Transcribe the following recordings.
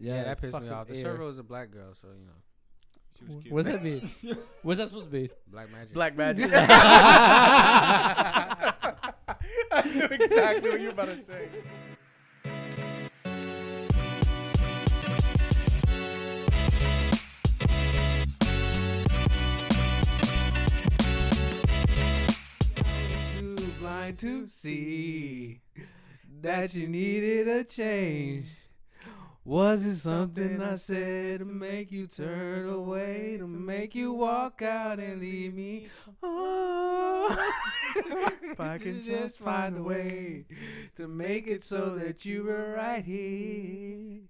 Yeah, that pissed me off. The air. server was a black girl, so you know, She was cute. What's that mean? What's that supposed to be? black magic. Black magic. I knew exactly what you were about to say. too blind to see that you needed a change. Was it something I said to make you turn away, to make you walk out and leave me? Oh, if I can just find a way to make it so that you were right here,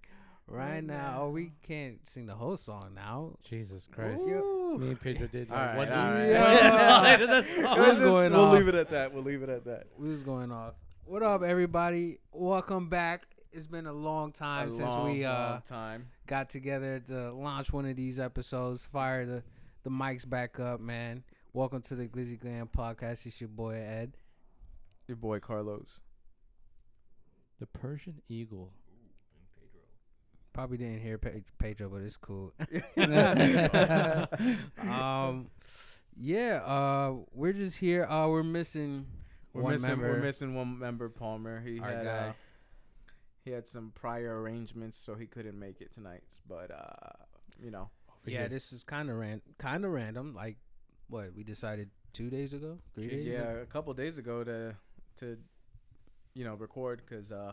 right now. Oh, we can't sing the whole song now. Jesus Christ. Ooh. Me and Pedro did All like right, one all right. one that song. What's Let's just- going we'll on? leave it at that. We'll leave it at that. We was going off. What up, everybody? Welcome back. It's been a long time A since long, we uh long time. got together to launch one of these episodes. Fire the the mics back up, man. Welcome to the Glizzy Glam podcast. It's your boy Ed. Your boy Carlos. The Persian Eagle. Probably didn't hear Pedro, but it's cool. um, yeah. Uh, we're just here. Uh, we're missing We're one missing. member. We're missing one member, Palmer. He Our had guy. He had some prior arrangements, so he couldn't make it tonight. But uh, you know, yeah, this is kind of ran kind of random. Like what we decided two days ago, three days. yeah, ago? a couple days ago to to you know record because uh,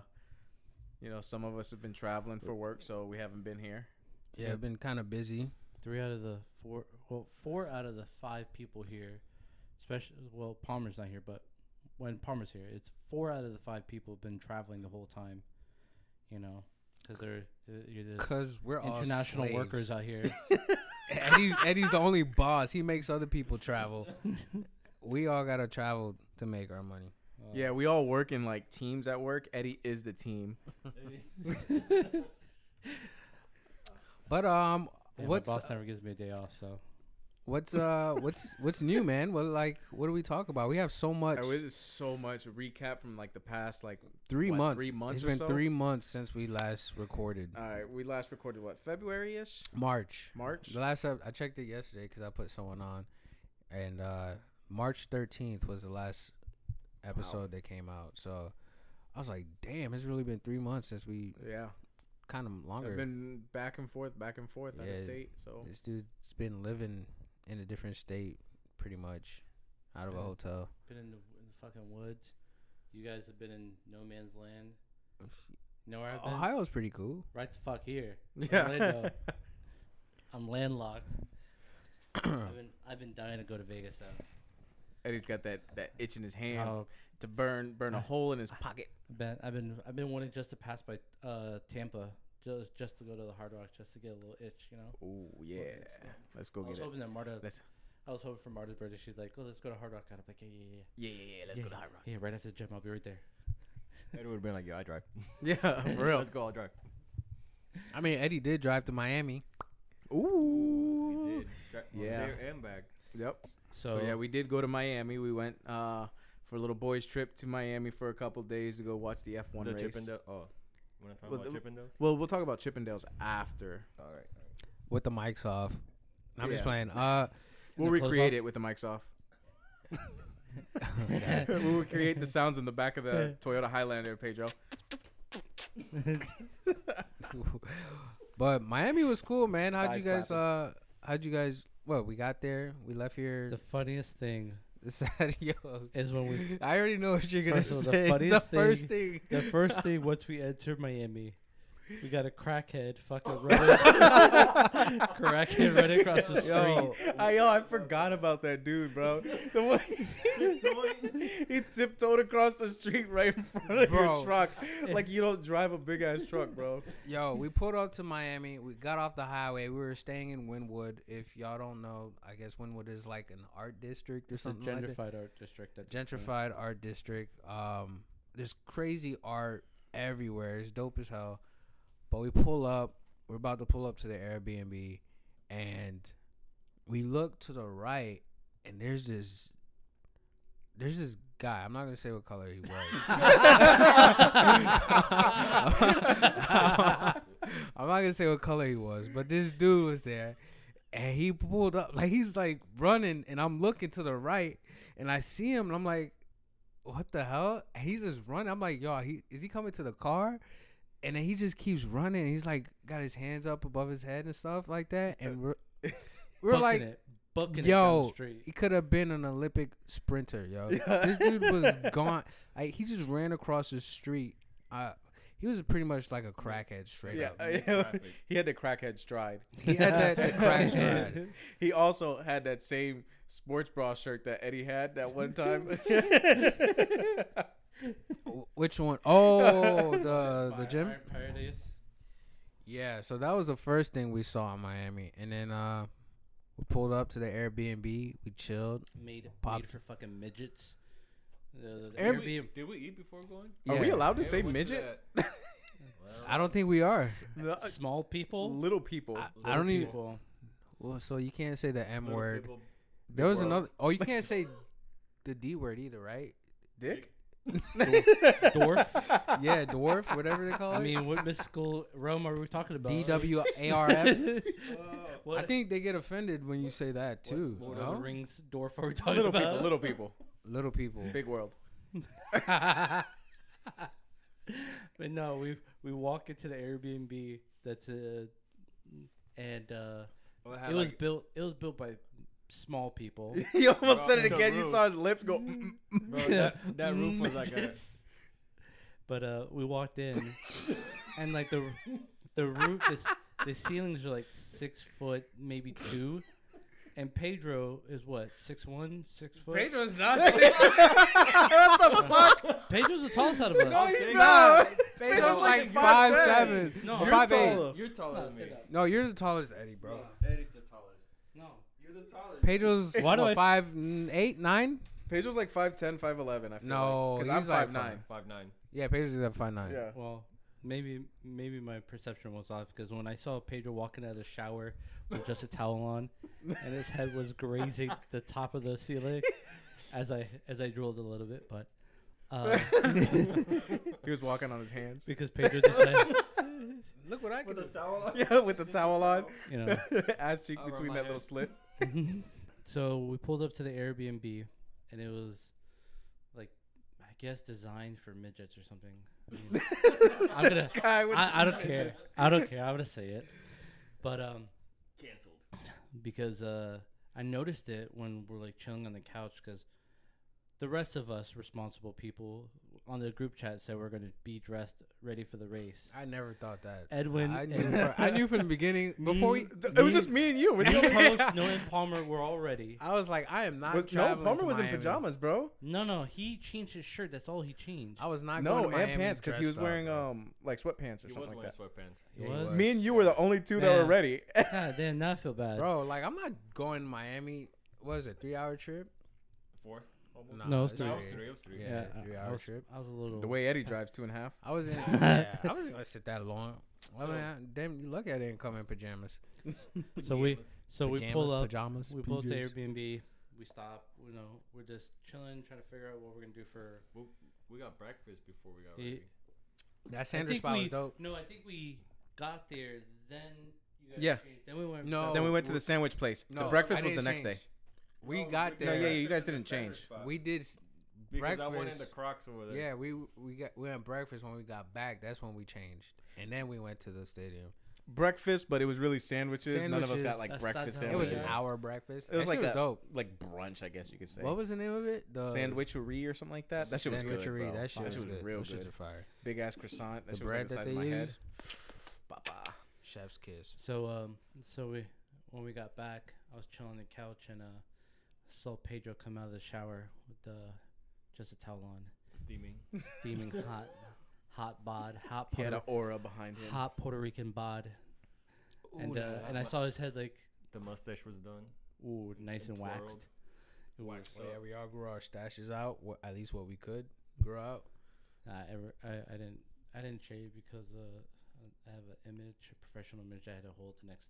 you know some of us have been traveling for work, so we haven't been here. yeah. I've been kind of busy. Three out of the four, well, four out of the five people here, especially, well, Palmer's not here, but when Palmer's here, it's four out of the five people have been traveling the whole time, you know, because they're, uh, you're Cause we're all international slaves. workers out here. Eddie's Eddie's the only boss. He makes other people travel. we all gotta travel to make our money. Uh, Yeah, we all work in like teams at work. Eddie is the team. But um, Damn, what's my boss never gives me a day off, so what's uh what's what's new, man? What like what do we talk about? We have so much. So much recap from like the past like three what, months. three months it's been so? three months since we last recorded. All right, we last recorded what February ish, March. March. The last ep- I checked it yesterday because I put someone on, and uh March thirteenth was the last episode that came out. So I was like, damn, it's really been three months since we Yeah, kind of longer. I've been back and forth, back and forth out of Yeah. state. So This dude's been living in a different state, pretty much, out of a hotel. been in the, in the fucking woods. You guys have been in no man's land. You know where I've been? Ohio's pretty cool. Right the fuck here. yeah, I'm landlocked. I've been I've been dying to go to Vegas though. Eddie's got that that itch in his hand Oh, to burn burn a hole in his pocket. I've been I've been I've been wanting just to pass by uh Tampa just just to go to the Hard Rock just to get a little itch, you know. Oh yeah, let's go I was get it. hoping that Marta. Let's- I was hoping for Marta's birthday. She's like, "Oh, let's go to Hard Rock." And I'm like, "Yeah, yeah, yeah." Yeah, yeah, yeah. Let's yeah, go to Hard Rock. Yeah, right after the gym, I'll be right there. Eddie would have been like, yeah, I drive. Yeah, for real. Let's go, I'll drive. I mean, Eddie did drive to Miami. Ooh. We did. Dri- Yeah. There and back. Yep. So, So yeah, we did go to Miami. We went uh for a little boys trip to Miami for a couple days to go watch the F1 the race. Chippendale. Oh, you want to talk Well, about the- Chippendales? Well, we'll talk about Chippendales after. All right. with the mics off. I'm just playing. Uh, We'll recreate it with the mics off. we'll recreate the sounds in the back of the Toyota Highlander, Pedro. but Miami was cool, man. How'd you Thighs guys? Uh, how'd you guys? Well, we got there. We left here. the funniest thing Is when we I already know what you're gonna First of all, the say. The, funniest first thing. the first thing once we enter Miami, we got a crackhead fucking running, crackhead running across the street. Yo, I, yo, I forgot about that dude, bro. The way he tiptoed across the street right in front of Bro. your truck, like you don't drive a big ass truck, bro. Yo, we pulled up to Miami. We got off the highway. We were staying in Wynwood. If y'all don't know, I guess Wynwood is like an art district or It's a something like that. gentrified art district. at this point. gentrified art district. Um, there's crazy art everywhere. It's dope as hell. But we pull up. We're about to pull up to the Airbnb, and we look to the right, and there's this. There's this guy. I'm not gonna say what color he was. I'm not gonna say what color he was, but this dude was there, and he pulled up like he's like running, and I'm looking to the right, and I see him, and I'm like, "What the hell?" And he's just running. I'm like, "Yo, he is he coming to the car?" And then he just keeps running. He's like got his hands up above his head and stuff like that, and we're we're like, it, yo, he could have been an Olympic sprinter, yo. This dude was gone. Like he just ran across the street. Uh, he was pretty much like a crackhead, straight Yeah, up. uh, he had the crackhead stride. He had that, that crack stride. he also had that same sports bra shirt that Eddie had that one time. Wh- Which one? Oh, the the gym. Yeah, so that was the first thing we saw in Miami, and then uh, we pulled up to the Airbnb. We chilled. Made Popped. made for fucking midgets. The, the, the Air- Airbnb. Did we eat before going? Are we allowed to Hey, say we went to midget? I don't think we are. Small people. little people. I, I don't even. Well, so you can't say the M Little word. people, There was world. another. Oh, you can't say the D word either, right? Dick. Dwarf. Yeah, dwarf, whatever they call it. I mean, what mystical realm are we talking about? D W A R F. What I think they get offended when you say that too. Lord no? of the Rings dwarf are we talking little about? people. Little people. Little people. Big world. but no, we we walk into the Airbnb that's uh and uh Oh, it had it was like- built it was built by small people. he almost Bro, said it the again. You saw his lips go. "Mm, mm." bro, that, that roof was like a. but uh we walked in and like the the roof the, the ceilings are like six foot maybe two and pedro is what six one six foot Pedro's not six. what the fuck? pedro's the tallest out of us no, he's not. Pedro's Pedro's like like five five ten. seven. No, you're five eight. taller. You're taller No, than me. No, you're the tallest, Eddie, bro. Eddie's the tallest. no You're the tallest. Pedro's Why do what, I- five, eight, nine? Pedro's like 5'10", 5'11", I feel No, like. 'Cause I'm he's like 5'9". Five nine. Yeah, Pedro's at five nine. Yeah. well maybe maybe my perception was off because when i saw pedro walking out of the shower with just a towel on and his head was grazing the top of the ceiling as i as i drilled a little bit but uh He was walking on his hands. because pedro decided Look what I can With do. the towel on. Yeah, with the towel on. you know Ass cheek Over between my that head. little slit. So we pulled up to the Airbnb, and it was like I guess designed for midgets or something. I mean, I'm gonna. Guy with I, I don't care. I don't care. I'm gonna say it, but um, Cancelled. because uh, I noticed it when we're like chilling on the couch because the rest of us responsible people on the group chat said we're gonna be dressed ready for the race. I never thought that. Edwin I knew, and from, I knew from the beginning before we. Me- It was just me and you. We're the me, only- Noah, and Palmer were all ready. I was like, I am not. Was- no, Palmer to was in pajamas, bro. No, no, he changed his shirt. That's all he changed. I was not. No, going to and pants because he was dressed up, wearing um like sweatpants or He was something wearing like that. sweatpants. He Yeah, was? Me and you were the only two that were ready. God damn, now I feel bad. Bro, like I'm not going to Miami. What is it? Three hour trip? Four. Almost. No, it's it's three. It was three. It was three. Yeah, I- three I was, trip. I was a little. the way Eddie drives two and a half. I was in. yeah, I wasn't gonna sit that long. I mean, I, damn, you look at it and come in pajamas. So we, Pajamas. so we pajamas, pull up. pajamas. We pull up to Airbnb. We stop. You know, we're just chilling, trying to figure out what we're gonna do for. We got breakfast before we got Ye- ready. That I Sanders think spot we, was dope. No, I think we got there. Then you guys Yeah. changed. Then we went. No. then we went to the sandwich place. the breakfast was the didn't next day. Change. We No, got we- No, there. yeah, you guys didn't change. spot. We did s- because I went in breakfast. the Crocs over there. Yeah, we we got we had breakfast when we got back. That's when we changed, and then we went to the stadium. Breakfast, but it was really sandwiches. None of us Sandwiches. got like That's breakfast not- It was sandwiches. an hour breakfast. It was like was a- dope. like brunch, I guess you could say. What was the name of it? The Sandwichery or something like that. That shit was good, Sandwichery. bro. That shit That was shit was good. real Those shits good. are fire. Big ass croissant. That The shit bread was like that the size they of my head. use, Papa. chef's kiss. So um, so we when we got back, I was chilling on the couch and uh, saw Pedro come out of the shower with uh, just a towel on, Steaming. steaming hot, hot bod, hot He had an aura behind him. hot Puerto Rican bod, and uh, la, and I saw his head like The mustache was done. ooh nice and waxed. Twirled. It Waxed Oh, up. yeah, we all grew our stashes out. What, at least what we could grow out. I ever I, I didn't I didn't shave because uh I have an image, a professional image I had to hold the next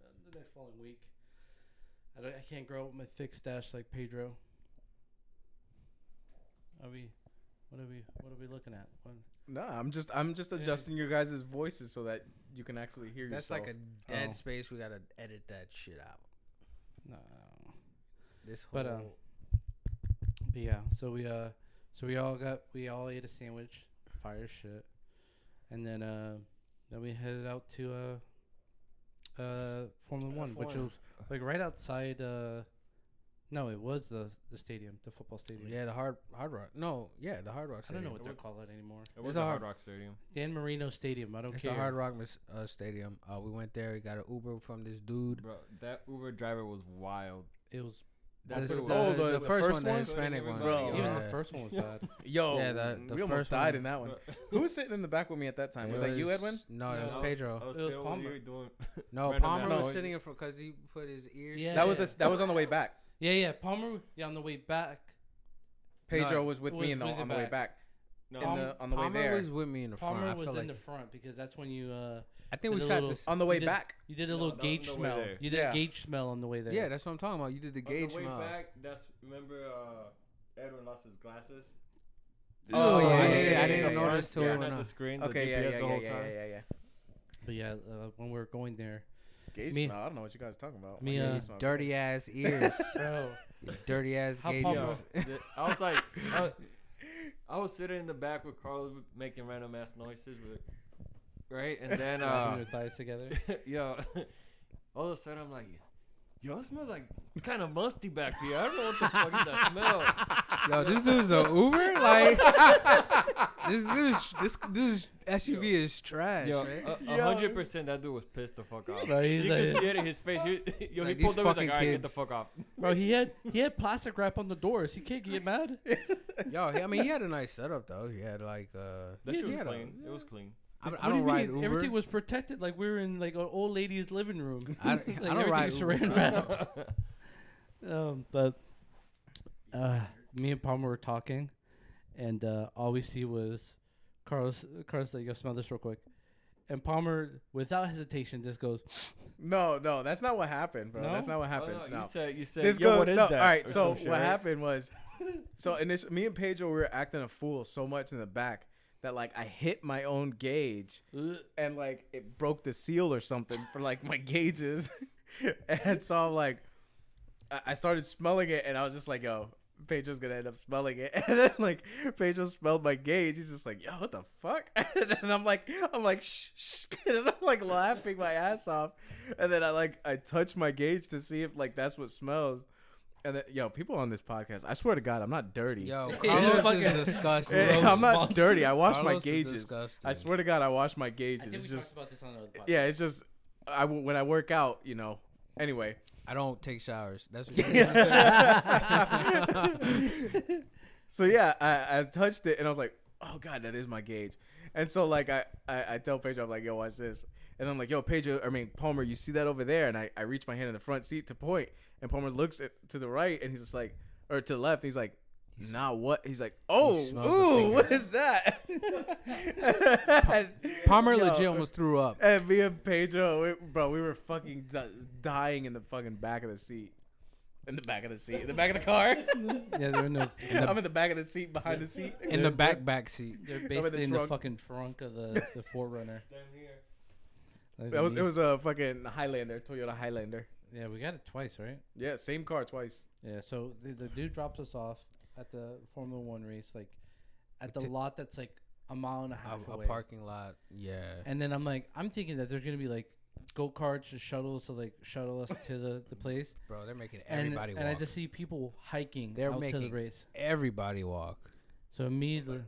uh, the next following week. I don't, I can't grow with my thick stash like Pedro. Are we What are we What are we looking at? What, No, I'm just I'm just adjusting your guys' voices so that you can actually hear That's yourself. like a dead Oh. space. We gotta edit that shit out. no. This whole But, um, But yeah, so we uh, so we all got we all ate a sandwich, fire shit, and then uh, then we headed out to uh, uh, Formula One, which F1. was like right outside. Uh, no, it was the the stadium, the football stadium. yeah, the hard hard rock. No, yeah, the hard rock. I don't know what they call it anymore. It was a a hard- Hard Rock Stadium. Dan Marino Stadium. I don't It's care. the Hard Rock uh, Stadium. Uh, we went there. We got an Uber from this dude. Bro, that Uber driver was wild. It was That This- the, Oh, the- the the first first one, the? Hispanic one. Bro. even yeah. the first one was bad. Yo, Yeah, the- the we almost first died one- in that one. Who was sitting in the back with me at that time? It Was that you, Edwin? No, No, that was I I Pedro. was It was Palmer. doing no, random Palmer ass was noises. sitting in front because he put his ears. Yeah. That was the, that was on the way back. Yeah, yeah. Palmer. Yeah, on the way back. Pedro No, was with was me in the, with on the way back. back. No, In the, on the way Palmer there. was with me in the front. Palmer I was in the front because that's when you uh I think we did a sat little- this. on the way you did- back. you did a No, little that was gauge on the way smell. there. You did Yeah. a gauge smell on the way there. Yeah, that's what I'm talking about. You did the gauge smell. on gauge the way smell. back, that's remember uh, Edwin lost his glasses. Oh, yeah, yeah, yeah, yeah, I yeah, didn't yeah, notice till we staring went at on. the screen. the Okay, yeah, GPS yeah, the yeah, whole yeah, time. yeah, yeah, yeah. But yeah, uh, when we were going there, Gauge Me- smell. I don't know what you guys are talking about. me, My uh, gauge smell. Dirty ass ears. bro. dirty ass How gauges. Yo, th- I was like, I, I was sitting in the back with Carlos making random ass noises, with, right? And then, Slapping uh, your thighs together. yo, all of a sudden I'm like, yo, it smells like kind of musty back here. I don't know what the fuck is that smell. Yo, this dude's a Uber. Like this dude's this dude's SUV is trash. Yo, right? a- a hundred percent, that dude was pissed the fuck off. Bro, he's you can see it in his face. He, yo, Like, he pulled up. He's like, "All right, get the fuck off." Bro, he had he had plastic wrap on the doors. He can't get mad. Yo, I mean, he had a nice setup though. He had like uh. That Yeah, shit was he had a- clean. It was clean. I, I What do don't you ride mean? Uber. Everything was protected, like we were in like an old lady's living room. I, like I don't ride Uber. um, but uh, me and Palmer were talking, and uh, all we see was Carlos. Carlos, like, yo, smell this real quick. And Palmer, without hesitation, just goes, No, no, that's not what happened, bro. No? That's not what Oh, happened. no, no. You said you said this yo, goes, what is no, that? All right, so what happened was, so in this, me and Pedro we were acting a fool so much in the back that like I hit my own gauge and like it broke the seal or something for like my gauges, and so I'm like, I, started smelling it and I was just like, yo. Pedro's gonna end up smelling it, and then like Pedro smelled my gauge. He's just like, "Yo, what the fuck?" And then I'm like, "I'm like, shh, shh," and I'm like laughing my ass off. And then I like I touch my gauge to see if like that's what smells. And then, yo, people on this podcast, I swear to God, I'm not dirty. Yo, Yeah, Carlos fucking- is disgusting. I'm not dirty. I wash my Carlos is gauges. disgusting. I swear to God, I wash my I gauges. think we It's just talked about this on the podcast. yeah, it's just I w- when I work out, you know. Anyway, I don't take showers. That's what so yeah, I, I touched it and I was like, oh god, that is my gauge. And so like I, I, I tell Pedro, I'm like, yo, watch this. And I'm like, yo, Pedro, I mean Palmer, you see that over there? And I, I reach my hand in the front seat to point, and Palmer looks at, to the right, and he's just like, or to the left, he's like, nah, what? He's like, oh, smells the ooh, what is that? And- Palmer yo, legit almost threw up. And me and Pedro, we, bro, we were fucking dying in the fucking back of the seat. In the back of the seat. In the back of the car. yeah, they're in the, I'm in the back of the seat behind the seat. In the back back seat. they're in the basically in the fucking trunk of the the Forerunner. Like, It was, it was a fucking Highlander, Toyota Highlander. Yeah, we got it twice, right? Yeah, same car twice. Yeah, so the, the dude drops us off at the Formula One race, like at the T- lot that's like a mile and a half A, a parking lot. Yeah. And then I'm like, I'm thinking that there's gonna be like go karts or shuttles to like shuttle us to the, the place. Bro, they're making And, everybody and I just see people hiking They're out to making- the race. everybody walk. So immediately,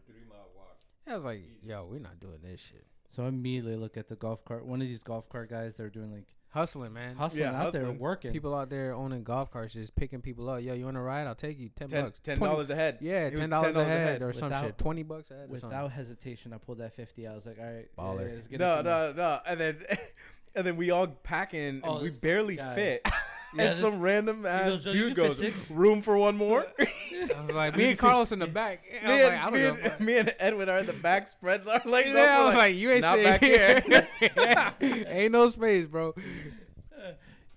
I was like, yo, we're not doing this shit. so I immediately look at the golf cart. One of these golf cart guys, they're doing like Hustling, man. hustling Yeah, out there, working. People out there owning golf carts just picking people up. Yo, you want to ride? I'll take you. Ten, Ten bucks. Ten dollars a head. Yeah, ten dollars a head or some shit. Twenty bucks a head or something. Without hesitation, I pulled that fifty. I was like, all right, Baller. yeah, let's No, us in there. no, no. And then and then we all pack in and Oh, we barely guy. fit. And some random ass goes, "Yo, you dude can goes, fit six?" room for one more? I was like, me and Carlos in the back. I me, was and, like, I don't know. and, me and Edwin are in the back, spread our legs Yeah, I was like, you ain't not sitting back here. here. ain't no space, bro.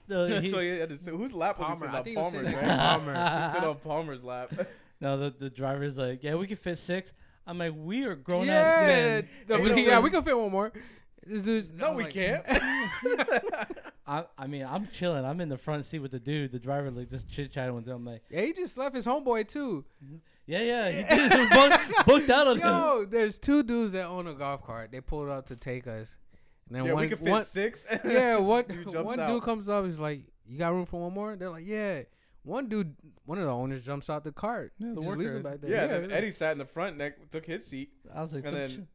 No, he- so yeah, so whose lap was Palmer, he I on? think he was Palmer's, sitting next to right? Palmer. He sit on Palmer's lap. no, the the driver's like, yeah, we can fit six. I'm like, we are grown ass yeah, men. the- And we, yeah, don't- we can fit one more. This dude's No, we like- can't. I, I mean, I'm chilling. I'm in the front seat with the dude, the driver, like just chit chatting with him. Like, yeah, he just left his homeboy too. Mm-hmm. yeah, yeah, he did. booked, booked out on him. Yo, there's two dudes that own a golf cart. They pulled up to take us. And then yeah, one, we can fit one, six. yeah, one, Dude jumps one out. dude comes up. He's like, "You got room for one more?" They're like, "Yeah." One dude, one of the owners jumps out the cart. Yeah, the Just leaves workers. him back there. Yeah, yeah, then Eddie sat in the front, neck took his seat. I was like, And then ch- chill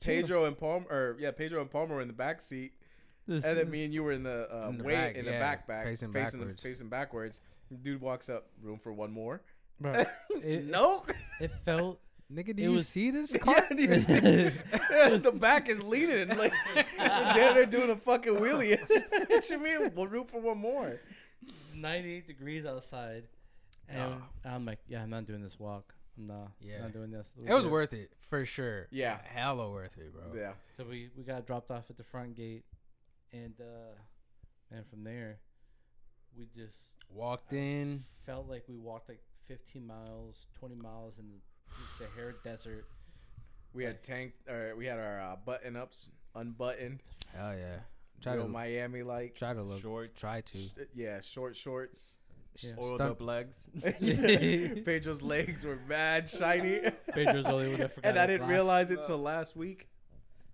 Pedro and Palmer, or yeah, Pedro and Palmer were in the back seat, this- and then me and you were in the, uh, In the wait back, in the yeah, back back, facing facing backwards. facing backwards. Dude walks up, room for one more. bro, it, no, it felt Nigga, do It you was- see this Yeah, cart? do you see- the back is leaning like damn, they're doing a fucking wheelie. what you mean? One room for one more. 98 degrees outside, and I'm like, yeah, I'm not doing this walk. No, Yeah. not doing this. It was worth it for sure. Yeah. hella worth it, bro. Yeah, So we we got dropped off at the front gate, and uh, and from there, we just Walked in. felt like we walked like 15 miles, 20 miles in the Sahara Desert. we had tank, or we had our uh, button ups unbuttoned, Hell yeah. Try real to Miami like. try to look. short. Try to. Yeah, short shorts. Yeah. Oiled Stunt- up legs. Pedro's legs were mad shiny, Pedro's only one that forgot. and I didn't realize it till last week.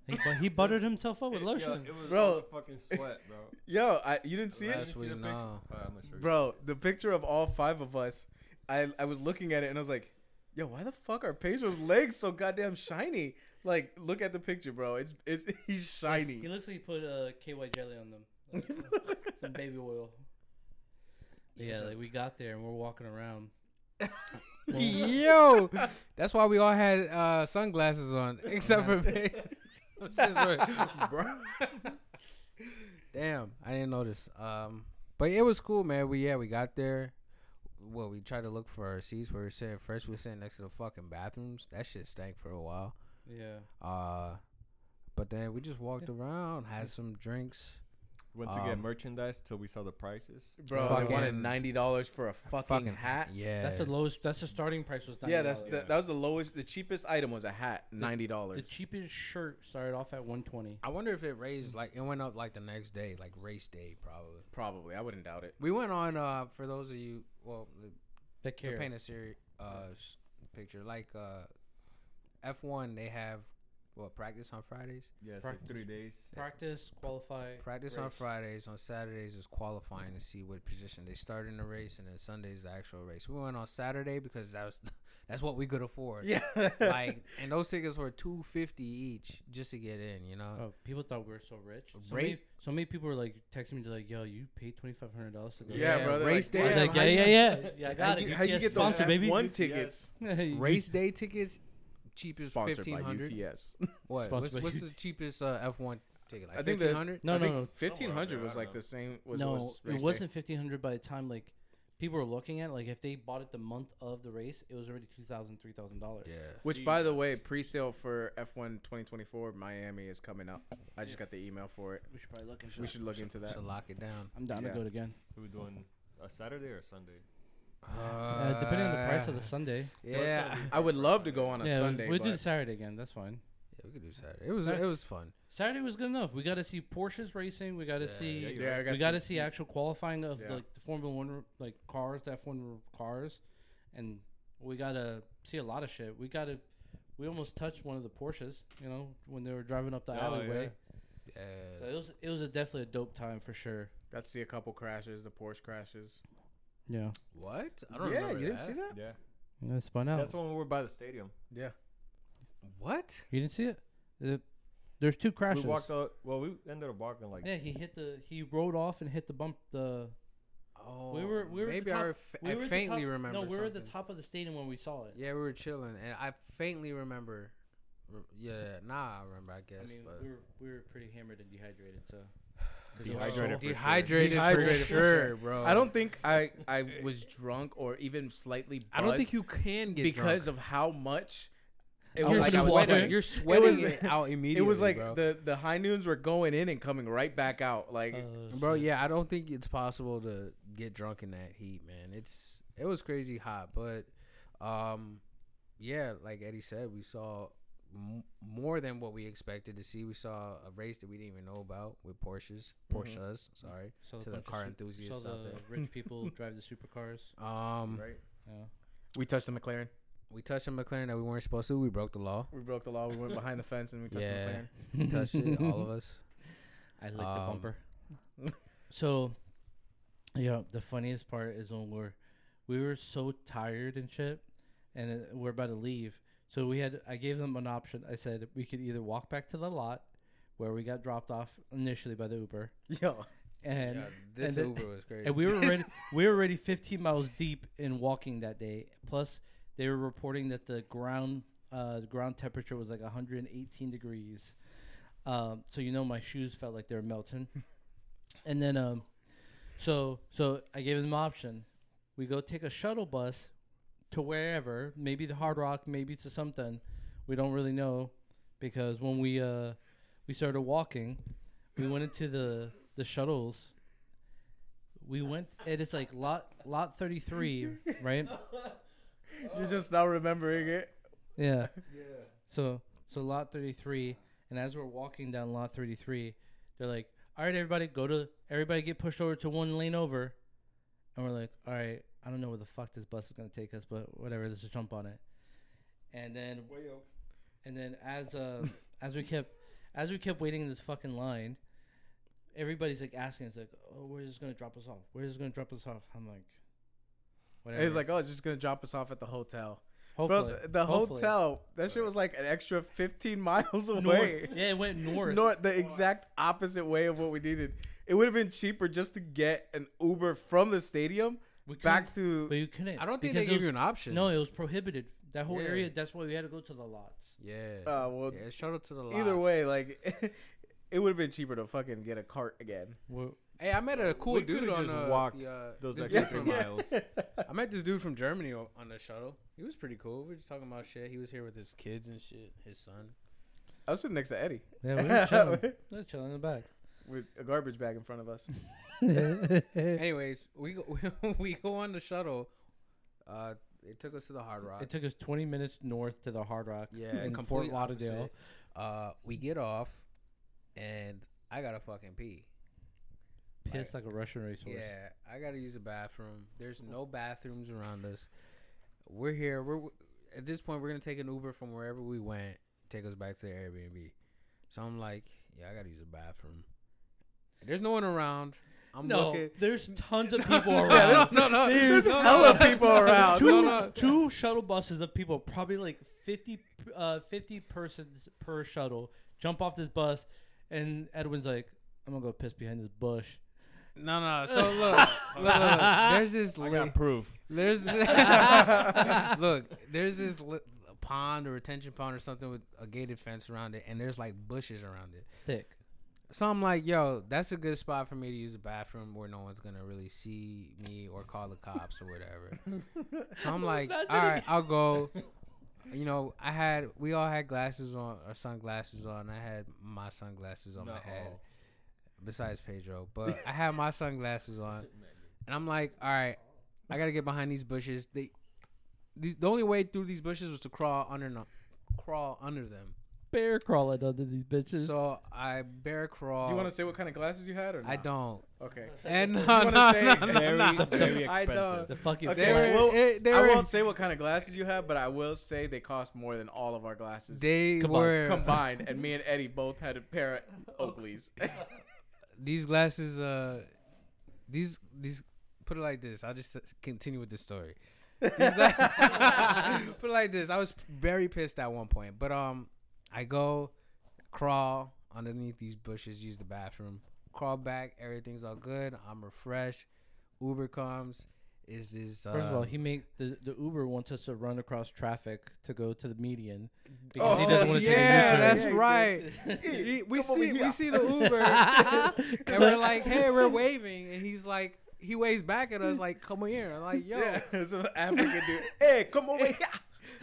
He, bu- he buttered himself up with Yo, lotion. it was Bro. all the fucking sweat, bro. Yo, I, you didn't see I it, Last didn't see the week, picture. no. Alright, I'm gonna show you. bro. The picture of all five of us, I I was looking at it and I was like, yo, why the fuck are Pedro's legs so goddamn shiny? Like, look at the picture, bro. It's it's he's shiny. He looks like he put uh, KY jelly on them, like, some baby oil. Yeah, like we got there and we're walking around. Yo, that's why we all had uh, sunglasses on, except for me. Like, bro. Damn, I didn't notice. Um, but it was cool, man. We yeah, we got there. Well, we tried to look for our seats where we were sitting. First, we were sitting next to the fucking bathrooms. That shit stank for a while. Yeah. Uh, but then we just walked around, had some drinks. Went to get Um, merchandise till we saw the prices. Bro, Fucking- they wanted ninety dollars for a fucking, hat. Yeah, That's the lowest. That's the starting price was. $90. Yeah, that's the, Yeah. that was the lowest. The cheapest item was a hat, ninety dollars. the dollars. cheapest shirt started off at 120. I wonder if it raised like it went up like the next day, like race day, probably. Probably, I wouldn't doubt it. We went on uh for those of you well the, That to care. paint a series uh s- picture like uh F1 they have what practice on Fridays. Yeah, it's Practice. like three days. Practice, qualify. Practice on. Fridays. On Saturdays is qualifying to see what position they start in the race, and then Sundays the actual race. We went on Saturday because that was that's what we could afford. Yeah, Like and those tickets were two fifty each just to get in. You know. Oh, people thought we were so rich. So many, so many people were like texting me they're like, "Yo, you paid twenty five hundred dollars to go." Yeah, there." bro, they're Race like, I was day. like, yeah, yeah, yeah, yeah. I got how it. you, how you UTS get those baby. F1 tickets? You- Race day tickets cheap as Sponsored fifteen by. UTS. What? Sponsored What's, by what's the cheapest uh, F one ticket? Like I think fifteen hundred. No, I no, think no. Fifteen hundred was like the same. Was, no, was race it day. wasn't fifteen hundred by the time like people were looking at. it. Like if they bought it the month of the race, it was already two thousand, three thousand dollars. Yeah. Which, by the way, pre-sale for F1 2024 Miami is coming up. I just got the email for it. We should probably look into. We that. should look into that. Should lock it down. I'm down Yeah. to go it again. So we're doing a Saturday or a Sunday. Uh, depending on the price of the Sunday. Yeah, I would love to go on a yeah, Sunday, we'll but do the Saturday again. That's fine. yeah, we could do Saturday. It was Right. it was fun. Saturday was good enough. We got to see Porsches racing. We got to Yeah, see. yeah, yeah, I got we got to- to see actual qualifying of Yeah. like the Formula One like cars, the F one cars, and we got to see a lot of shit. We got to. We almost touched one of the Porsches, you know, when they were driving up the Oh, alleyway. Yeah. So it was it was a definitely a dope time for sure. got to see a couple crashes, the Porsche crashes. Yeah, What? I yeah, you didn't see that? Yeah. that's spun out. That's when we were by the stadium. Yeah. What? you didn't see it? Is it- There's two crashes. We walked out. Well, we ended up walking like. yeah, he hit the he rode off and hit the bump the Oh, We were- we were maybe top- I, ref- we I were at faintly top- remember. No, we were at the top of the stadium when we saw it. Yeah, we were chilling, and I faintly remember. Yeah, nah, I remember. I guess, I mean, but we were we were pretty hammered and dehydrated, so 'cause it was Dehydrated sure. dehydrated, Dehydrated for for sure, sure. bro. I don't think I I was drunk or even slightly. I don't think you can get because drunk. of how much. It I you're was like I just was water. sweating. sweating. You're sweating was- it out immediately. It was like bro. the the high noons were going in and coming right back out. Like Uh, Bro, shit. yeah, I don't think it's possible to get drunk in that heat, man. It's it was crazy hot, but um yeah, like Eddie said, we saw m- more than what we expected to see. We saw a race that we didn't even know about with Porsches, Mhm. Porsches. Sorry, Saw a to the car su- enthusiasts saw out the there. rich people drive the supercars. Um, Right. Yeah. We touched the McLaren. we touched a McLaren that we weren't supposed to. We broke the law. We broke the law. We went behind the fence and we touched Yeah. McLaren. We touched it, all of us. I licked the Um, bumper. so, yeah, the funniest part is when we're we were so tired and shit, and uh, we're about to leave. So we had I gave them an option. I said we could either walk back to the lot where we got dropped off initially by the Uber, Yo. and yeah, this and the- Uber was crazy. and we were already we were already 15 miles deep in walking that day. Plus, they were reporting that the ground uh, the ground temperature was like 118 degrees. Um, so you know my shoes felt like they were melting. and then um, so so I gave them an option. We go take a shuttle bus to wherever, maybe the Hard Rock, maybe to something. We don't really know because when we uh we started walking, we went into the the shuttles we went and it's like lot lot 33 right You're just now remembering it. yeah so so lot 33 and as we're walking down lot 33 they're like all right everybody go to everybody get pushed over to one lane over and we're like all right i don't know where the fuck this bus is going to take us but whatever let's just jump on it and then and then as uh as we kept as we kept waiting in this fucking line everybody's like asking us like oh where's this gonna drop us off where's this gonna drop us off i'm like whatever It's like, oh, it's just gonna drop us off at the hotel. hopefully Bro, the, the hopefully. hotel, that shit was like an extra 15 miles North. away. yeah it went north North, the exact opposite way of what we needed. It would have been cheaper just to get an Uber from the stadium we back couldn't- to. but you couldn't I don't think because they it gave you was- an option. no it was prohibited that whole Yeah. area that's why we had to go to the lots Yeah. Uh, well, yeah, out to the lots. either lots. way, like it would have been cheaper to fucking get a cart again. We're- Hey, I met a cool We dude could've on just uh, walked the, uh, those this extra dude from, miles. I met this dude from Germany o- on the shuttle. He was pretty cool. We were just talking about shit. He was here with his kids and shit. His son. I was sitting next to Eddie yeah we were chilling we were chilling in the back with a garbage bag in front of us. Anyways, we go we go on the shuttle. Uh, it took us to the Hard Rock. it took us 20 minutes north to the hard rock yeah, in Fort lauderdale opposite. Uh, we get off, and I gotta fucking pee. pissed like a russian racehorse Yeah, I gotta use a bathroom. There's no bathrooms around us. We're here. We're at this point. We're gonna take an Uber from wherever we went, take us back to the Airbnb. So I'm like, yeah, I gotta use a bathroom. There's no one around. I'm no looking. there's tons of people around no, no, There's no, no, hella no. people around. two, No, no. two shuttle buses of people, probably like 50, uh, 50 persons per shuttle, jump off this bus, and Edwin's like, I'm gonna go piss behind this bush. No, no. So look, look, look, look. There's this. I li- got proof. There's look. There's this li- pond or retention pond or something with a gated fence around it, and there's like bushes around it. Thick. So I'm like, yo, that's a good spot for me to use a bathroom where no one's gonna really see me or call the cops or whatever. so I'm like, all right, I'll go. You know, I had we all had glasses on or sunglasses on. I had my sunglasses on my head. Besides Pedro, but I had my sunglasses on, and I'm like, all right, I gotta get behind these bushes. They, these, the only way through these bushes was to crawl under, crawl under them. Bear crawling under these bitches. So I bear crawl. Do you want to say what kind of glasses you had or not? I don't. Okay. And no, You no, say no, very- no, Very, no. I don't. expensive. the fucking Okay, They flag- were, well, it- they I won't say what kind of glasses you have, but I will say they cost more than all of our glasses they Come on, were combined. And me and Eddie both had a pair of Oakleys. these glasses. Uh, these these. Put it like this. I'll just s- continue with the story. These gla- put it like this. I was very pissed at one point, but um, I go crawl underneath these bushes, use the bathroom, crawl back. Everything's all good. I'm refreshed. Uber comes. Is this? Uh, First of all, he made the, the Uber wants us to run across traffic to go to the median because he doesn't want to Oh, yeah, take a U-turn. that's Yeah, right. He- we come over see we here. see the Uber, and we're like, "Hey, we're waving," and he's like, he waves back at us like, "Come here!" I'm like, "Yo, Yeah, it's an African dude. Hey, come over here.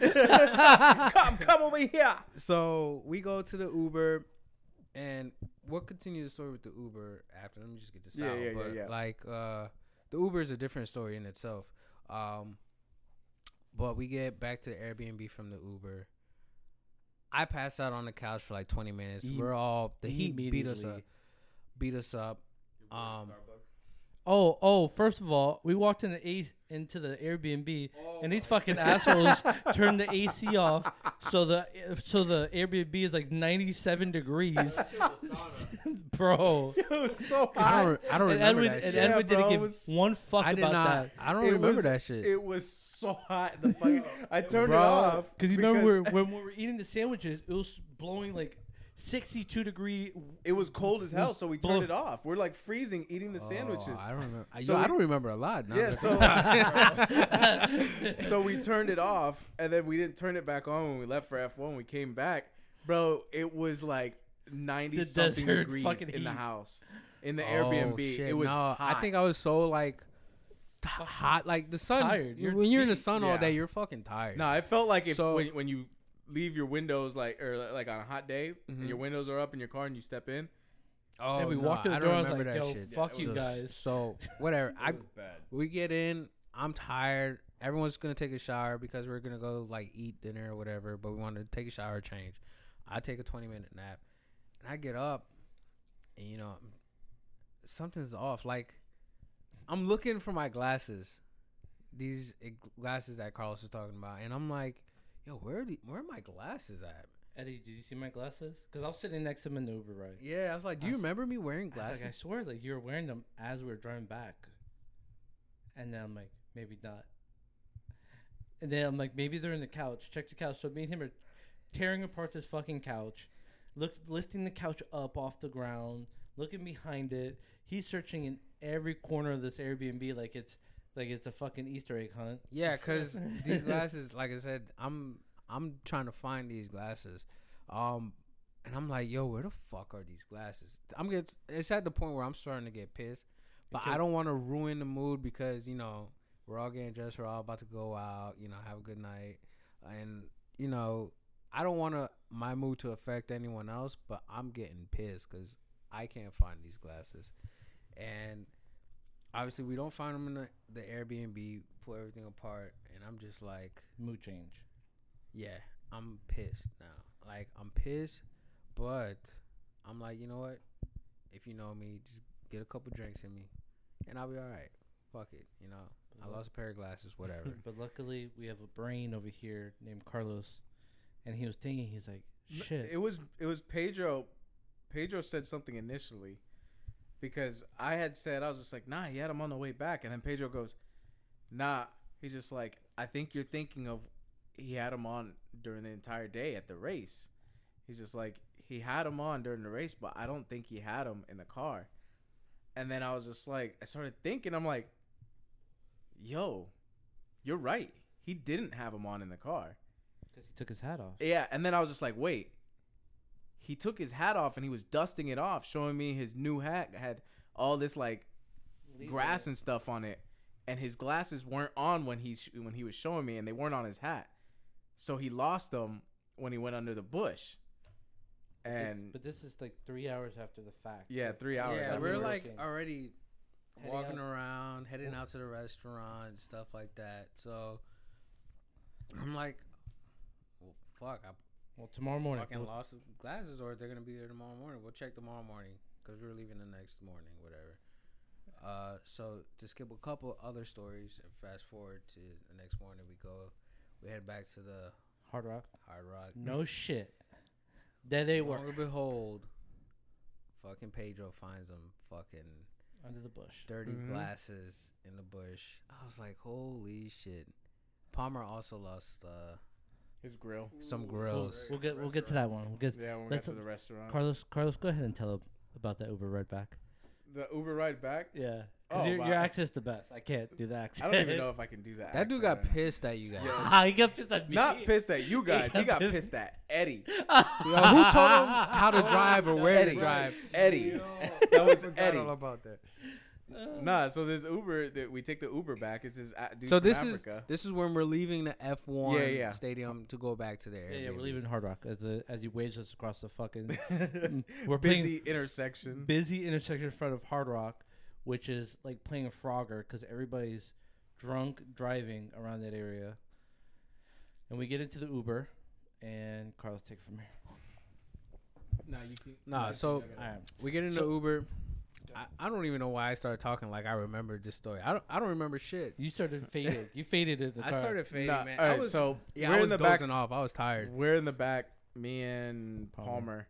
come, come over here. So we go to the Uber, and we'll continue the story with the Uber after. Let me just get this Yeah, out. yeah, yeah, but yeah. like, uh, the Uber is a different story in itself. Um, but we get back to the Airbnb from the Uber. I passed out on the couch for like 20 minutes. Em- We're all the heat beat us up. Beat us up. Um, Oh, oh! First of all, we walked in the A- into the Airbnb, and these oh. fucking assholes turned the AC off, so the so the Airbnb is like ninety seven degrees, bro. it was so I hot. don't, I don't and remember Edwin, that and shit. Edwin Yeah, didn't bro, it give was- one fuck I did about not. that. I don't It remember was- that shit. It was so hot. The fucking, I turned Bro, it off Because you remember when we were eating the sandwiches, it was blowing like sixty two degree. it was cold as hell, so we Blow- turned it off. We're like freezing eating the oh, sandwiches. Oh, I don't remember. I- So yo, I we- don't remember a lot. now yeah, that- so so we turned it off, and then we didn't turn it back on when we left for F one. We came back, bro. It was like ninety The something desert degrees fucking in the heat. house, in the Oh, Airbnb. shit, It was no, hot. I think I was so like t- hot, like the sun. Tired. You're- when you're in the sun all yeah. day, you're fucking tired. No, it felt like if So- when, when you leave your windows like or like on a hot day Mhm. and your windows are up in your car and you step in. oh, and we no, walked through the I door. don't I was remember like, that "Yo, shit. fuck you so, guys." So whatever. I bad. we get in. I'm tired. Everyone's gonna take a shower because we're gonna go like eat dinner or whatever. But we want to take a shower, change. I take a 20 minute nap, and I get up, and you know, something's off. Like I'm looking for my glasses, these eh, glasses that Carlos was talking about, and I'm like, yo, where are the, where are my glasses at? Eddie, did you see my glasses? Because I was sitting next to him in the Uber ride. Yeah, I was like, do you I was- remember me wearing I glasses? like, I swear, like you were wearing them as we were driving back. And then I'm like, maybe not. And then I'm like, maybe they're in the couch. Check the couch. So me and him are tearing apart this fucking couch, look lifting the couch up off the ground, looking behind it. He's searching in every corner of this Airbnb like it's like it's a fucking Easter egg hunt. Yeah, cause these glasses, like I said, I'm I'm trying to find these glasses, um, and I'm like, yo, where the fuck are these glasses? I'm get it's at the point where I'm starting to get pissed, but I don't want to ruin the mood because you know we're all getting dressed, we're all about to go out, you know, have a good night, and you know, I don't want to my mood to affect anyone else, but I'm getting pissed because I can't find these glasses, and obviously we don't find them in the, the Airbnb, pull everything apart, and I'm just like, Mood change. yeah, I'm pissed now. Like I'm pissed, but I'm like, you know what? If you know me, just get a couple drinks in me, and I'll be all right. Fuck it, you know. I lost a pair of glasses, whatever. but luckily, we have a brain over here named Carlos, and he was thinking, he's like, shit. It was it was Pedro. Pedro said something initially because I had said I was just like, nah, he had him on the way back, and then Pedro goes, nah. He's just like, I think you're thinking of he had him on during the entire day at the race. He's just like he had him on during the race, but I don't think he had him in the car. And then I was just like, I started thinking, I'm like, yo, you're right. He didn't have him on in the car. Because he took his hat off. Yeah, and then I was just like, wait. He took his hat off and he was dusting it off, showing me his new hat had all this like grass and stuff on it, and his glasses weren't on when he sh- when he was showing me, and they weren't on his hat, so he lost them when he went under the bush. But this- And but this is like three hours after the fact. yeah, three hours. yeah, after we're like working. already Heading walking out. around, heading out to the restaurant, stuff like that. So I'm like, well, fuck, I Well, tomorrow morning. fucking we'll- lost the glasses, or they're gonna be there tomorrow morning. We'll check tomorrow morning because we're leaving the next morning, whatever. Uh, so to skip a couple other stories and fast forward to the next morning, we go, we head back to the Hard Rock. Hard Rock. No shit. There they Lo were. and behold, fucking Pedro finds them fucking Under the bush. dirty Mhm. glasses in the bush. I was like, holy shit. Palmer also lost uh, his grill. some We'll, grills. we'll get we'll get to that one. We'll get Yeah, when we Let's- to the restaurant. Carlos. Carlos, go ahead and tell him about that Uber ride back. the Uber ride back. Yeah. Oh, Because your, your wow. accent's the best. I can't do the access. I don't even know if I can do that. That dude got right now. pissed at you guys. Yeah. Ah, he got pissed at me. Not pissed at you guys. He got got pissed- pissed at Eddie. Yo, who told him how to drive or where Eddie. to drive? Eddie. That was I Forgot Eddie. all about that. Uh. Nah, so this Uber that we take the Uber back is this dude So from this Africa. is this is when we're leaving the F1 Yeah, yeah. stadium to go back to the Yeah, Airbnb. yeah, we're leaving Hard Rock as the, as he waves us across the fucking we're busy intersection. busy intersection in front of Hard Rock, which is like playing a Frogger because everybody's drunk driving around that area. and we get into the Uber, and Carlos take it from here. Nah, you can. Nah, so All right. we get into the Uber. I, I don't even know why I started talking like I remember this story. I don't. I don't remember shit. You started faded. You faded at the I car. started fading, Nah, man. all I was, so yeah, we're I in was the back. off. I was tired. We're in the back. Me and Palmer. Palmer.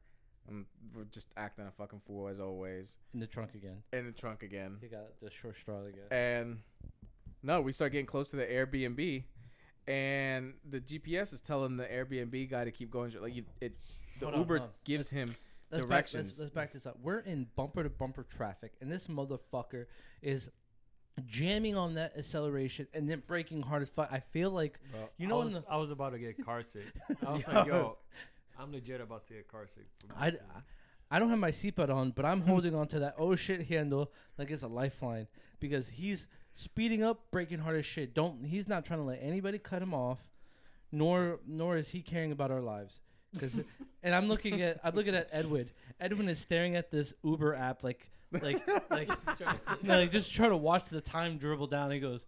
Um, we're just acting a fucking fool as always. in the trunk again. In the trunk again. He got the short straw again. And no, we start getting close to the Airbnb, and the GPS is telling the Airbnb guy to keep going. Like you, it, the Hold Uber hold on. gives him Let's back, directions. let's, let's back this up. We're in bumper to bumper traffic, and this motherfucker is jamming on that acceleration and then braking hard as fuck. I feel like Bro, You know I in was, the- I was about to get car sick. I was like, yo, I'm legit about to get car sick. from I. I don't have my seatbelt on, but I'm holding on to that oh shit handle like it's a lifeline because he's speeding up, braking hard as shit. Don't he's not trying to let anybody cut him off, nor nor is he caring about our lives. 'Cause- and I'm looking at I'm looking at Edwin. Edwin is staring at this Uber app like like like no, like just trying to watch the time dribble down. He goes,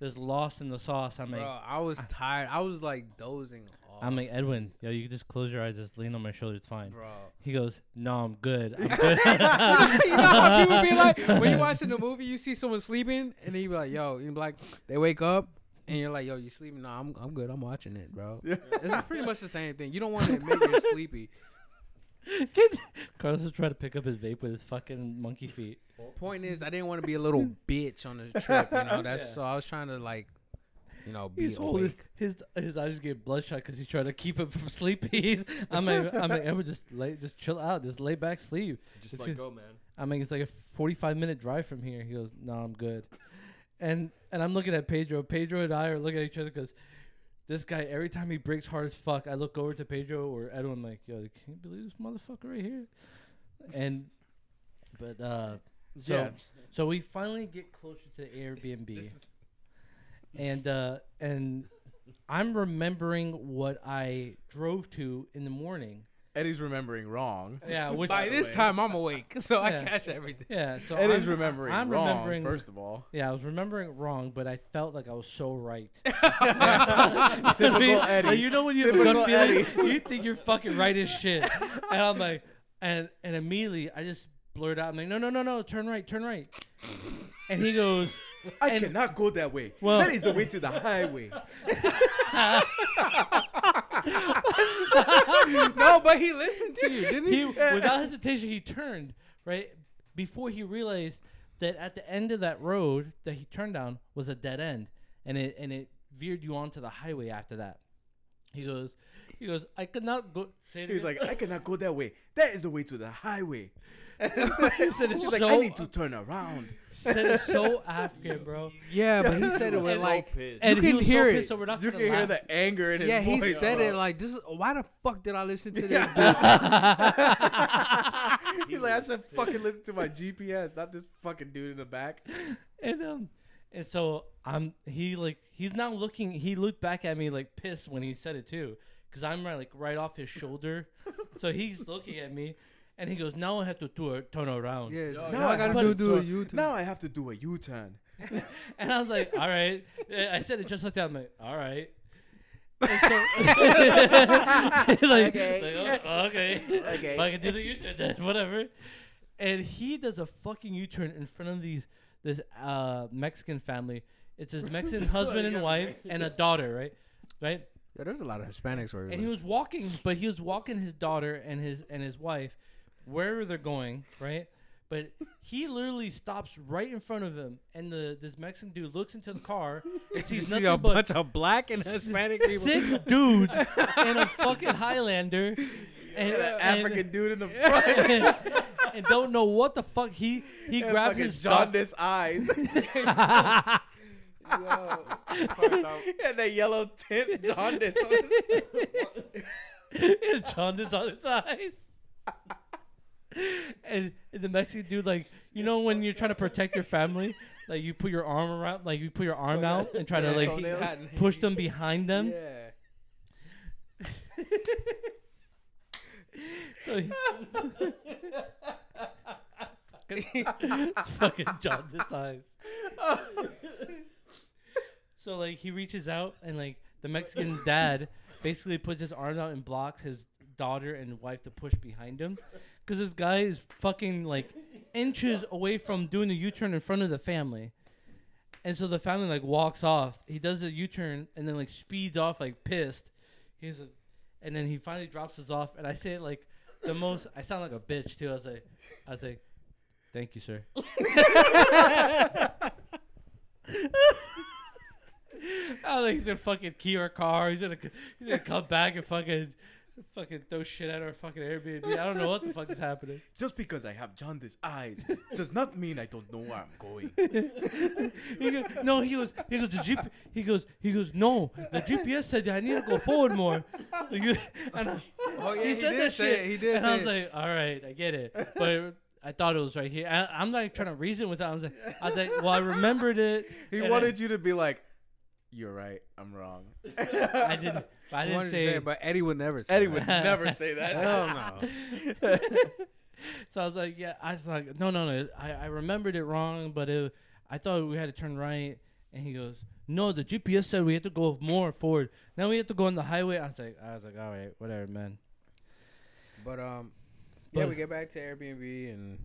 "There's lost in the sauce." I'm like, Bro, I was ah. tired. I was like dozing off. I'm like Edwin, yo, you can just close your eyes, just lean on my shoulder, it's fine. bro. He goes, "No, I'm good. I'm good." you know how people be like when you watching a movie, you see someone sleeping, and then you be like, "Yo," you be like, they wake up, and you're like, "Yo, you sleeping?" No, I'm I'm good. I'm watching it, bro. This is pretty much the same thing. You don't want to admit you're sleepy. Carlos was trying to pick up his vape with his fucking monkey feet. Point is, I didn't want to be a little bitch on the trip. You know, that's so I was trying to like, you know, be He's holding awake. his his eyes get bloodshot because he's trying to keep him from sleeping. I'm like, I'm like, Edward, just lay, just chill out, just lay back, sleep. Just it's like good. go, man. I mean, it's like a 45 minute drive from here. He goes, "No, I'm good." And and I'm looking at Pedro. Pedro and I are looking at each other because this guy every time he breaks hard as fuck, I look over to Pedro or Edwin like, "Yo, can you believe this motherfucker right here?" And but uh, so Yeah. so we finally get closer to Airbnb, and uh, and I'm remembering what I drove to in the morning. Eddie's remembering wrong. Yeah, which By this way. time, I'm awake, so I Yeah. catch everything. yeah, so Eddie's I'm, remembering I'm wrong. remembering First of all, Yeah, I was remembering wrong, but I felt like I was so right. typical Eddie. you know when you have a Typical gut feeling, you think you're fucking right as shit, and I'm like, and and immediately I just blurt out, I'm like, no, no, no, no, turn right, turn right, and he goes, I and- cannot go that way. Well- that is the way to the highway. no, but he listened to you, didn't he? he without hesitation he turned right before he realized that at the end of that road that he turned down was a dead end, and it and it veered you onto the highway after that. He goes, he goes, I could not go. Say He's again. like, I cannot go that way. That is the way to the highway. he said it's He's so like, I need to turn around. said it so African, bro. Yeah, but he said it was like, pissed. And You can hear it. so we're not You can hear the anger in his yeah, he said bro. it like, this is why the fuck did I listen to this? Dude? He's like, I should fucking listen to my GPS, not this fucking dude in the back. and um, and so I'm he like he's now looking. He looked back at me like pissed when he said it too, because I'm right, like right off his shoulder. so he's looking at me, and he goes, "Now I have to do a turn around." Yeah, it's Yo, now now I I gotta have do to do a turn- Now I have to do a U-turn. And I was like, "All right." I said it just like that. I'm like, "All right." So- like, Okay. like, oh, okay. Okay. If I can do the U-turn, then whatever. And he does a fucking U-turn in front of these this uh, Mexican family. It's his Mexican husband and wife and a daughter, right? Right? Yeah, there's a lot of Hispanics where And he was walking, but he was walking his daughter and his and his wife wherever they're going, right? But he literally stops right in front of him, and the this Mexican dude looks into the car and sees see nothing a but bunch of black and Hispanic people. six dudes and a fucking Highlander, and, And an African dude in the front. and, and don't know what the fuck he he and fucking his dog. jaundice eyes. and that yellow tint jaundice on his jaundice on his eyes. And, and the Mexican dude, like, you know, when you're trying to protect your family, like you put your arm around, like you put your arm out and try to like push them behind them. Yeah. So he- it's fucking eyes. so like he reaches out and like the Mexican dad basically puts his arms out and blocks his daughter and wife to push behind him, because this guy is fucking like inches away from doing the U-turn in front of the family. And so the family like walks off. He does a U-turn and then like speeds off like pissed. He's a, and then he finally drops us off. And I say it like the most. I sound like a bitch too. I was like, I was like, thank you, sir. I was like, he's gonna fucking key our car. He's gonna he's gonna come back and fucking fucking throw shit at our fucking Airbnb. I don't know what the fuck is happening. Just because I have jaundiced eyes does not mean I don't know where I'm going. He goes, no, he goes, he goes, the GP, he goes, he goes, no, the GPS said I need to go forward more. So you- and I, Oh yeah, he he, said did that say shit, it. He did and I was it. like, all right, I get it, but I thought it was right here. I, I'm not trying to reason with that. I was like, I was like, well, I remembered it. He wanted you to be like, "You're right, I'm wrong." I, I didn't, I I didn't say. but Eddie would never say Eddie that. would never say that. Hell no. so I was like, yeah, I was like, no, no, no, I, I remembered it wrong, but it, I thought we had to turn right. And he goes, no, the GPS said we had to go more forward. Now we have to go on the highway. I was like, I was like, all right, whatever, man. But um, yeah, But- we get back to Airbnb and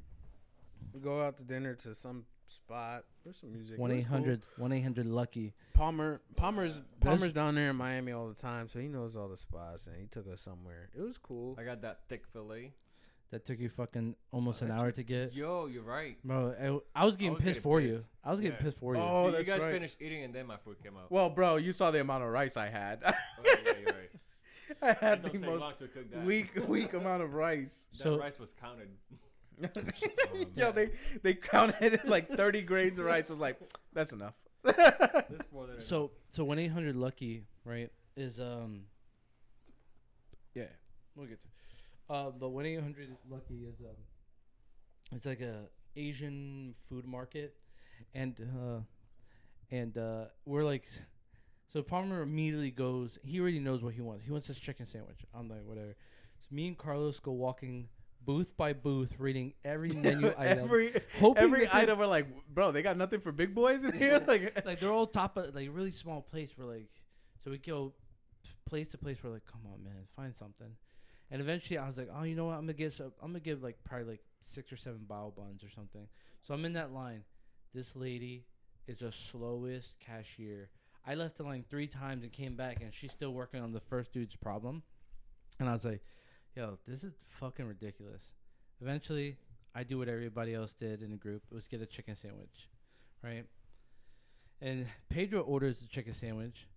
we go out to dinner to some spot. There's some music. One was eight cool. hundred, one eight hundred lucky. Palmer, Palmer's There's- Palmer's down there in Miami all the time, so he knows all the spots, and he took us somewhere. It was cool. I got that thick fillet. That took you fucking almost an hour took- to get. Yo, you're right. Bro, I, I was getting was pissed getting for you. pissed. I was getting Yeah. pissed for you. Oh, you that's guys right. finished eating and then my food came out. Well, bro, you saw the amount of rice I had. oh, yeah, you're right. I It had don't the take most long to cook that. weak, weak amount of rice. That So- rice was counted. Yo, they they counted like 30 grains of rice. I was like, that's enough. That's more than So so one eight hundred lucky right is um. Yeah, we'll get to. Uh, but one eight hundred lucky is um. It's like a Asian food market, and uh, and uh, we're like, so Palmer immediately goes. He already knows what he wants. He wants this chicken sandwich. I'm like, whatever. So me and Carlos go walking booth by booth, reading every menu item. every hoping every that they- item, we're like, bro, they got nothing for big boys in here. Like, like they're all top of like really small place. We're like, so we go place to place. We're like, come on, man, find something. And eventually, I was like, oh, you know what? I'm gonna get some. I'm gonna give like probably like six or seven bao buns or something. So I'm in that line. This lady is the slowest cashier. I left the line three times and came back, and she's still working on the first dude's problem. And I was like, yo, this is fucking ridiculous. Eventually, I do what everybody else did in the group. It was get a chicken sandwich, right? And Pedro orders the chicken sandwich,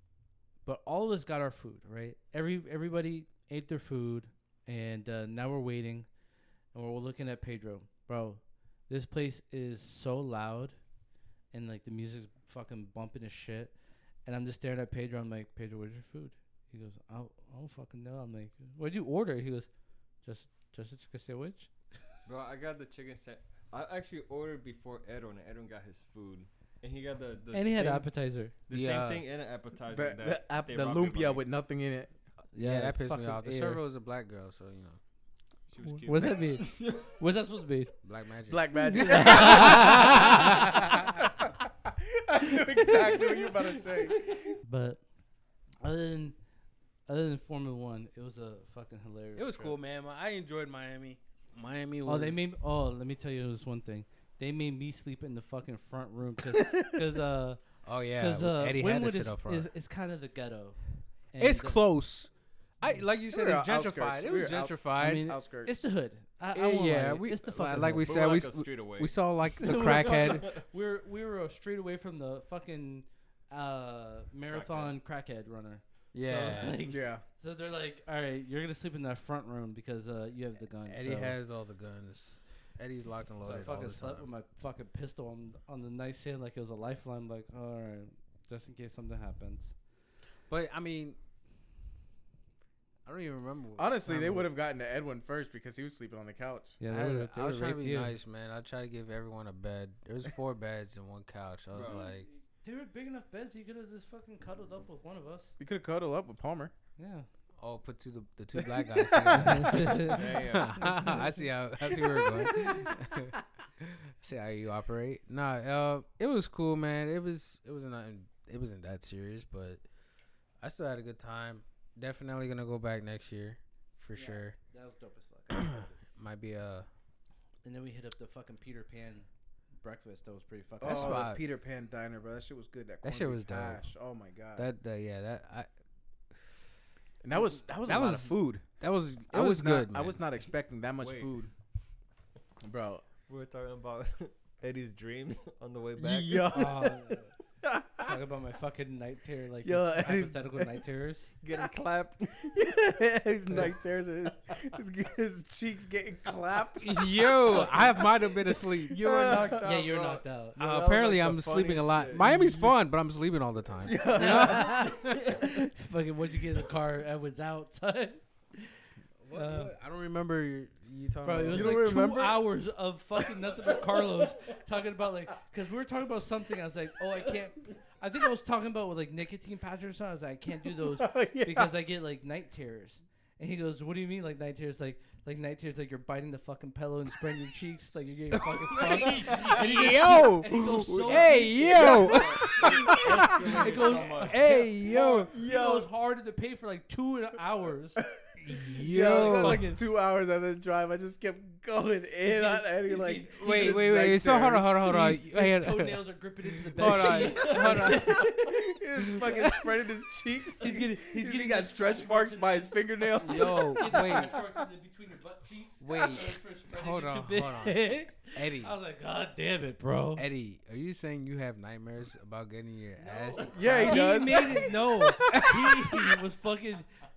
but all of us got our food, right? Every everybody ate their food, and uh, now we're waiting, and we're looking at Pedro, bro. This place is so loud, and like the music's fucking bumping as shit, and I'm just staring at Pedro. I'm like, Pedro, where's your food? He goes, I don't, I don't fucking know. I'm like, what'd you order? He goes, just just a chicken sandwich. Bro, I got the chicken set. I actually ordered before Edwin, and Edwin got his food, and he got the, the and he had same, appetizer. the The, same thing and an appetizer. the, that the, app, the lumpia money. with nothing in it. Yeah, that pissed me off. The air. server was a black girl, so you know, She was cute. What's that mean? What's that supposed to be? black magic. Black magic. I knew exactly what you were about to say. But other than other than Formula One, it was a fucking hilarious. It was trip. cool, man. I enjoyed Miami. Miami was. Oh, they made. Oh, let me tell you this one thing. They made me sleep in the fucking front room because because uh Oh yeah, because uh Eddie had to sit is, up front. is, is kind of the ghetto. And, it's uh, close. I like you said, We were it's outskirts. gentrified. It was were outs- gentrified. I mean, Outskirts. It's the hood. I, I Yeah, won't lie. we- it's the like- fucking like hood. we said, we're like s- a street away. we saw like the crackhead. we're we were straight away from the fucking uh marathon crackhead runner. Yeah, So, like, yeah. so they're like, all right, you're gonna sleep in that front room because uh you have the gun. Eddie so. has all the guns. Eddie's locked and So I loaded all fucking the slept with my fucking pistol on on the nightstand like it was a lifeline. Like, all right, just in case something happens. But I mean, I don't even remember. what Honestly, they would have gotten to Edwin first because he was sleeping on the couch. Yeah, I, they would've- they I was trying to be you. nice, man. I tried to give everyone a bed. There was four beds and one couch. I was Bro. like, They were big enough beds. You could have just fucking cuddled up with one of us. You could have cuddled up with Palmer. Yeah. oh, put two the, the two black guys. together. Damn. I see how I see where we're going. see how you operate. Nah, uh, it was cool, man. It was it was not it wasn't that serious, but I still had a good time. Definitely gonna go back next year, for Yeah. sure. That was dope as fuck. Might be a and then we hit up the fucking Peter Pan breakfast. That was pretty fucking. That's oh, why- the Peter Pan diner, bro. That shit was good. That, That corned shit beef was dope. hash. Oh my god. that. that yeah, that I and that was that was that a lot was- of food. that was it I was, was, good. Not, I man. was not expecting that much Wait. food, bro. We were talking about Eddie's dreams on the way back. Oh, yeah. Talk about my fucking night terror, like Yo, his Eddie's- hypothetical night terrors. Getting clapped. his night terrors, his, his, his cheeks getting clapped. Yo, I might have been asleep. You were knocked out. yeah, you're bro. knocked out. Yo, Uh, was, apparently, like, I'm the sleeping a funniest lot. shit. Miami's fun, but I'm sleeping all the time. fucking, what'd you get in the car? Edward's outside. What- Uh, what? I don't remember you, you talking Bro, it was You like don't two remember? hours of fucking nothing but Carlos talking about like, cause we were talking about something. I was like, oh, I can't. I think I was talking about with like nicotine patches or something. I was like, I can't do those oh, Yeah. because I get like night terrors. And he goes, what do you mean like night terrors? Like like night terrors, like you're biting the fucking pillow and spreading your cheeks, like you're getting fucking fucked. And he goes, yo, and he goes so hey deep. yo, It goes, hey yo, It goes hard to pay for like two hours. Yo, yo. like two hours on the drive, I just kept going in on Eddie. Like, Wait, his wait, wait. So hold on, hold on, hold on. His, his toenails are gripping into the bed Hold on, hold on. He's fucking spreading his cheeks. He's getting, he's He's getting he got stretch marks by his fingernails. Yo, wait, stretch marks in between your butt cheeks. Wait. So it's for spreading Hold on, hold on. Eddie. I was like, God damn it, bro. Eddie, are you saying you have nightmares about getting your ass? Yeah, he does. he made it no. he, he was fucking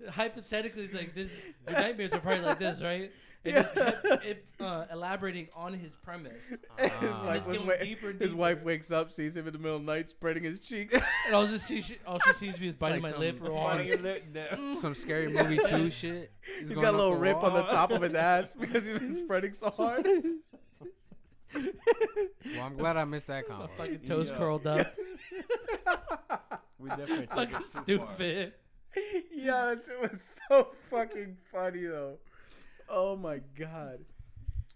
hypothetically like this. Your nightmares are probably like this, right? It just kept it, uh, elaborating on his premise. his wife, was going wa- deeper and his wife wakes up, sees him in the middle of the night, spreading his cheeks. And all, just see, she, all she sees me is biting like my lip some- or some- Biting your lip down. Some scary movie two shit. He's going got a little the rip on the top of his ass because he's been spreading so hard. Well, I'm glad I missed that My combo. fucking toes Yeah. curled up. We definitely took fucking it too stupid. yeah, that it was so fucking funny though. Oh my god.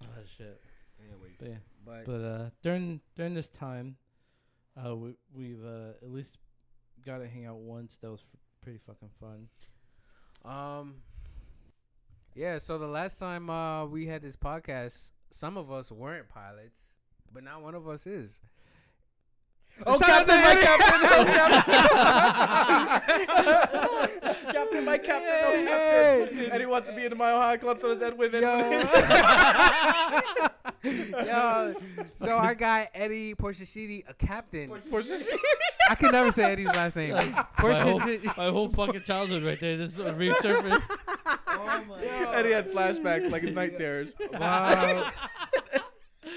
Oh shit. Anyways. But, yeah. But but uh, during during this time, uh, we we've uh, at least got to hang out once. That was f- pretty fucking fun. um, yeah. So the last time uh we had this podcast, some of us weren't pilots, but now one of us is. Oh, Shout Captain, to my Eddie. Captain! Captain, my Captain, no Captain. And he wants to be in the Mile High Club, so does Edwin. Yo. Yo, so our guy Eddie Porshashidi, a captain. For. I can never say Eddie's last name. my, whole, my whole fucking childhood right there. This resurfaced. Oh my Eddie had flashbacks like his night terrors. Wow.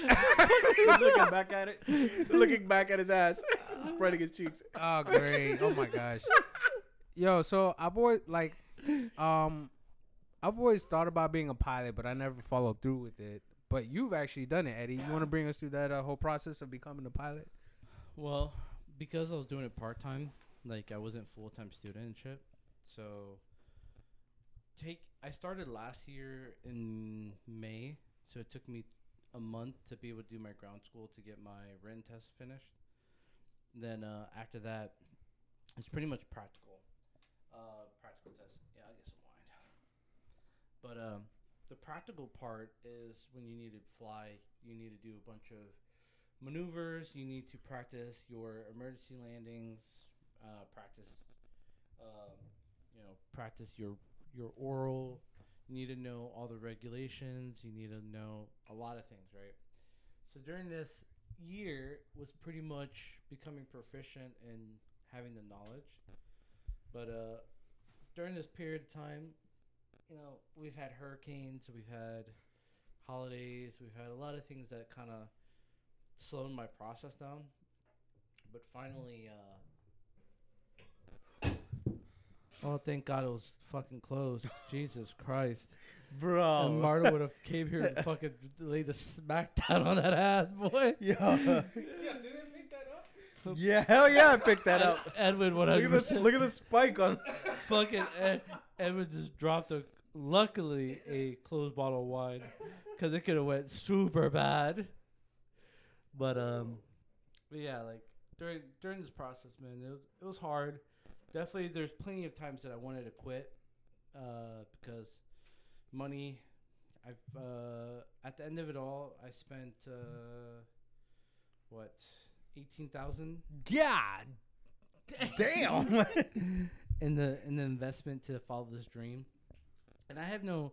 Looking back at it. Looking back at his ass, spreading his cheeks. Oh great! Oh my gosh. Yo, so I've always like, um, I've always thought about being a pilot, but I never followed through with it. But you've actually done it, Eddie. You want to bring us through that uh, whole process of becoming a pilot? Well, because I was doing it part time, like I wasn't full time student and shit. So take I started last year in May, so it took me a month to be able to do my ground school to get my written test finished. Then uh, after that, it's pretty much practical. Uh, practical test. Yeah, I'll get some wine. But um, the practical part is when you need to fly, you need to do a bunch of maneuvers. You need to practice your emergency landings. Uh, practice, um, you know, practice your your oral. You need to know all the regulations. You need to know a lot of things, right? So during this year was pretty much becoming proficient in having the knowledge. But uh, during this period of time, you know, we've had hurricanes, we've had holidays, we've had a lot of things that kind of slowed my process down. But finally, uh, oh, thank God it was fucking closed. Jesus Christ. Bro. And Marta would have came here and fucking laid the smack down on that ass, boy. yeah. Yeah, didn't pick that up? Yeah, hell yeah, I picked that up. Edwin would Look have at this. Look at the spike on. fucking Ed, Edwin just dropped a luckily a closed bottle of wine because it could have went super bad. But um, but yeah, like during during this process, man, it was it was hard. Definitely, there's plenty of times that I wanted to quit uh, because money. I've uh, at the end of it all, I spent uh, what eighteen thousand God. Damn. in the in the investment to follow this dream, and I have no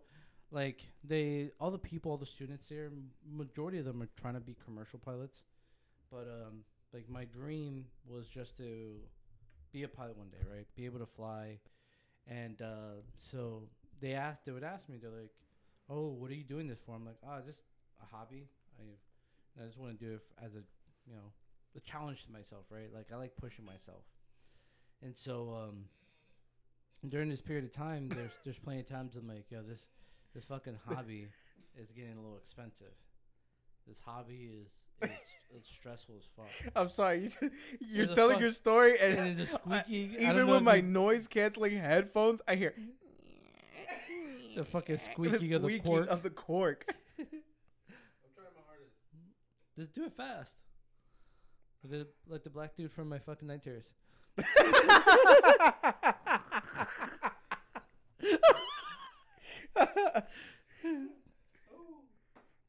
like they all the people, all the students there, majority of them are trying to be commercial pilots, but um like my dream was just to be a pilot one day, right? Be able to fly, and uh, so they asked, they would ask me, they're like, "Oh, what are you doing this for?" I'm like, "Ah, just a hobby. I I just want to do it as a you know a challenge to myself, right? Like I like pushing myself." And so um, during this period of time, there's there's plenty of times I'm like, yo, this this fucking hobby is getting a little expensive. This hobby is is, is stressful as fuck. I'm sorry. You, you're telling fuck- your story, and, And then the I- squeaking. I don't even know with if my you- noise canceling headphones, I hear the fucking squeaking of the cork. of the cork. I'm trying my hardest. Just do it fast. Like the, like the black dude from my fucking night terrors.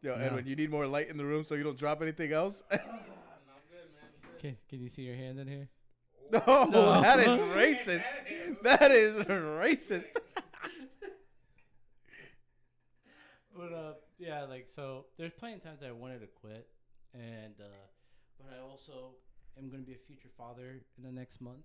Yo, No. Edwin, you need more light in the room so you don't drop anything else. Can Can you see your hand in here? no, No. that is racist. That is racist. But uh, yeah, like so. There's plenty of times I wanted to quit, and uh, but I also am going to be a future father in the next month.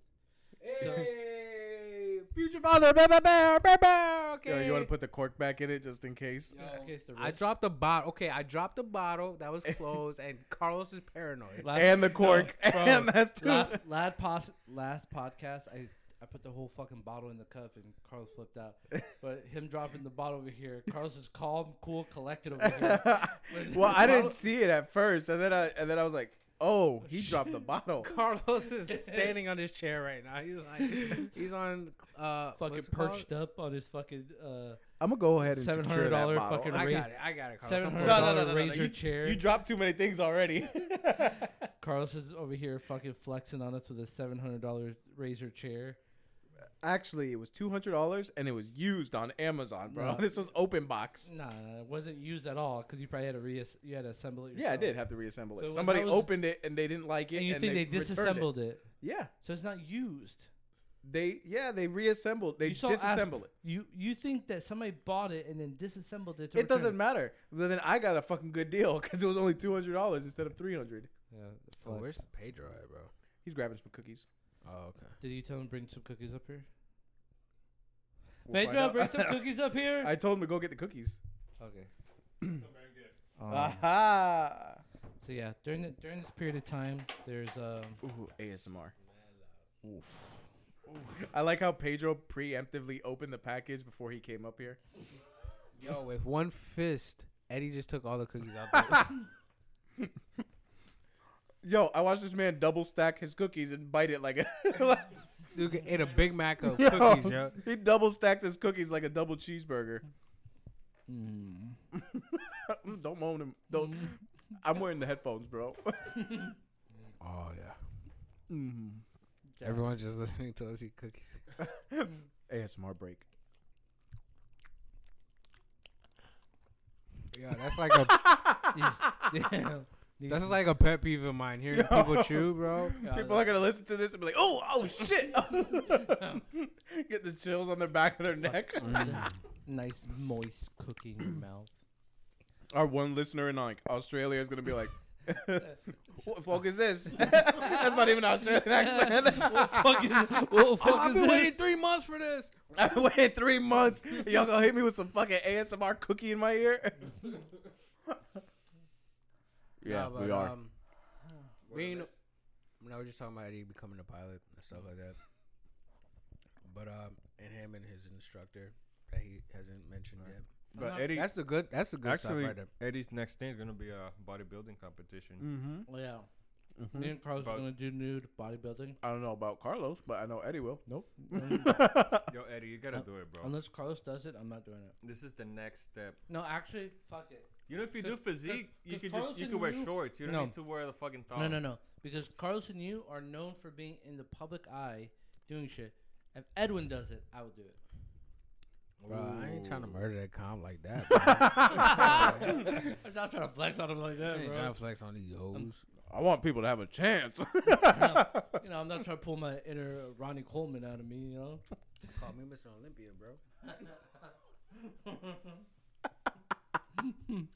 So- Hey, future father. Bear, bear, bear, bear, bear. Okay. Yo, you want to put the cork back in it just in case? Just in case the I risk- dropped the bottle. Okay, I dropped the bottle that was closed, and Carlos is paranoid. Last- and the cork, No, bro, and that's too. last last, pos- last podcast, I I put the whole fucking bottle in the cup, and Carlos flipped out. But him dropping the bottle over here, Carlos is calm, cool, collected over here. But well, I didn't see it at first, and then I and then I was like, "Oh, he dropped the bottle." Carlos is standing on his chair right now. He's like, he's on uh, fucking what's it called? perched up on his fucking uh, I'm gonna go ahead and $700 secure that fucking I Ra- got it. I got it. Carlos. seven I'm hundred putting- dollar razor You, chair. you dropped too many things already. Carlos is over here fucking flexing on us with a seven hundred dollar razor chair. Actually, it was two hundred dollars, and it was used on Amazon, bro. No. This was open box. Nah, nah, it wasn't used at all because you probably had to re you had to assemble it. Yeah, I did have to reassemble it. when Somebody was- opened it and they didn't like it, And you think they, returned it. disassembled it. Yeah, so it's not used. they yeah they reassembled. They You saw Ask- disassembled it. You you think that somebody bought it and then disassembled it? To It doesn't matter. But then I got a fucking good deal because it was only two hundred dollars instead of three hundred. Yeah, Oh, where's Pedro at, bro? He's grabbing some cookies. Oh, okay. Did you tell him to bring some cookies up here? We'll Pedro, bring some cookies up here. I told him to go get the cookies. okay. gifts. Um, Aha! so yeah, during the, during this period of time, there's um. Ooh, ASMR. I like how Pedro preemptively opened the package before he came up here. Yo, with one fist, Eddie just took all the cookies out there. Yo, I watched this man double stack his cookies and bite it like a. Dude ate a Big Mac of Yo, cookies, yo. He double stacked his cookies like a double cheeseburger. Mm. Don't moan him. Don't. I'm wearing the headphones, bro. Oh yeah. mm Everyone's just listening to us eat cookies. ASMR break. Yeah, that's like a yeah. That's like a pet peeve of mine. Hearing Yo. people chew, bro. People are gonna listen to this and be like, "Oh, oh shit!" Get the chills on their back of their neck. Nice moist cookie in your mouth. Our one listener in like Australia is gonna be like, "What the fuck is this?" That's not even an Australian accent. fuck is what the Oh, fuck I've is been this? waiting three months for this. I've been waiting three months. Y'all gonna hit me with some fucking ASMR cookie in my ear? Yeah, Nah, but, we are. Um, we ain't, no, we're just talking about Eddie becoming a pilot and stuff like that. But um, and him and his instructor that he hasn't mentioned yet. But not- Eddie, That's the good. That's the good actually, stuff right there. Eddie's next thing is gonna be a bodybuilding competition. mm-hmm. Yeah. Me and Carlos are But- gonna do nude bodybuilding. I don't know about Carlos, but I know Eddie will. Nope. Yo, Eddie, you gotta Uh, do it, bro. Unless Carlos does it, I'm not doing it. This is the next step. No, actually, fuck it. You know, if you do physique, you could just you and could wear you- shorts. You don't No. need to wear the fucking thong. No, no, no. Because Carlos and you are known for being in the public eye doing shit. If Edwin does it, I will do it. Bro, I ain't trying to murder that comp like that. I'm not trying to flex on him like I that, ain't bro. trying to flex on these hoes. I want people to have a chance. You know, I'm not trying to pull my inner Ronnie Coleman out of me. You know. Call me Mr. Olympia, bro.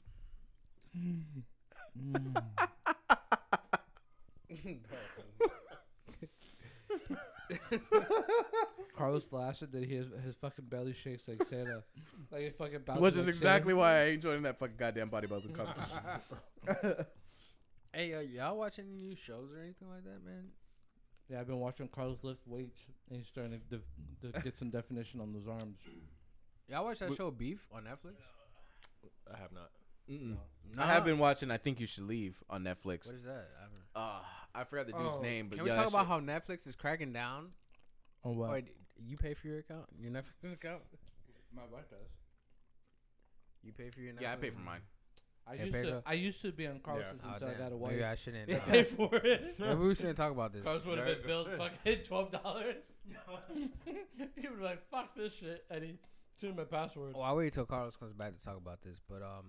Carlos Lasset that he has his fucking belly shakes like Santa, like it fucking bounces. Which is like exactly Santa. why I ain't joining that fucking goddamn bodybuilding competition. Hey, uh, y'all watching any new shows or anything like that, man? Yeah, I've been watching Carlos lift weights, and he's starting to, def- to get some definition on those arms. Y'all watch that We- show Beef on Netflix? I have not. Mm-mm. I have been watching. I think you should leave on Netflix. What is that? I haven't- Uh, I forgot the dude's Oh, name, but Can we yeah, talk that about shit- how Netflix is cracking down? On what? Or you pay for your account? Your Netflix account? My wife does. You pay for your Netflix? Yeah, I pay for mine. I Yeah, used pay to. I used to be on Carlos's Oh, until I damn. got a wife. Maybe I shouldn't. I Uh, paid for it. maybe we shouldn't talk about this. Carlos would have been billed fucking twelve dollars. he would be like, "Fuck this shit," and he threw my password. Well, I'll wait till Carlos comes back to talk about this. But um,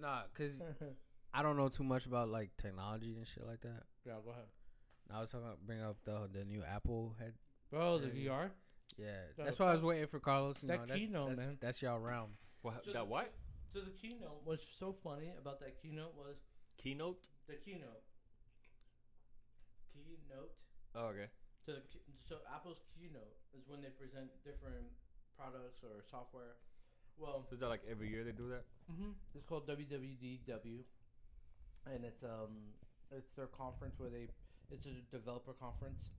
nah, cause I don't know too much about like technology and shit like that. yeah, go ahead, I was talking about bring up the the new Apple head. bro. The VR. Yeah, No, that's why I was waiting for Carlos. You that know, that's, keynote, that's, man. That's y'all realm. What, So that the- what? So the keynote was so funny about that keynote was Keynote? the keynote. Keynote. Oh, okay. So, the so Apple's keynote is when they present different products or software. Well, So is that like every year they do that? hmm It's called WWDW, and it's um it's their conference where they it's a developer conference,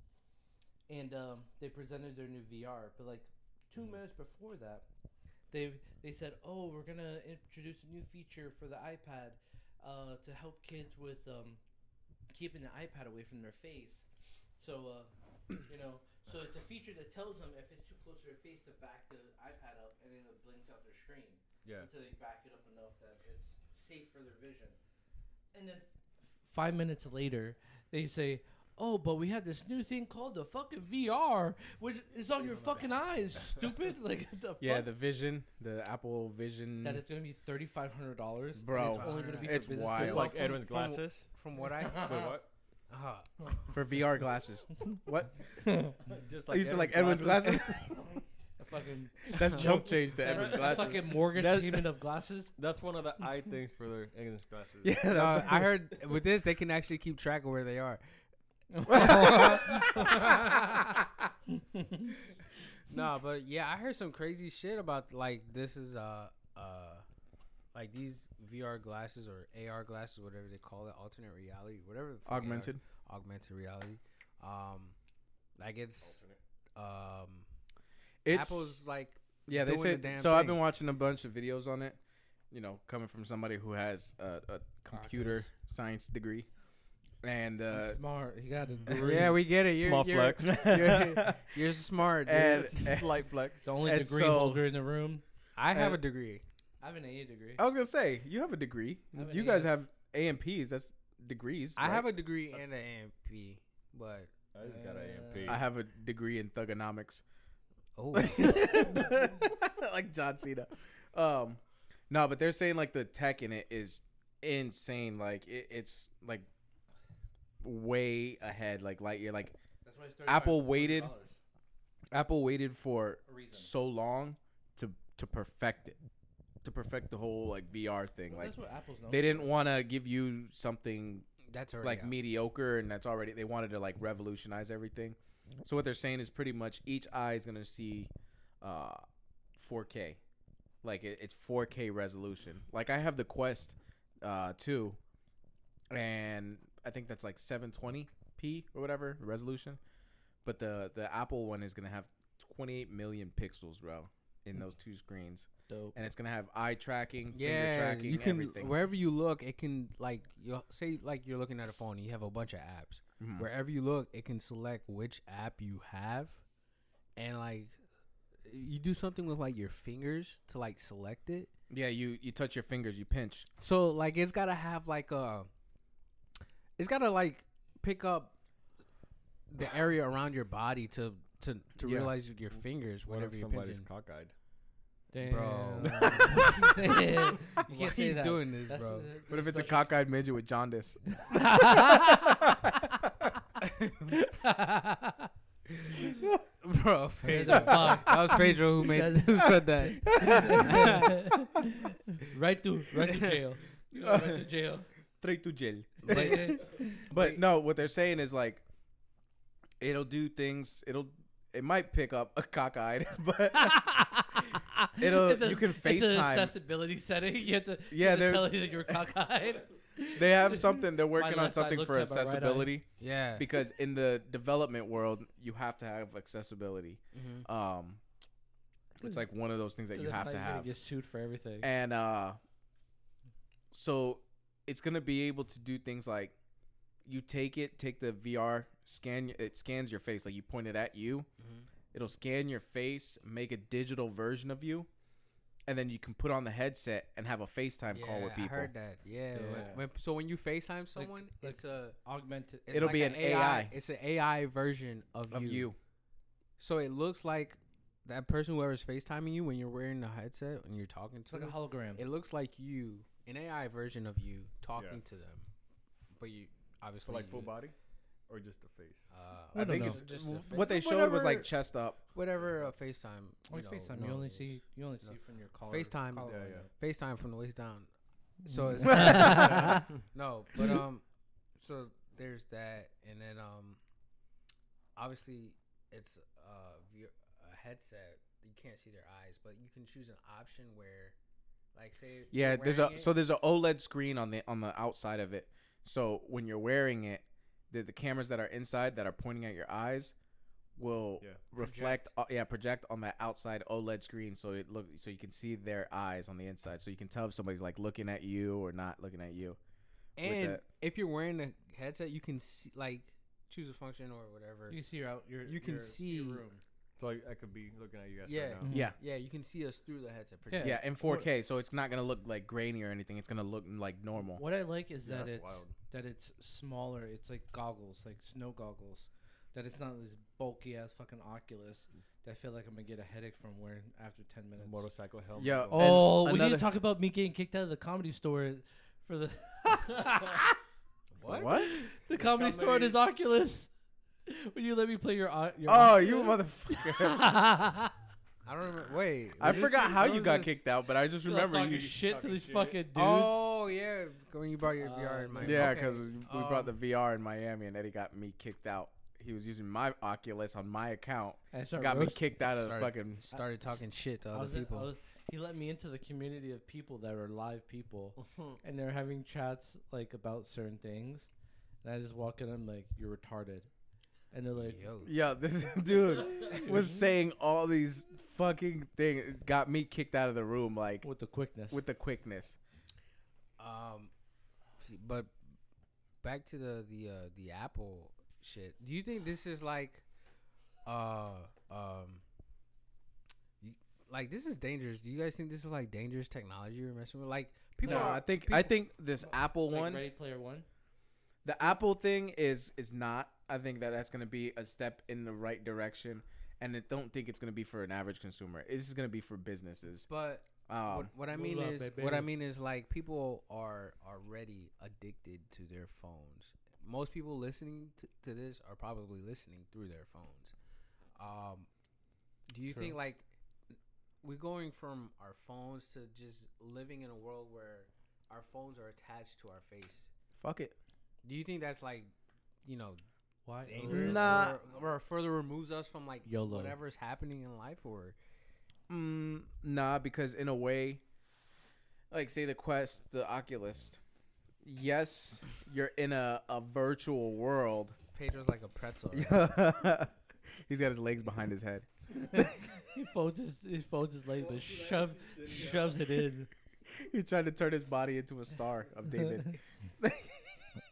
and um they presented their new VR. But like two minutes before that, they they said, oh, we're gonna introduce a new feature for the iPad, uh, to help kids with um keeping the iPad away from their face. So uh, you know. So it's a feature that tells them if it's too close to their face to back the iPad up, and then it blinks out their screen Yeah. until they back it up enough that it's safe for their vision. And then five minutes later, they say, "Oh, but we have this new thing called the fucking VR, which is on your fucking eyes, stupid!" like the Yeah, fuck? the Vision, the Apple Vision. that it's gonna be thirty five hundred dollars, Bro, It's only gonna be it's for business. wild. Just Just like from- Edwin's from- glasses. From what I Wait, what? Uh, for VR glasses. what? Just I used to like Edwin's glasses. A fucking That's jump change to a Edwin's glasses. fucking mortgage That- payment of glasses. That's one of the eye things for their Edwin's glasses. Yeah, uh, I heard with this they can actually keep track of where they are. nah, but yeah, I heard some crazy shit about like this is uh like these VR glasses or AR glasses, whatever they call it, alternate reality, whatever. the fuck AR augmented. augmented reality. Um, like it's um It's Apple's like yeah. They doing say the damn so. I've been watching a bunch of videos on it. You know, coming from somebody who has a, a computer science degree, and uh, Smart. He got a degree. yeah, we get it. You're, Small you're, flex. You're, you're smart, dude. And- Slight flex. the only degree so- holder in the room. I have and- a degree. I have an A degree. I was gonna say you have a degree. Have You guys AS. have AMPs. That's degrees. I have a degree and an AMP, but I just got an AMP. I have a degree in thuganomics. oh, like John Cena. Um, no, but they're saying like the tech in it is insane. Like it, it's like way ahead. Like light year. Like That's why it's Apple $35 waited Apple waited for so long to to perfect it, to perfect the whole like VR thing. Well, Like that's what Apple's known they for. didn't want to give you something that's already like out. mediocre and that's already they wanted to like revolutionize everything so what they're saying is pretty much each eye is gonna see uh 4k like it, it's 4k resolution like i have the quest uh 2 and i think that's like 720p or whatever resolution but the the apple one is gonna have 28 million pixels bro in those two screens Dope. and it's gonna have eye tracking finger Yeah, tracking you can everything wherever you look, it can like you say like you're looking at a phone. and You have a bunch of apps. Mhm. Wherever you look, it can select which app you have, and like you do something with like your fingers to like select it. yeah you you touch your fingers you pinch So like it's gotta have like a, it's gotta like pick up the area around your body to to to Yeah. realize your fingers What whenever if you're somebody's pinching. cockeyed? Damn. Bro. you can't say he's that. doing this, That's bro? the- What if the it's a special- cockeyed midget with jaundice? Bro, Pedro. fuck? that was Pedro who made That's- who said that. right to right to jail. You know, right to jail. Straight to jail. But- But no, what they're saying is like, it'll do things. It'll it might pick up a cockeyed, but It'll- a- you can FaceTime. It's an accessibility setting. You have to. Yeah, they're tell you that you're cockeyed. they have something. They're working on something for my right accessibility yeah. because in the development world, you have to have accessibility. Mm-hmm. Um, it's like one of those things that you have to have. Get sued for everything. and uh so it's gonna be able to do things like you take it take the vr scan it scans your face like you point it at you Mhm. It'll scan your face make a digital version of you and then you can put on the headset and have a facetime call with people I heard that. Yeah. Yeah. when- so when you FaceTime someone, like- it's a Augmented. it's It'll like be an AI. It's an AI version of, of you. you So it looks like that person whoever's FaceTiming you when you're wearing the headset and you're talking It's to like a them. hologram. It looks like you, an AI version of you talking to them. But you obviously So like full you- body, or just the face? Uh, I i think know. it's Just w- a fa- what they showed was like chest up whatever uh, FaceTime. Like know, FaceTime, you only see you only no. see from your collar. FaceTime. collar Yeah, yeah. FaceTime from the waist down. So it's no, but um, so there's that, and then um, obviously it's uh a headset. You can't see their eyes, but you can choose an option where, like, say, yeah there's a it- so there's a oled screen on the on the outside of it so when you're wearing it the, the cameras that are inside that are pointing at your eyes will Yeah. reflect uh, yeah project on that outside oled screen so it look so you can see their eyes on the inside so you can tell if somebody's like looking at you or not looking at you and if you're wearing a headset, you can see like choose a function or whatever. You see your out. Your You can your- see- your room. So I, I could be looking at you guys Yeah. right now. Mhm. yeah yeah, you can see us through the headset. Yeah. Pretty yeah in 4k so it's not gonna look like grainy or anything it's gonna look like normal What I like is Yeah, that that's it's wild. That it's smaller. It's like goggles, like snow goggles. That it's not this bulky ass fucking Oculus. That I feel like I'm gonna get a headache from wearing after ten minutes. Motorcycle helmet. Yeah, going. Oh, we need another- to talk about me getting kicked out of the comedy store for the What? what the comedy store and his Oculus. When you let me play your, o- your oh you motherfucker I don't remember. Wait, i forgot how you got kicked out but i just remember talking you shit to these fucking oh, dudes. Oh yeah, when you brought your VR in Uh, my Yeah, okay. because we brought the Um, VR in Miami, and Eddie got me kicked out. He was using my Oculus on my account. I started got me roast- kicked out of the Started- fucking. started talking shit to I other was in- I people. was- he let me into the community of people that are live people, and they're having chats like about certain things, and I just walk in. I'm like, "You're retarded," and they're like, Yo, Yeah, this dude was saying all these fucking things. It got me kicked out of the room, like with the quickness. with the quickness. Um, but back to the the uh, the Apple shit. Do you think this is like, uh, um, y- like this is dangerous? Do you guys think this is like dangerous technology we're messing with? Like people, no, are, I think people- I think this Apple like one, Ready Player One. the Apple thing is is not. I think that that's gonna be a step in the right direction, and I don't think it's gonna be for an average consumer. This is gonna be for businesses. but Um, what, what I mean up, is baby. what I mean is like people are already addicted to their phones. Most people listening to, to this are probably listening through their phones. Um, do you True. think like we're going from our phones to just living in a world where our phones are attached to our face? fuck it. Do you think that's like you know Why? dangerous Nah. or, or further removes us from like YOLO. whatever's happening in life or Mm, nah, because in a way, like say the Quest, the Oculus. Yes, you're in a, a virtual world. Pedro's like a pretzel. right? He's got his legs behind his head. He folds his phone just his phone just like but shoves shoves it in. He tried to turn his body into a star of David.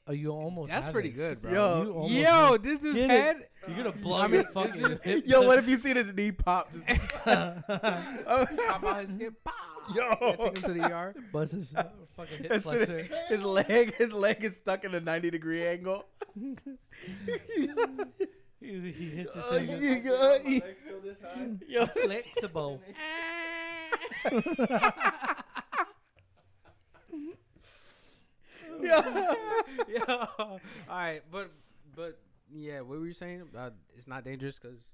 Oh, you almost. That's pretty it. good, bro. Yo, You Yo, this dude's Get it. head. You're gonna blow I your mean, fucking. hip Yo, what set. if you seen his knee pop? Just, Pop out his skin. Pow. yo, Take him to the ER. Bust his uh, fucking hip As flexor. his leg, his leg is stuck in a ninety degree angle. He he, he hits his Oh, finger. you got- My legs still this high. Yo, flexible. yeah. yeah. All right, but but yeah, what were you saying? Uh, it's not dangerous because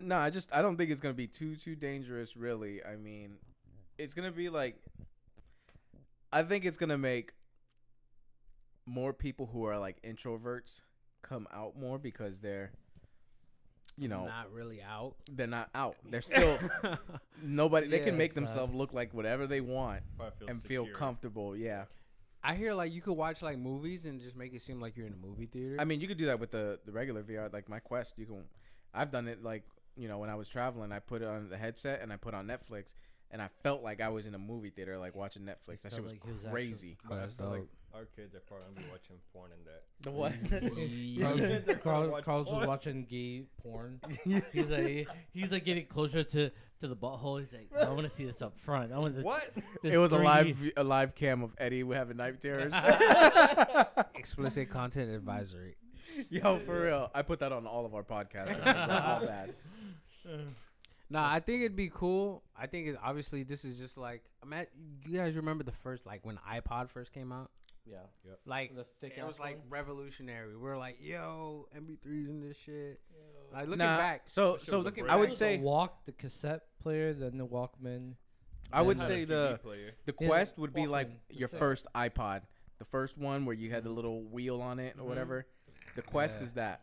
No, I just I don't think it's gonna be too too dangerous. Really, I mean, it's gonna be like. I think it's gonna make more people who are like introverts come out more because they're, you know, not really out. they're not out. They're still nobody. They Yeah, can make so- themselves look like whatever they want Probably feel and feel comfortable. Yeah, I hear like you could watch like movies and just make it seem like you're in a movie theater. I mean, you could do that with the the regular VR, like my Quest. You can. I've done it like you know when I was traveling. I put it on the headset and I put on Netflix, and I felt like I was in a movie theater, like watching Netflix. That shit was like he was crazy. oh, that's I like dope. our kids are probably gonna be watching porn in that. The what? Carl, kids are gonna Carl, watch Carl's was watching gay porn. He's like, he's like getting closer to, to the butthole. He's like, I want to see this up front. I want this. What? this it was a 3D live a live cam of Eddie we having night terrors. Explicit content advisory. Yo, for real. I put that on all of our podcasts. all bad. Nah, I think it'd be cool. I think it's obviously this is just like I'm at. You guys remember the first like when iPod first came out? Yeah. Like The thick it was ass like one? revolutionary. We are like, yo, MP3s and this shit. Like looking Nah, back, so That shit so was looking, break. I would The say walk, the cassette player, then the Walkman. I would Had a say CD the player. the Yeah, Quest would be like Walkman, your cassette. first iPod, the first one where you had the little wheel on it or Mhm. whatever. The Quest Yeah. is that.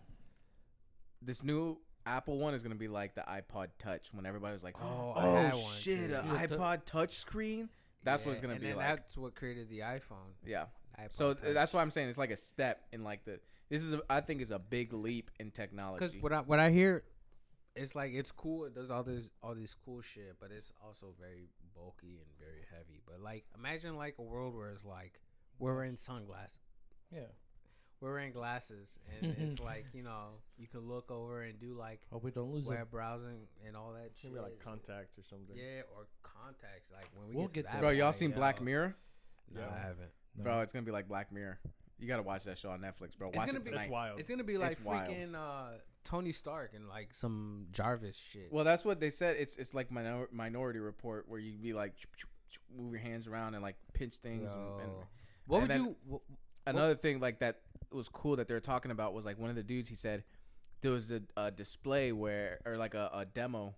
This new Apple one is gonna be like the iPod Touch when everybody was like, Oh, "Oh, I had one shit, too. an Yeah, tou- iPod Touch screen." That's what it's Yeah, gonna and be then like. That's what created the iPhone. yeah. iPod So Touch. that's why I'm saying it's like a step in like the. This is a, I think is a big leap in technology. Because what I what I hear, it's like it's cool. It does all this all this cool shit, but it's also very bulky and very heavy. But like, imagine like a world where it's like we're wearing sunglasses, Yeah. we're wearing glasses, and it's like you know you can look over and do like Hope we don't lose it. web browsing and all that shit. Maybe like contacts or something. yeah, or contacts. Like when we We'll get, get that Bro, y'all seen. Black Mirror? No, Yeah. I haven't. No. Bro, it's gonna be like Black Mirror. You gotta watch that show on Netflix, bro. It's gonna it be- tonight. It's wild. It's gonna be like It's freaking uh, Tony Stark and like some Jarvis shit. Well, that's what they said. It's it's like minor, Minority Report where you'd be like move your hands around and like pinch things. And, and what and would then- you? wh- another thing like that was cool that they were talking about was like one of the dudes he said there was a, a display where or like a, a demo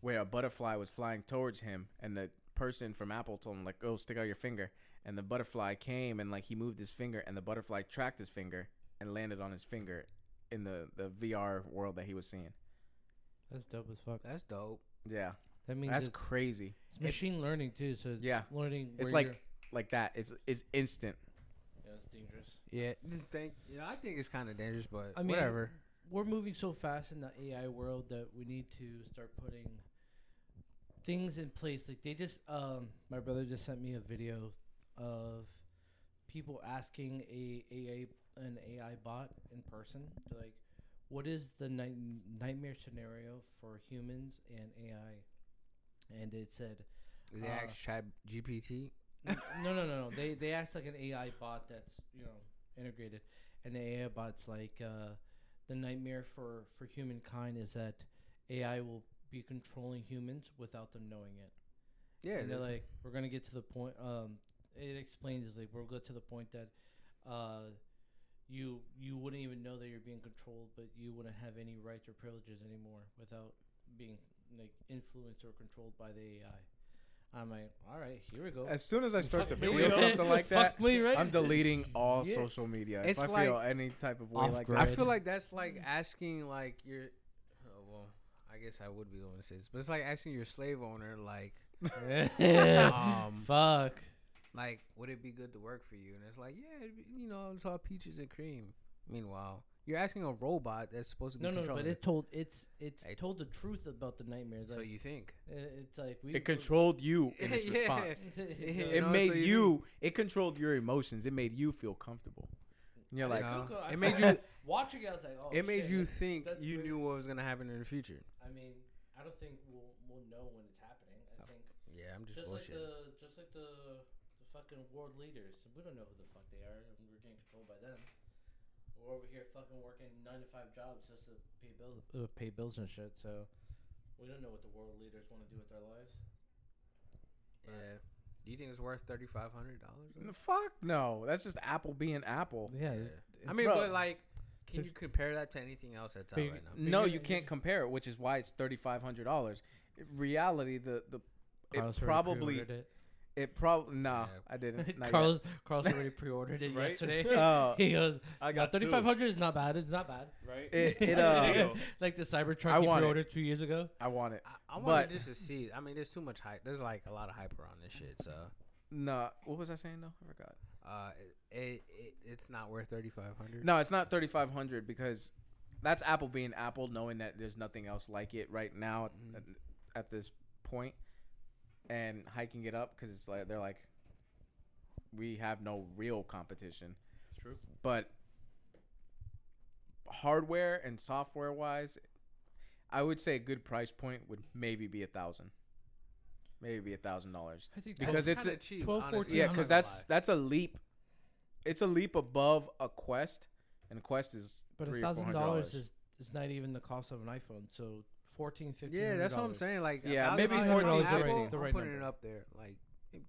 where a butterfly was flying towards him and the person from apple told him like go stick out your finger and the butterfly came and like he moved his finger and the butterfly tracked his finger and landed on his finger in the the vr world that he was seeing That's dope as fuck. That's dope. yeah That means that's it's, crazy it's machine learning too. So it's Yeah. learning. it's like you're- like that it's it's instant yeah, it's dangerous. Yeah, this thing. You know, I think it's kind of dangerous, but I mean, whatever. We're moving so fast in the AI world that we need to start putting things in place. Like they just, um, my brother just sent me a video of people asking a AI an AI bot in person, like, what is the night- nightmare scenario for humans and AI? And it said, They uh, ask Chat GPT. No, no, no, no. They they asked like an AI bot that's you know integrated, and the AI bot's like uh, the nightmare for for humankind is that AI will be controlling humans without them knowing it. Yeah, and they're like, we're gonna get to the point. Um, it explains like we'll get to the point that uh, you you wouldn't even know that you're being controlled, but you wouldn't have any rights or privileges anymore without being like influenced or controlled by the AI. I'm like, all right, here we go. as soon as i start to feel something like that Fuck me, right? i'm deleting all Yeah. social media It's if i feel like any type of way like that I feel like that's like asking like your. Oh, well, I guess I would be the one to say this, but it's like asking your slave owner like, um, Fuck. Like, would it be good to work for you? And it's like, yeah, it'd be, you know, it's all peaches and cream. Meanwhile, you're asking a robot that's supposed to be No, no, controlling but it. it told it's it's Hey. told the truth about the nightmares. So Like, you think? it's like we it controlled you in its Yeah. response. it, You It know, made so you you. It controlled your emotions. It made you feel comfortable. And you're like, know, I it made you- watching it. I was like, oh, it made shit, you that's- think that's you really- knew what was gonna happen in the future. I mean, I don't think we'll we'll know when it's happening. I think Yeah, I'm just, just like bullshit. the just like the the fucking world leaders. We don't know who the fuck they are, and we're getting controlled by them. We're over here fucking working nine to five jobs just to pay bills, uh, pay bills and shit. So we don't know what the world leaders want to do with their lives. Yeah. Do you think it's worth thirty five hundred dollars? N- Fuck no. That's just Apple being Apple. Yeah, I mean, Bro. but like, can you compare that to anything else that's out right now? No, you're- can't compare it, which is why it's thirty five hundred dollars. Reality, the the Carlos it already probably pre-ordered it. It probably nah, Yeah. I didn't. Not Carlos Carlos already pre-ordered it Right? yesterday. yet. Oh, he goes, I got two, five hundred is not bad. It's not bad." Right? it it uh, like the Cybertruck I he want pre-ordered two years ago. I want it. I, I want But- just to see. I mean, there's too much hype. There's like a lot of hype around this shit. So, No, what was I saying though? I forgot. uh, it, it, it it's not worth thirty five hundred. No, it's not thirty five hundred because that's Apple being Apple, knowing that there's nothing else like it right now Mhm. at, at this point, and hiking it up because it's like they're like, we have no real competition. It's true. but hardware and software wise, I would say a good price point would maybe be a thousand, maybe be a thousand dollars. I think Because it's a- cheap. 12, 14, Yeah, because not gonna that's that's a leap. It's a leap above a Quest, and a Quest is but a three or four thousand hundred dollars dollars. is is not even the cost of an iPhone. So 14, 15 Yeah, that's what I'm saying. Like, a Yeah, thousand maybe dollars 14, on 15. Apple, The I'm putting number. it up there, like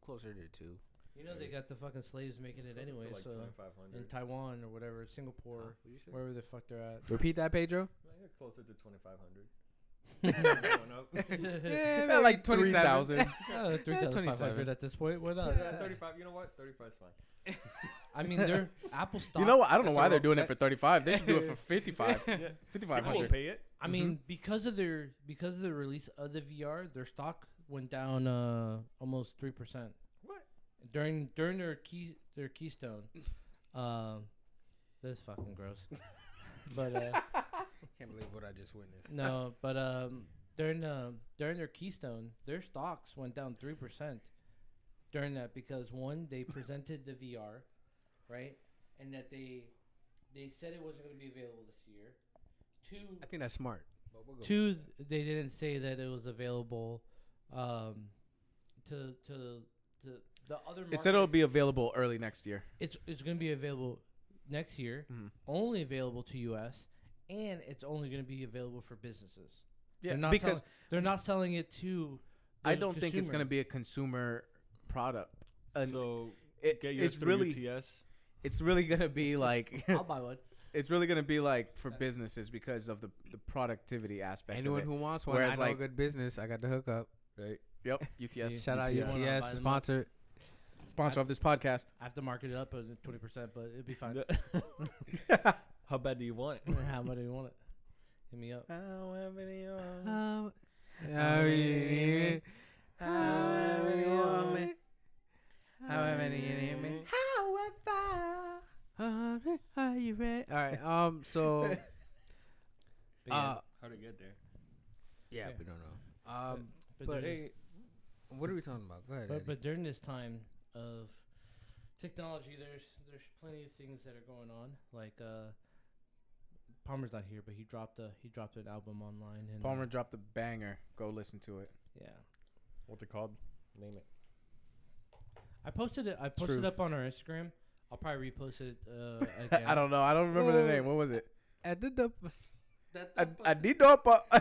closer to two. You know they got the fucking slaves making it anyway. like so 2500 in Taiwan or whatever, Singapore, wherever the fuck they're at. Repeat that, Pedro. I got closer to 2500 Going up. Yeah, like three thousand. Uh, three thousand five hundred at this point. Why not? Yeah, 35. You know what? 35 is fine. I mean, they're Apple stock. You know what? I don't know why they're doing it for thirty five. They should do it for 55 Yeah. 5500 People will pay it. I mean, because of their because of the release of the VR, their stock went down uh almost three percent. What? During during their key their keystone. Um, that's fucking gross. but uh, Can't believe what I just witnessed. no, but um, during uh, during their keystone, their stocks went down three percent during that because one they presented the VR, right, and that they they said it wasn't going to be available this year. Two, I think that's smart. We'll go. Two, they didn't say that it was available um, to to to the other. It said it'll be available early next year. It's it's going to be available next year. Mhm. Only available to U.S. and it's only going to be available for businesses. Yeah, they're not because selling, they're not selling it to. I don't think it's going to be a consumer product. And so it, get yours it's through really UTS. it's really going to be like I'll buy one. it's really going to be like for businesses because of the the productivity aspect Anyone of it. who wants one, Whereas, I know a like- good business. I got the hookup. Right. Yep, UTS. Shout out UTS. Wanna buy UTS sponsor. sponsor of this podcast. I have to market it up at twenty percent, but it'd be fine. How bad do you want it? How much do you want it? Hit me up. However you want. Um, However you want me. However you need me. Are you ready? All right. Um. So. But yeah, uh. How to get there? Yeah, Yeah. we don't know. Um. but, But during hey, what are we talking about? Go ahead. this, Eddie. but, but during this time of technology, there's there's plenty of things that are going on. Like uh, Palmer's not here, but he dropped a he dropped an album online. And, Palmer uh, dropped a banger. Go listen to it. yeah, What's it called? Name it. I posted it. I posted Truth. up on our Instagram. I'll probably repost it. Uh, again. I don't know. I don't remember the name. What was it? I did the. I, I did up. uh,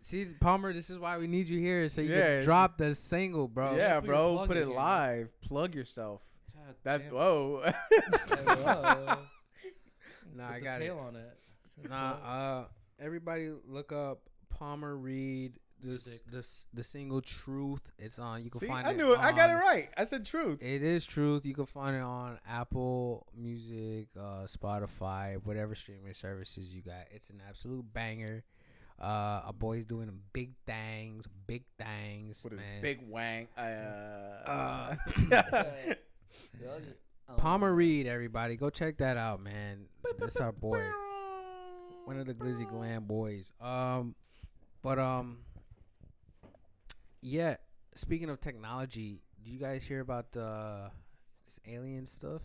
See, Palmer, this is why we need you here, so you Yeah. can drop the single, bro. yeah, put bro. plug Put it here. live. Plug yourself. God That damn. whoa. Whoa. Nah, Put I the got it. tail on it. Nah, uh, everybody look up Palmer Reed. This Music. this the single "Truth." It's on. You can See, find I it. knew it. I got it on- right. I said truth. It is truth. You can find it on Apple Music, uh, Spotify, whatever streaming services you got. It's an absolute banger. Uh, a boy's doing big things, big things, With his man. big wang. Uh, Uh, Um, Palmer Reed, everybody, go check that out, man. That's our boy, one of the Glizzy Glam boys. Um, but um, yeah. Speaking of technology, do you guys hear about uh, this alien stuff?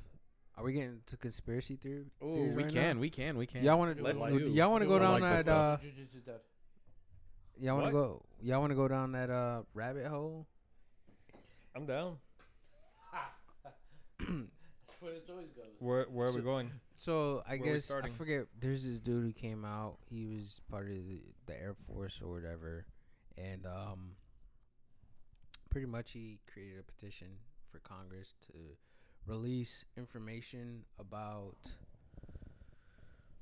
Are we getting to conspiracy theory? Ooh, theories we right can, now? we can, we can. Y'all want to? Let's Let's do. Y'all want to go down like that? Uh, y'all want to go? Y'all want to go down that uh rabbit hole? I'm down. That's where it always goes. Where Where are we going? So I Where guess I forget. There's this dude who came out. He was part of the, the Air Force or whatever, and um, pretty much he created a petition for Congress to release information about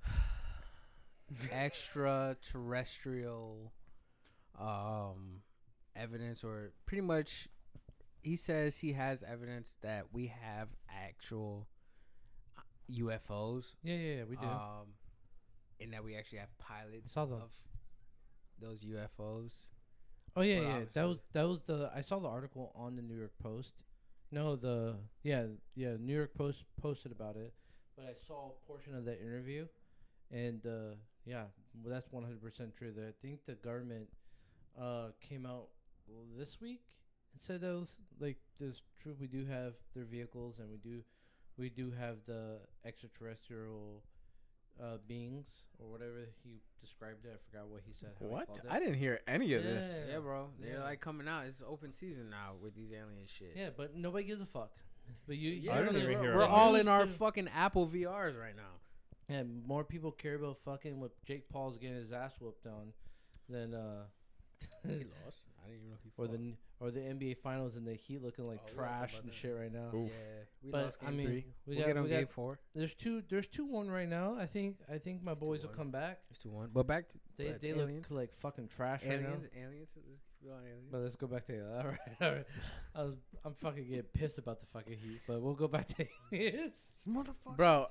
extraterrestrial um evidence or pretty much he says he has evidence that we have actual uh, UFOs Yeah, yeah, yeah. We do. um, and that we actually have pilots Saw of those UFOs. Oh yeah, but yeah. That was that was the. I saw the article on the New York Post. No, the yeah yeah New York Post posted about it, but I saw a portion of that interview, and uh, yeah, well, that's one hundred percent true. That I think the government uh, came out this week and said that was like this true. We do have their vehicles, and we do we do have the extraterrestrial uh, beings or whatever he described it. I forgot what he said. how he What? called it. I didn't hear any of this. Yeah. Yeah, bro. They're Yeah. like coming out. It's open season now with these alien shit. Yeah, but nobody gives a fuck. But you, Yeah, I don't because even we're, hear we're it. all in our fucking Apple VRs right now. Yeah, more people care about fucking what Jake Paul's getting his ass whooped on than uh He lost. I didn't even know he or the n- or the NBA finals and the Heat looking like Oh, we gotta talk trash and that. shit right now. Oof. Yeah, we But, lost I game mean, three. we We will got- get on we game got- four. There's two there's two one right now. I think I think my It's boys will 2-1. come back. It's two one. But back to They but they aliens. look like fucking trash right aliens. now. Aliens. Aliens. But let's go back to all right, all right. I was I'm fucking getting pissed about the fucking Heat, but we'll go back to aliens. Bro,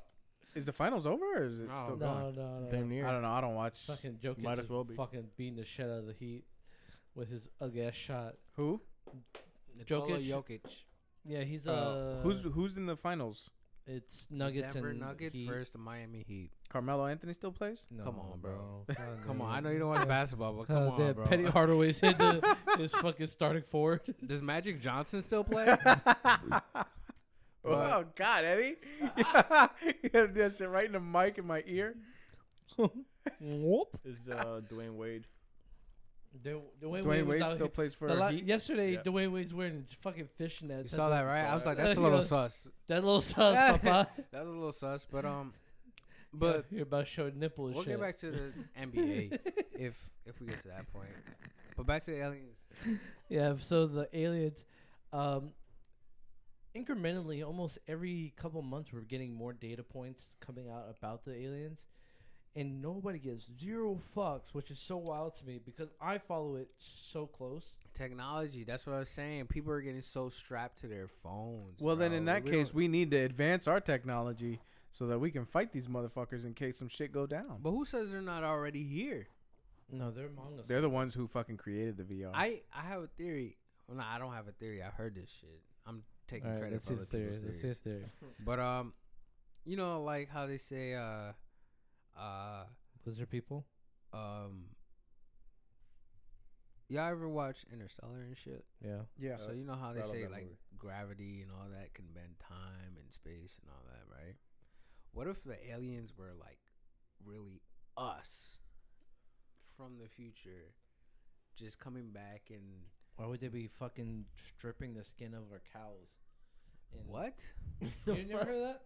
is the finals over or is it No. still No, going? no, no. No. Damn near. I don't know. I don't watch. Fucking Jokic Might as well be. fucking beating the shit out of the Heat with his ugly ass shot. Who? Nikola Jokic. Jokic. Yeah, he's Uh, uh, who's who's in the finals? it's Nuggets Denver and Nuggets Heat. versus the Miami Heat. Carmelo Anthony still plays? No, Come on, bro. God, Come on, I know you don't watch basketball, but come Uh, on, that bro. Penny Hardaway's hit the, his fucking starting forward. Does Magic Johnson still play? oh God, Eddie! you gotta do that shit right in the mic in my ear. Whoop. Is uh, Dwyane Wade? Du- Dwyane, Dwyane Wade, Wade still here- plays for the la- Heat. yesterday, Yeah. Dwyane Wade's wearing his fucking fishnets. you saw that, right? I was like, that's a little Yeah. sus. That little sus, papa. That was a little sus, but um, but you're about to show nipple and we'll shit. get back to the NBA if if we get to that point. But back to the aliens. Yeah, so the aliens, um, incrementally, almost every couple months, we're getting more data points coming out about the aliens, and nobody gives zero fucks, which is so wild to me because I follow it so close. Technology. That's what I was saying. People are getting so strapped to their phones. Well, then in that We case, don't- we need to advance our technology so that we can fight these motherfuckers in case some shit go down. But who says they're not already here? No, they're among us. They're the ones who fucking created the VR. I I have a theory. Well, no, I don't have a theory. I heard this shit. I'm taking All right, credit for see other the theory. people's Let's see the theories. theory. But um, you know, like how they say uh, uh, Lizard people. um, y'all ever watch Interstellar and shit? Yeah. yeah. So you know how they I say like movie. gravity and all that can bend time and space and all that, right? What if the aliens were like really us from the future, just coming back and Why would they be fucking stripping the skin of our cows? And- what? You never heard of that?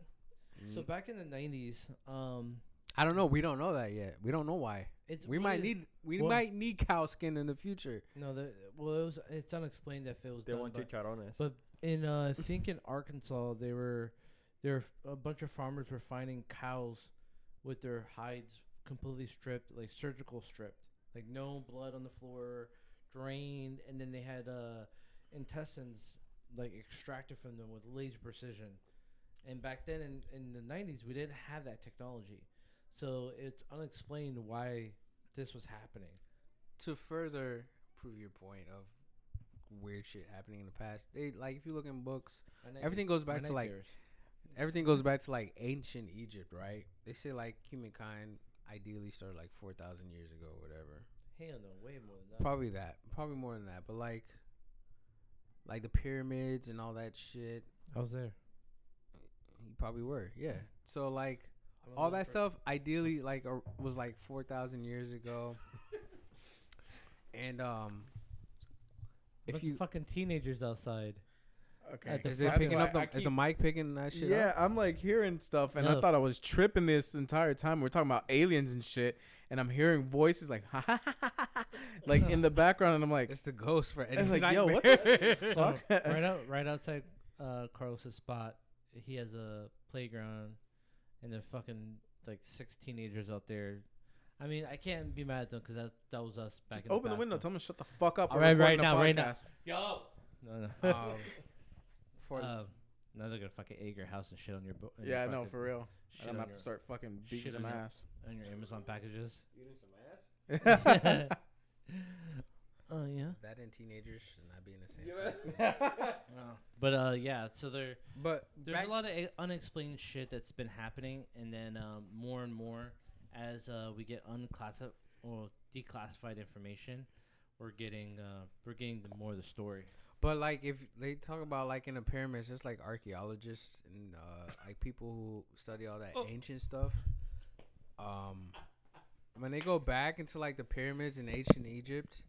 So back in the nineties, um, I don't know. We don't know that yet. We don't know why. it's We what might need we well- might need cow skin in the future. no. The, well, it was it's unexplained if it was They done want by- chicharrones. But in uh, I think in Arkansas, they were there. A bunch of farmers were finding cows with their hides completely stripped, like surgical stripped, like no blood on the floor, drained, and then they had uh, intestines like extracted from them with laser precision. And back then in, in the 90s, we didn't have that technology. So it's unexplained why this was happening. To further prove your point of weird shit happening in the past, they like if you look in books, everything goes back to like everything goes back to like ancient Egypt, right? They say like humankind ideally started like four thousand years ago, whatever. Hell no, way more than that. Probably that, probably more than that. But like, like the pyramids and all that shit, I was there. you probably were, yeah. So like all that fr- stuff ideally like uh, was like 4000 years ago and um Bunch if you of fucking teenagers outside. Okay. Is it picking up? The, I is the mic picking that shit Yeah, up? I'm like hearing stuff, and I thought I was tripping this entire time. We're talking about aliens and shit, and I'm hearing voices like, ha ha ha ha, ha, like in the background, and I'm like, It's the ghost for Eddie's was like, yo, what nightmare. the So, right out, right outside uh, Carlos's spot, he has a playground, and there's fucking like six teenagers out there. I mean, I can't be mad at them because that that was us back. Just in open the window. basketball. Tell them to shut the fuck up. All We're right, right recording a now, right now. podcast. Yo. No, no. um, for Um, now they're gonna fucking egg your house and shit on your boat. Yeah, I know for real. Shit I'm on gonna have your, to start fucking beating shit some on your- ass. on your Amazon packages. Beating some ass? Yeah, Oh yeah. that and teenagers should not be in the same sentence. But uh, yeah. So there, But there's back- a lot of a- unexplained shit that's been happening, and then um, more and more as uh, we get unclassified or declassified information, we're getting uh, we're getting the more of the story. But like if they talk about like in the pyramids, just like archaeologists and uh, like people who study all that Oh. ancient stuff. Um, when they go back into like the pyramids in ancient Egypt.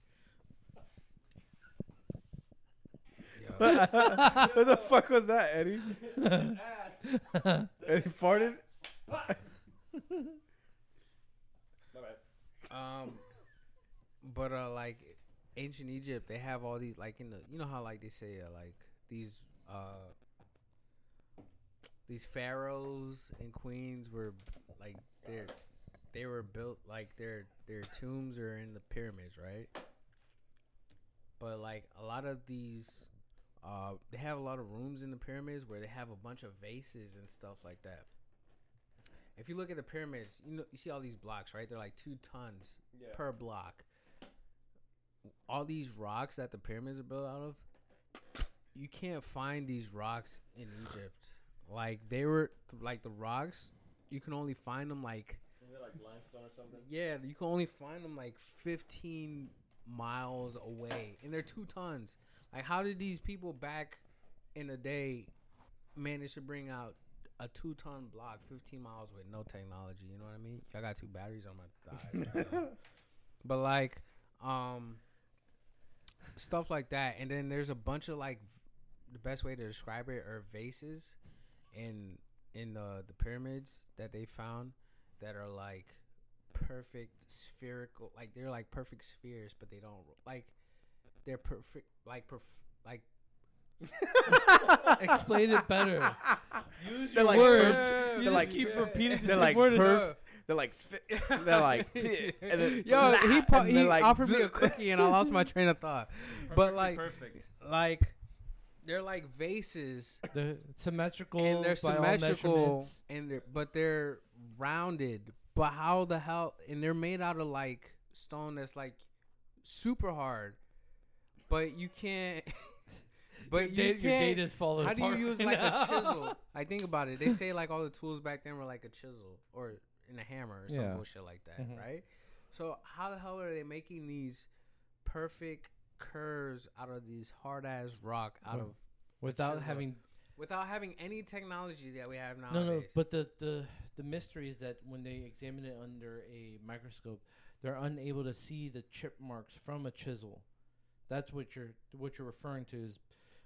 What the fuck was that, Eddie? Eddie farted. um, but uh, like ancient Egypt, they have all these like in the you know how like they say uh, like these uh these pharaohs and queens were like they're they were built like their their tombs are in the pyramids, right? But like a lot of these uh they have a lot of rooms in the pyramids where they have a bunch of vases and stuff like that. If you look at the pyramids, you know you see all these blocks, right? They're like 2 tons per block. All these rocks that the pyramids are built out of, you can't find these rocks in Egypt. Like they were like the rocks, you can only find them like like limestone or something. yeah, you can only find them like 15 miles away, and they're two tons. Like, how did these people back in the day manage to bring out a two ton block 15 miles with no technology? You know what I mean? I got two batteries on my thigh. but like, um, stuff like that, and then there's a bunch of like, the best way to describe it are vases in in the the pyramids that they found that are like perfect spherical like they're like perfect spheres but they don't like they're perfect like perf- like Explain it better. They're like words. perf- You They're just like keep repeating They're same like word perf. They're like sfi- they're like and then yo he po- and he they're like offered me a cookie and I lost my train of thought but like perfect. like they're like vases They're symmetrical. and they're by all symmetrical measurements. and they're but they're rounded but how the hell and they're made out of like stone that's like super hard but you can't but you Da- your can't data's falling how do you use like now. a chisel I think about it they say like all the tools back then were like a chisel or in a hammer or some Yeah. bullshit like that Mhm. right so how the hell are they making these perfect curves out of these hard ass rock out of without chisel. having without having any technology that we have now? no no. But the the the mystery is that when they examine it under a microscope, they're unable to see the chip marks from a chisel. That's what you're what you're referring to is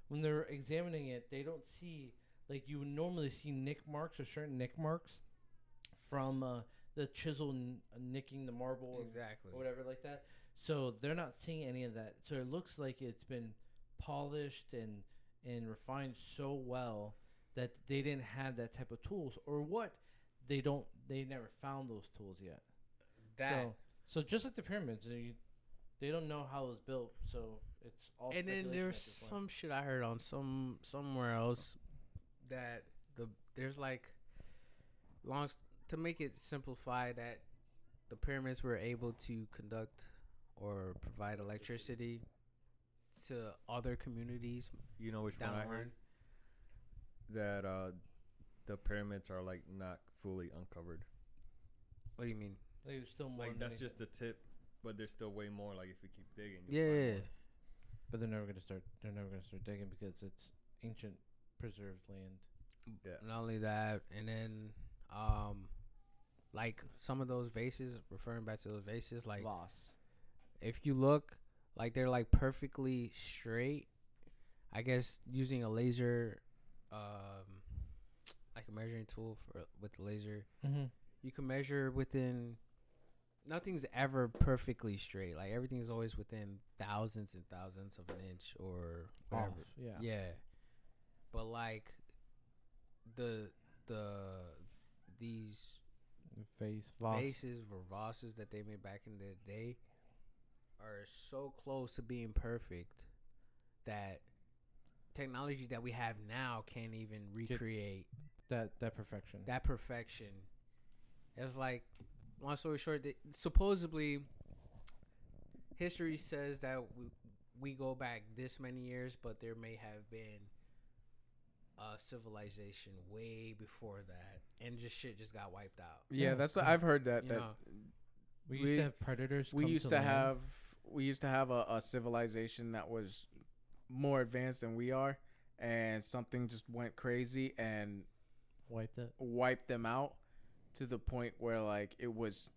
when they're examining it, they don't see like you would normally see nick marks or certain nick marks from uh, the chisel n- nicking the marble or exactly or whatever like that. So they're not seeing any of that. So it looks like it's been polished and and refined so well that they didn't have that type of tools or what they don't they never found those tools yet. that So so just like the pyramids, they don't know how it was built. So it's all and then there's at this point. some shit I heard on some somewhere else that the there's like long to make it simplify that the pyramids were able to conduct or provide electricity to other communities You know which one I heard? That uh, the pyramids are like not fully uncovered. What do you mean? Like, there's still more. Like that's just the tip, but there's still way more. Like if we keep digging. you'll Yeah, find yeah, more. but they're never gonna start. They're never gonna start digging because it's ancient preserved land. Yeah. Not only that, and then um, like some of those vases, referring back to those vases, like Loss. if you look like they're like perfectly straight I guess using a laser, um, like a measuring tool for with the laser, Mm-hmm. you can measure within. Nothing's ever perfectly straight. Like everything's always within thousands and thousands of an inch or whatever. Off. Yeah. Yeah. But like the the these Face. Voss. faces Vosses that they made back in the day are so close to being perfect that technology that we have now can't even recreate That that perfection. that perfection. It's like, long story short, that supposedly history says that we, we go back this many years, but there may have been a civilization way before that, and just shit just got wiped out. Yeah, Yeah. that's what I've heard that You that know, we used we- to have predators. we come used to land, have we used to have a, a civilization that was more advanced than we are and something just went crazy and wiped it. wiped them out to the point where like it was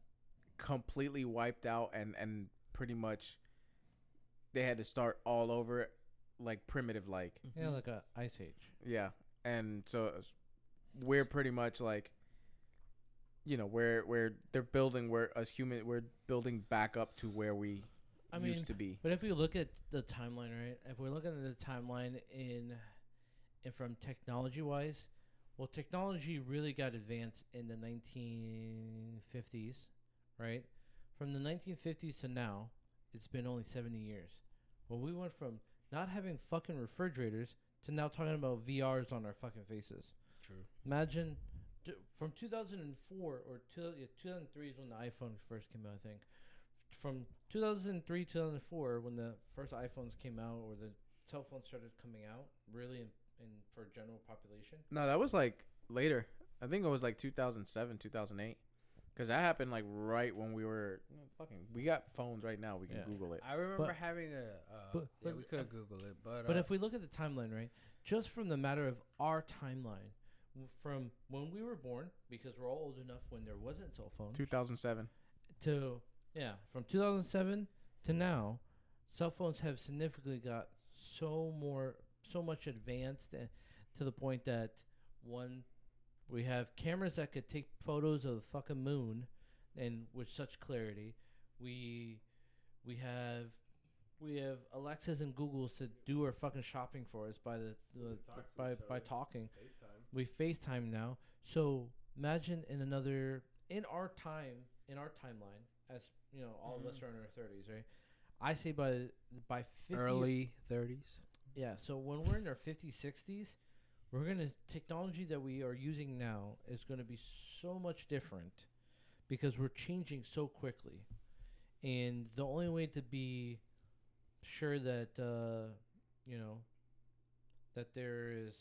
completely wiped out and and pretty much they had to start all over like primitive like Yeah, mm-hmm. like a ice age. yeah and so we're pretty much like you know where where they're building where us human we're building back up to where we I mean, used to be But if we look at the timeline, right? If we're looking at the timeline in, and from technology wise, well, technology really got advanced in the 1950s, right? From the 1950s to now, it's been only 70 years. Well, we went from not having fucking refrigerators to now talking about VRs on our fucking faces. True. Imagine from 2004 or two, yeah, 2003 is when the iPhone first came out, I think. From 2003, 2004, when the first iPhones came out or the cell phones started coming out, really in, in for general population. no that was like later i think it was like 2007 2008 because that happened like right when we were fucking we got phones right now we can Yeah. google it I remember But- having a. Uh, but- yeah, but- we could Google it, but But uh, if we look at the timeline, right, just from the matter of our timeline, from when we were born, because we're all old enough when there wasn't cell phones, 2007 to yeah, from 2007 to now, cell phones have significantly got so more, so much advanced, uh, to the point that one, we have cameras that could take photos of the fucking moon, and with such clarity. We, we have. We have Alexas and Googles to do our fucking shopping for us by the, the by by talking. We FaceTime now. So imagine in another in our time in our timeline, as you know, all of us are in our thirties, right? I say by by 50, early 30s. Yeah. So when we're in our 50s, 60s, we're gonna technology that we are using now is gonna be so much different because we're changing so quickly, and the only way to be sure that uh, you know that there is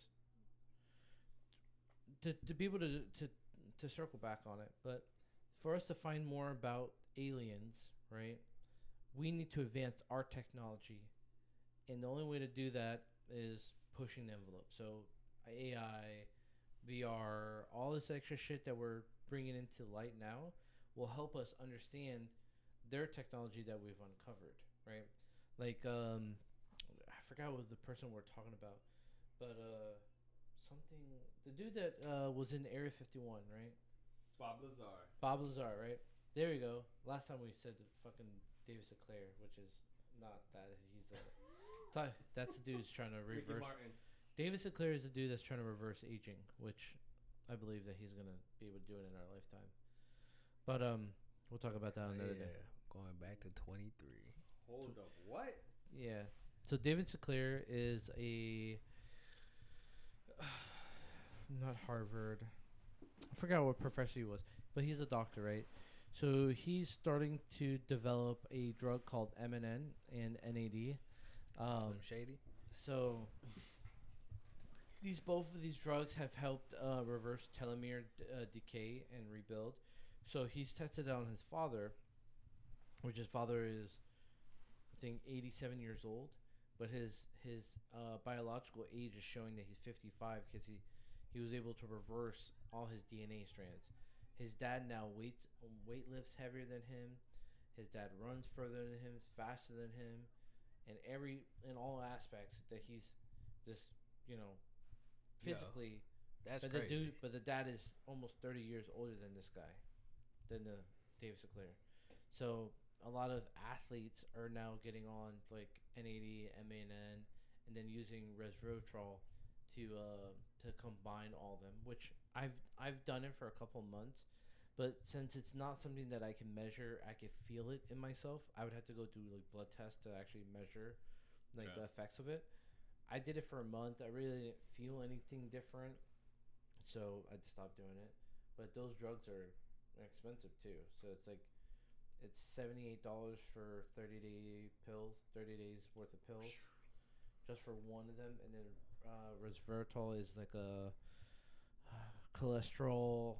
to to be able to to to circle back on it, but for us to find more about aliens, right? We need to advance our technology and the only way to do that is pushing the envelope. So AI, VR, all this extra shit that we're bringing into light now will help us understand their technology that we've uncovered, right? Like um I forgot what the person we're talking about, but uh something the dude that uh was in Area 51, right? Bob Lazar. Bob Lazar, right? There we go. Last time we said fucking David Sinclair, which is not that. He's a. Ty- That's the dude's trying to Ricky reverse. Martin. David Sinclair is the dude that's trying to reverse aging, which I believe that he's gonna be able to do it in our lifetime. But um, we'll talk about that another day. Going back to 23. Hold up. What? Yeah. So David Sinclair is a not Harvard. I forgot what professor he was, but he's a doctor, right? So he's starting to develop a drug called NMN and NAD. Um, Slim Shady. so these both of these drugs have helped uh, reverse telomere d- uh, decay and rebuild. So he's tested on his father, which his father is, I think, 87 years old, but his his uh, biological age is showing that he's 55 because he he was able to reverse all his DNA strands. His dad now weights weight lifts heavier than him. His dad runs further than him, faster than him, and every in all aspects that he's just you know, physically. That's but crazy. the dude, but the dad is almost 30 years older than this guy, than the David Sinclair. So a lot of athletes are now getting on like NAD, MAN, and then using resveratrol to uh, to combine all of them. Which I've I've done it for a couple months, but since it's not something that I can measure, I can feel it in myself. I would have to go do like blood tests to actually measure like Okay. the effects of it. I did it for a month. I really didn't feel anything different, so I just stopped doing it. But those drugs are expensive too. So it's like it's seventy eight dollars for thirty day pills, thirty days worth of pills, just for one of them. And then uh, resveratrol is like a cholesterol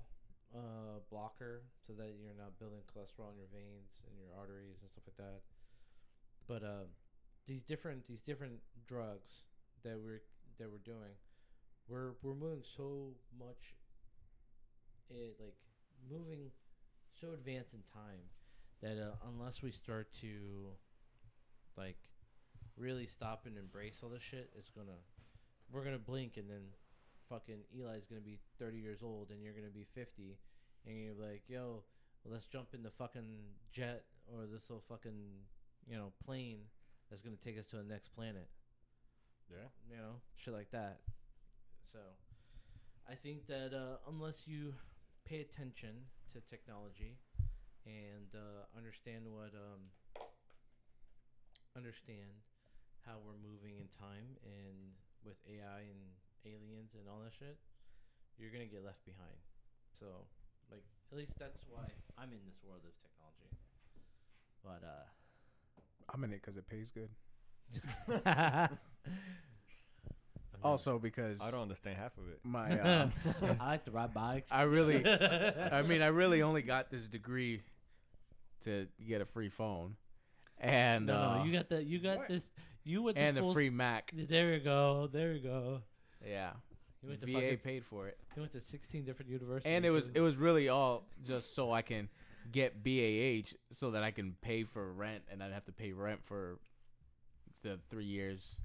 uh, blocker, so that you're not building cholesterol in your veins and your arteries and stuff like that. But uh, these different these different drugs that we're that we're doing, we're we're moving so much. It like moving so advanced in time that uh, unless we start to like really stop and embrace all this shit, it's gonna we're gonna blink and then fucking Eli's gonna be 30 years old and you're gonna be 50 and you're like, yo, let's jump in the fucking jet or this little fucking you know plane that's gonna take us to the next planet. Yeah. You know, shit like that. So, I think that uh, unless you pay attention to technology and uh, understand what um, understand how we're moving in time and with AI and aliens and all that shit, you're gonna get left behind. So, like, at least that's why I'm in this world of technology. But uh, I'm in it because it pays good. Also because I don't understand half of it. my uh, I like to ride bikes. I really I mean I really only got this degree to get a free phone and no, uh, no, you got the you got what? this. You went and the the full free Mac. There you go. There you go. Yeah. You went to VA fucking, paid for it. you went to 16 different universities. And it was it was really all just so I can get BAH so that I can pay for rent and I'd have to pay rent for the 3 years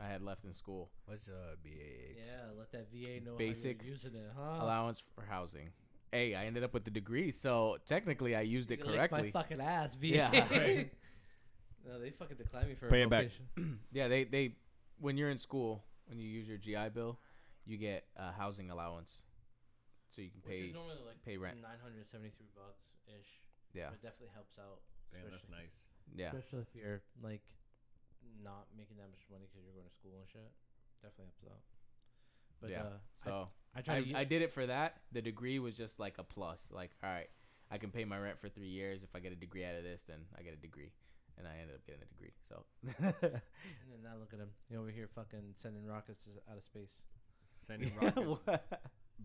I had left in school. What's uh BAH? Yeah, let that VA know Basic how you're using it, huh? Allowance for housing. Hey, I ended up with the degree, so technically I used You it can correctly. My fucking ass, VA. Yeah. Right. no, they fucking declined me for Pay a it back. Yeah, they they when you're in school, when you use your GI Bill, you get a housing allowance, so you can Which pay. is normally like pay rent. 973 bucks ish. Yeah, It definitely helps out. Damn, that's especially- nice. yeah. Especially if you're like not making that much money because you're going to school and shit. Definitely helps out. But yeah. uh, so I, I I, try to. I did it for that. The degree was just like a plus. Like, all right, I can pay my rent for three years. If I get a degree out of this, then I get a degree, and I ended up getting a degree. So and then now look at him. You over here fucking sending rockets out of space. Sending rockets,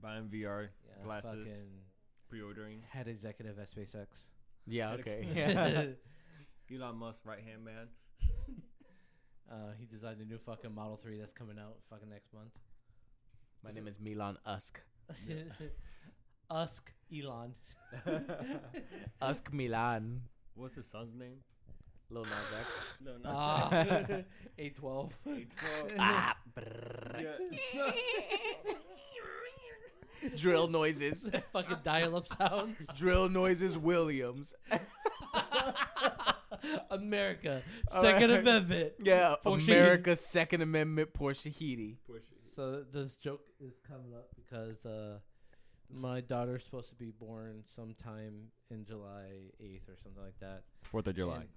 buying VR Yeah, glasses, pre-ordering. head executive at SpaceX. yeah, Head okay, expensive. yeah. Elon Musk, right hand man. Uh, he designed the new fucking Model 3 that's coming out fucking next month. My name is Milan Usk. Usk Elon. Usk Milan. What's his son's name? Lil Nas X. No, no. Ah, A12. ah. Drill noises. fucking dial up sounds. Drill noises. Williams. America. Second right. Amendment. Yeah, Porsche. America's Second Amendment Porsche Heedy. So this joke is coming up because uh, my daughter's supposed to be born sometime in July 8th or something like that. Fourth of July. And,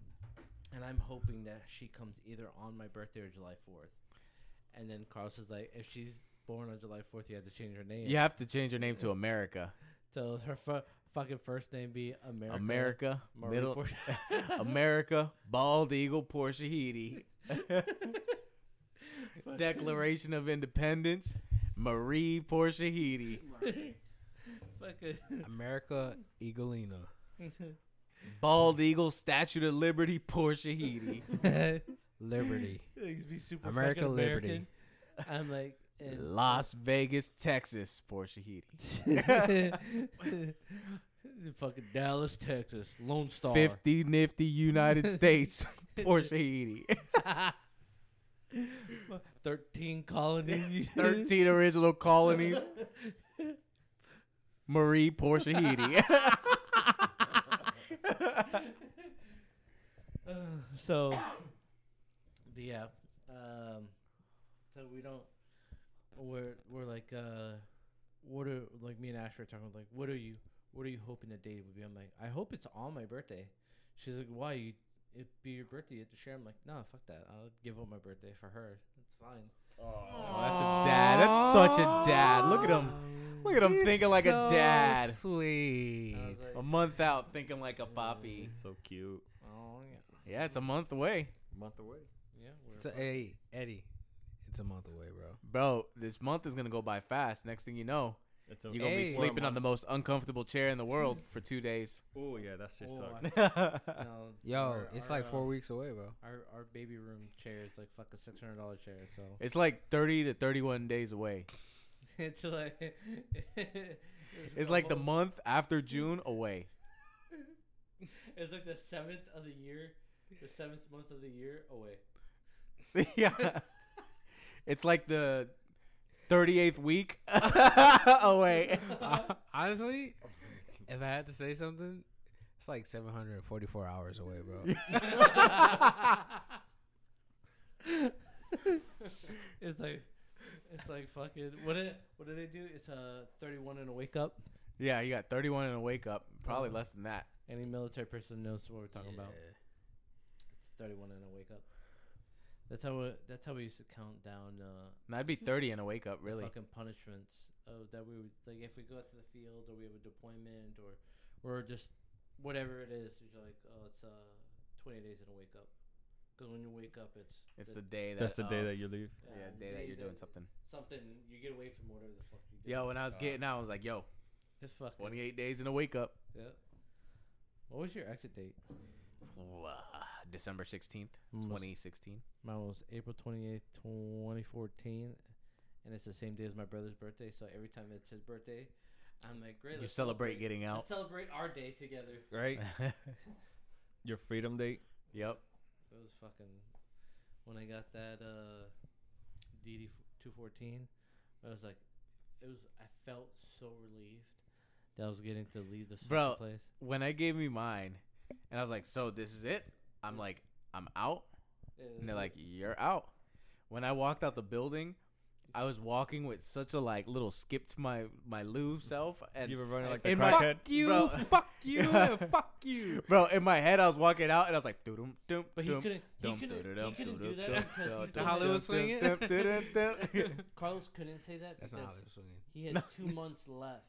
and I'm hoping that she comes either on my birthday or July 4th. And then Carlos is like, if she's born on July 4th, you have to change her name. You have to change your name to America. So her fu- fucking first name be America. America, Marie middle Por- America, Bald Eagle Porsche Heedy. Declaration of Independence, Marie Porsche Heedy. America Eaglina. Bald Eagle Statue of Liberty Porsche Heedy. Liberty. Be super America fucking Liberty. American. I'm like, and Las Vegas, Texas Porsche Heedy. fucking Dallas, Texas, Lone Star. 50 nifty United States Porsche Heedy. Thirteen colonies. 13 original colonies. Marie Porshahidi. so, but yeah. Um, so we don't. We're we're like uh, what are like me and Ash were talking like what are you what are you hoping the day would be? I'm like I hope it's on my birthday. She's like why you it be your birthday you have to share. I'm like no fuck that I'll give up my birthday for her. It's fine. Oh, that's a dad. That's such a dad. Look at him. Look at him He's thinking like a dad. Sweet. Like, A month out thinking like a poppy. So cute. oh yeah Yeah, it's a month away. Month away. yeah. We're So, hey, Eddie, it's a month away, bro. Bro, this month is going to go by fast. Next thing you know, It's a you're going to be sleeping on the most uncomfortable chair in the world for two days. Oh yeah, that's just sucks. no, Yo, our- it's our, like four uh, weeks away, bro. Our our baby room chair is like fucking six hundred dollar chair. So it's like 30 to 31 days away. it's like It's like the month after June away. It's like the seventh of the year, the seventh month of the year away. yeah. It's like the 38th week away. Honestly, if I had to say something, it's like 744 hours away, bro. it's like it's like fucking what did what did they do? It's a thirty one and a wake up. Yeah, you got 31 and a wake up. Probably Oh. less than that. Any military person knows what we're talking about. Yeah. It's thirty one and a wake up. That's how we, that's how we used to count down uh, That'd be 30 and a wake up, really. fucking punishments of that we would like if we go out to the field or we have a deployment or or just whatever it is. You're like, oh, it's uh twenty days and a wake up. Because when you wake up, it's It's the day that. That's the day uh, that you leave. Yeah, day that you're doing something. something. You get away from whatever the fuck you do. Yo, when I was Uh, getting out, I was like, yo, it's fucking 28 days in a wake up. Yeah. What was your exit date? December 16th, 2016. Mine was April twenty eighth, twenty fourteen, and it's the same day as my brother's birthday. So every time it's his birthday, I'm like, great. You let's celebrate getting out. Let's celebrate our day together. Right? Your freedom date. yep. It was fucking when I got that uh DD two fourteen. I was like, it was. I felt so relieved that I was getting to leave this Bro. place. When I gave me mine, and I was like, so this is it? I'm like, I'm out. It And they're like, you're out. When I walked out the building, I was walking with such a like little skip to my my Lou self, and you were running like the in my- crackhead. Fuck you, Bro. fuck you, and fuck you. bro, in my head, I was walking out, and I was like, dum dum But he dum. couldn't. He dum, couldn't. dum, He couldn't dum, do that dum, because dum, he's dum, The Hollywood dum, swinging? Carlos couldn't say that That's because not how it swinging. he had No. two months left.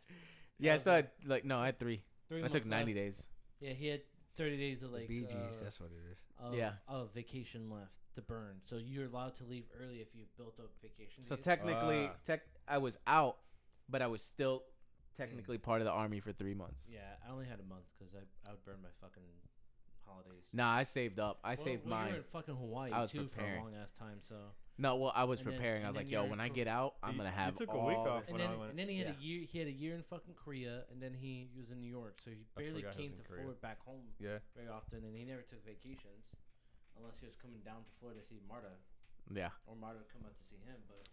Yeah, I Of still the- had like no, I had three. Three I took months 90 left. days. Yeah, he had thirty days of The like Bee Gees, uh, that's what it is. of, Yeah. of vacation left to burn. So you're allowed to leave early if you've built up vacation. So days. technically, Ah. tech, I was out, but I was still technically part of the army for three months. yeah, I only had a month because I I would burn my fucking holidays. Nah, I saved up. I Well, saved well, You mine. were in fucking Hawaii I was too for a long ass time. So No, well, I was and then- preparing. I and was then like, yo, you're when I get out, I'm You- gonna you have took a all week of off it. and when I then went- and then he had Yeah. a year. He had a year in fucking Korea, and then he was in New York, so he I barely forgot he came was to in Korea. Florida back home Yeah. very often, and he never took vacations unless he was coming down to Florida to see Marta, Yeah. or Marta would come out to see him. But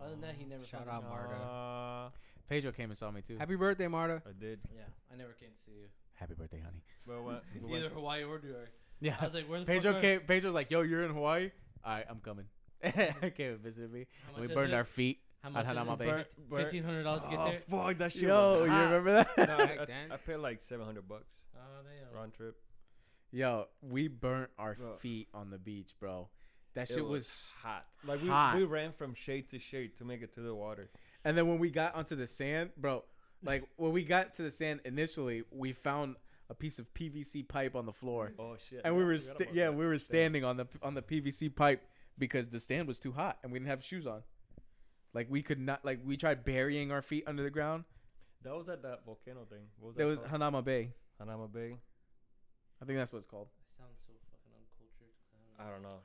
Other than that, he never Shout fucking- out Marta. Uh, Pedro came and saw me too. Happy birthday, Marta. I did. yeah, I never came to see you. Happy birthday, honey. But when, we Either went Hawaii or New York. Yeah. I Yeah. was like, where the Pedro fuck are- came. Pedro's like, yo, you're in Hawaii. All right, I'm coming. came and visited me. How And we much burned is our it? feet. How on much is Hanauma it? Bay. Burnt- burnt- Fifteen hundred dollars to get there. oh, there. fuck, that shit Yo, was you hot. remember that? No, Back I, then? I paid like 700 bucks Oh damn. round trip. Yo, we burnt our Bro. feet on the beach, bro. That It shit was, was hot. Like we, hot. we ran from shade to shade to make it to the water. And then when we got onto the sand, bro, like when we got to the sand initially, we found a piece of PVC pipe on the floor, Oh shit! and we were sta- yeah, that. we were standing on the on the PVC pipe because the sand was too hot and we didn't have shoes on. Like we could not like we tried burying our feet under the ground. That was at that volcano thing. What was There that? was called? Hanauma Bay. Hanauma Bay. I think that's what it's called. Sounds so fucking uncultured. I don't know,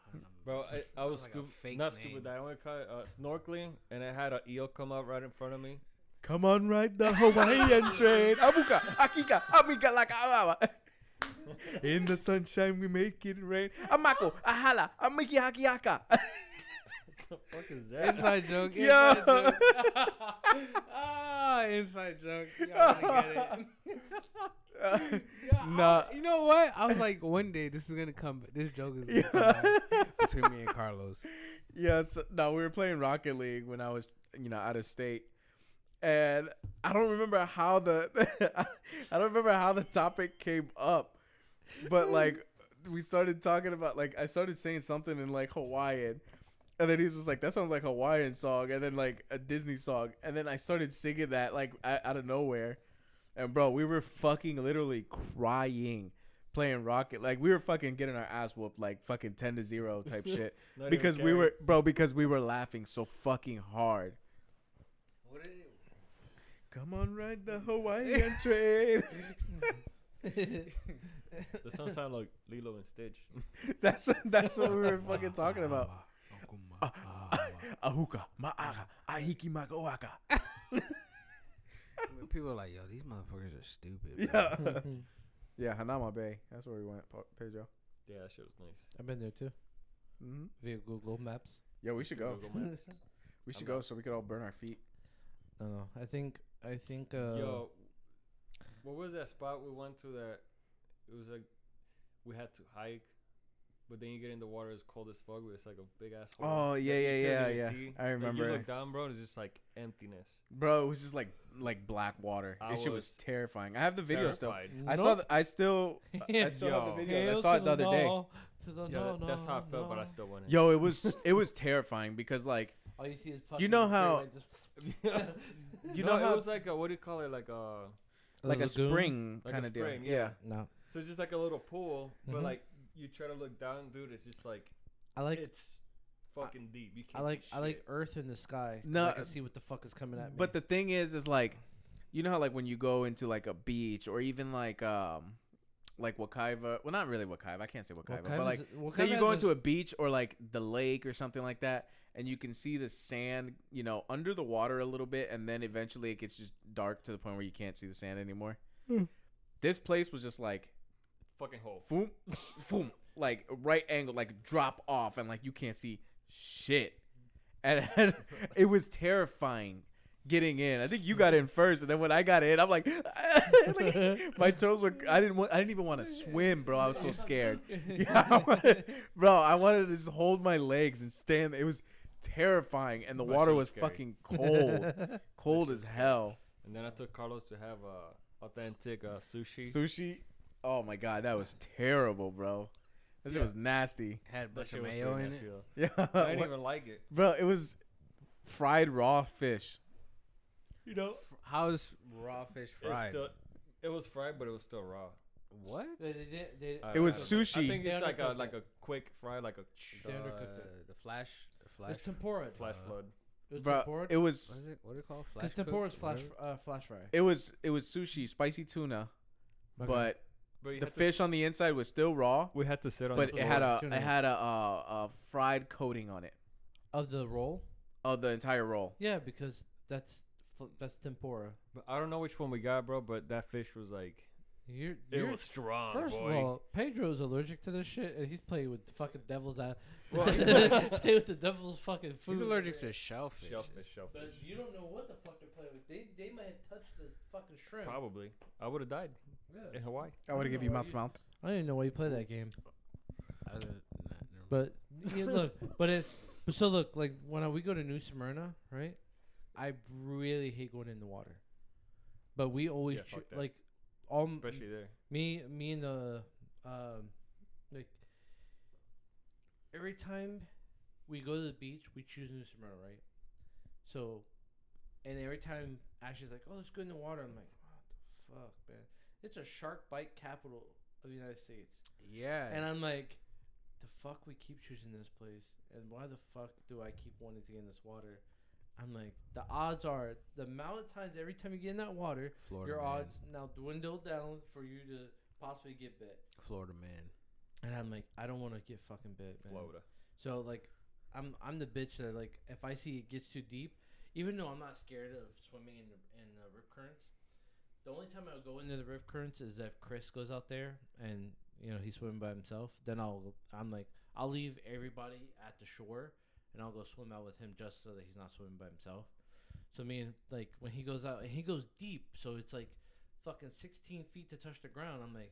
Bro, bro. I, I Sounds was like a scuba, fake not name. scuba diving. I went caught, uh, snorkeling, and I had an eel come up right in front of me. Come on, ride the Hawaiian train. Abuka, akika, amiga like alawa. In the sunshine, we make it rain. Ah, Amako, ahala, ah, amiki ah, hakiaka. the fuck is that? Inside joke. Yo. Inside joke. ah, inside joke. Y'all gonna get it. Yeah, Nah. was- you know what? I was like, one day this is gonna come. This joke is gonna come back between me and Carlos. Yes, no, we were playing Rocket League when I was, you know, out of state, and I don't remember how the, I don't remember how the topic came up, but like we started talking about like I started saying something in like Hawaiian, and then he was just like that sounds like a Hawaiian song, and then like a Disney song, and then I started singing that like out out of nowhere, and bro, we were fucking literally crying. Playing Rocket, like we were fucking getting our ass whooped, like fucking ten to zero type shit. Because we were bro because we were laughing so fucking hard. Come on ride the hawaiian train The song sound like Lilo and Stitch. that's that's what we were fucking talking about ahuka ma'aka ahiki magoaka People are like, yo, these motherfuckers are stupid. bro. yeah yeah Hanauma Bay that's where we went Pa- pedro Yeah, that shit was nice. I've been there too mm-hmm. via Google Maps. yeah we should go Google Maps. we should I'm go down. so we could all burn our feet No, no. I think I think uh Yo, what was that spot we went to that? It was like we had to hike, but then you get in the water. It's cold as fuck. But it's like a big ass. hole oh that yeah yeah yeah yeah see. i Like, remember you look down, bro, and it's just like emptiness. bro it was just like like black water I this shit was was terrifying i have the video still Terrified. i saw the, i still i still have the Yo. video I saw it the other day no, To the Yeah, no, that- that's how I no, felt, but I still went. in. Yo, it was it was terrifying because like All you see is You know how- straight line, you No, know how it was like a what do you call it? Like a just- like a lagoon? spring Like a kind of deal. Yeah. yeah. No, so it's just like a little pool, but Mhm. like you try to look down, dude. It's just like I like it's fucking deep. You can't I like see I like. Earth in the sky. No, I can see what the fuck is coming at me. But the thing is, is like, you know how like when you go into like a beach or even like um like Wekiva. Well, not really Wekiva. I can't say Wekiva, but like say you go into a beach or like the lake or something like that, and you can see the sand, you know, under the water a little bit, and then eventually it gets just dark to the point where you can't see the sand anymore. This place was just like fucking hole. boom, boom, like right angle, like drop off, and like you can't see shit. And, and it was terrifying getting in. I think you got in first, and then when I got in, I'm like, like, my toes were. I didn't. Want, I didn't even want to swim, bro. I was so scared. Yeah, I wanted, bro. I wanted to just hold my legs and stand. It was terrifying, and the water was was scary. fucking cold, cold as hell. And then I took Carlos to have uh, authentic uh, sushi. Sushi. Oh my god, that was terrible, bro. This Yeah. was nasty. Had a bunch of mayo in it. Yeah, I didn't even like it. bro. It was fried raw fish. You know, F- How's raw fish fried? Still, it was fried, but it was still raw. what? They, they, they, I It was sushi. I think it's like a like a quick fry, like a They The, undercooked it. the flash, the flash. It's tempura. flash Uh, flood. It was Bro, tempura. it was is it? What do you call it? Because Flash tempura is flash uh, flash fry. it was it was sushi, spicy tuna, Okay. but But the fish s- on the inside was still raw, we had to sit on but the it had a it had a, uh, a fried coating on it of the roll. of the entire roll. Yeah, because that's fl- that's tempura. But I don't know which one we got, bro. But that fish was like You're, it you're was strong, first boy. of all, Pedro's allergic to this shit, and he's playing with fucking devil's eye. Well, Play with the devil's fucking food. He's allergic to shellfish. shellfish, shellfish. But you don't know what the fuck they're playing with. They they might have touched the fucking shrimp. Probably, I would have died Yeah. In Hawaii. I would have give you mouth to mouth. I didn't know why you play that game. Other than that, never But yeah, look, but it, but so look, like when I, we go to New Smyrna, right? I really hate going in the water, but we always Yeah, choo- fuck that. like all m- Especially there. me, me and the um, like every time we go to the beach, we choose New Smyrna, right? So, and every time Ashley's like, "Oh, let's go in the water," I'm like, "What the fuck, man? It's a shark bite capital of the United States." Yeah. And I'm like, the fuck we keep choosing this place, and why the fuck do I keep wanting to get in this water? I'm like, the odds are the amount of times every time you get in that water, Florida your man. odds now dwindle down for you to possibly get bit. Florida man. And I'm like, I don't want to get fucking bit, man. Florida. So like, I'm I'm the bitch that like if I see it gets too deep, even though I'm not scared of swimming in the in the rip currents, the only time I'll go into the rip currents is if Chris goes out there and you know he's swimming by himself. Then I'll I'm like I'll leave everybody at the shore and I'll go swim out with him just so that he's not swimming by himself. So me and like when he goes out and he goes deep, so it's like fucking 16 feet to touch the ground. I'm like,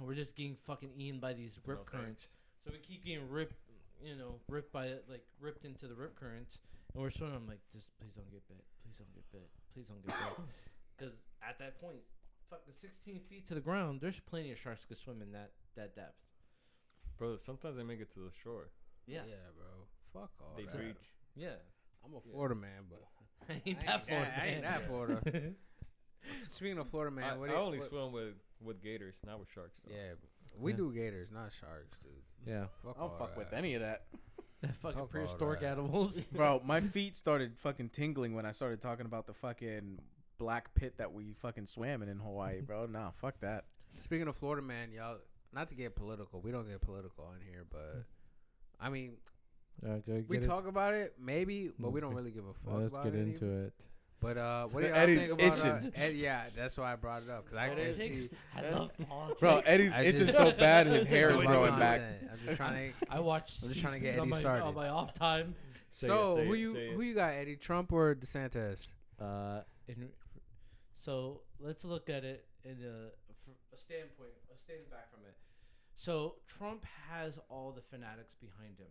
we're just getting fucking eaten by these rip No currents. So we keep getting ripped, you know, ripped by it, like ripped into the rip currents, and we're swimming. I'm like, just please don't get bit. Please don't get bit. Please don't get bit. Because at that point, fucking 16 feet to the ground, there's plenty of sharks could swim in that that depth. Bro, sometimes they make it to the shore. Yeah, Yeah, bro. Fuck all they that. breach. yeah. I'm a Yeah. Florida man, but ain't I ain't that Florida? I ain't man. that Florida. Speaking of Florida, man, I, what I you- only what- swim with with gators, not with sharks. Though. Yeah, we Yeah. do gators, not sharks, dude. Yeah, Fuck I don't all fuck with any of that. fucking Fuck prehistoric that. animals. Bro, my feet started fucking tingling when I started talking about the fucking black pit that we fucking swam in in Hawaii, bro. Nah, fuck that. Speaking of Florida, man, y'all. Not to get political, we don't get political on here, but I mean, we talk about it maybe, but we Let's don't get- really give a fuck about it. even. it. But uh, what do y'all Eddie's think about? Uh, itching. Ed, yeah, that's why I brought it up because I can Politics. see. I love politics. Bro, Eddie's I itching just- so bad his hair is Fuck growing back. I'm just trying to. I watched. I'm just trying to get C-SPAN on Eddie my, started. on my off time. Say so say who it, you say it. who you got, Eddie? Trump or DeSantis? Uh, in, so let's look at it in a, a standpoint, a stand back from it. So Trump has all the fanatics behind him,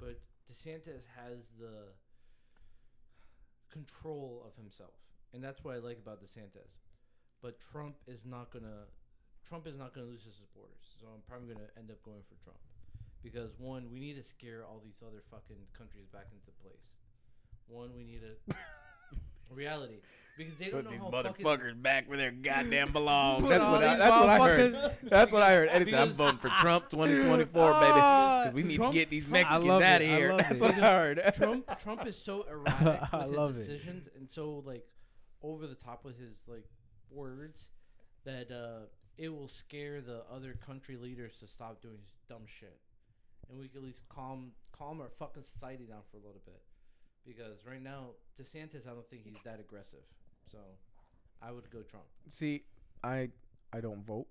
but DeSantis has the control of himself, and that's what I like about DeSantis. But Trump is not gonna, Trump is not gonna lose his supporters. So I'm probably gonna end up going for Trump, because one, we need to scare all these other fucking countries back into place. One, we need a reality because they don't Put know these how fucking motherfuckers back where they goddamn belong. Put That's all what I, these that's what I heard. motherfuckers- That's what I heard. Eddie said, "I'm voting for Trump 2024, baby, because we need Trump- to get these Trump- I Mexicans love out of I here." love That's it. what I heard. Trump Trump is so erratic I with love his it. decisions and so like over the top with his like words that uh it will scare the other country leaders to stop doing dumb shit. And we can at least calm calm our fucking society down for a little bit. Because right now, DeSantis I don't think he's that aggressive. So I would go Trump. See, I I don't vote.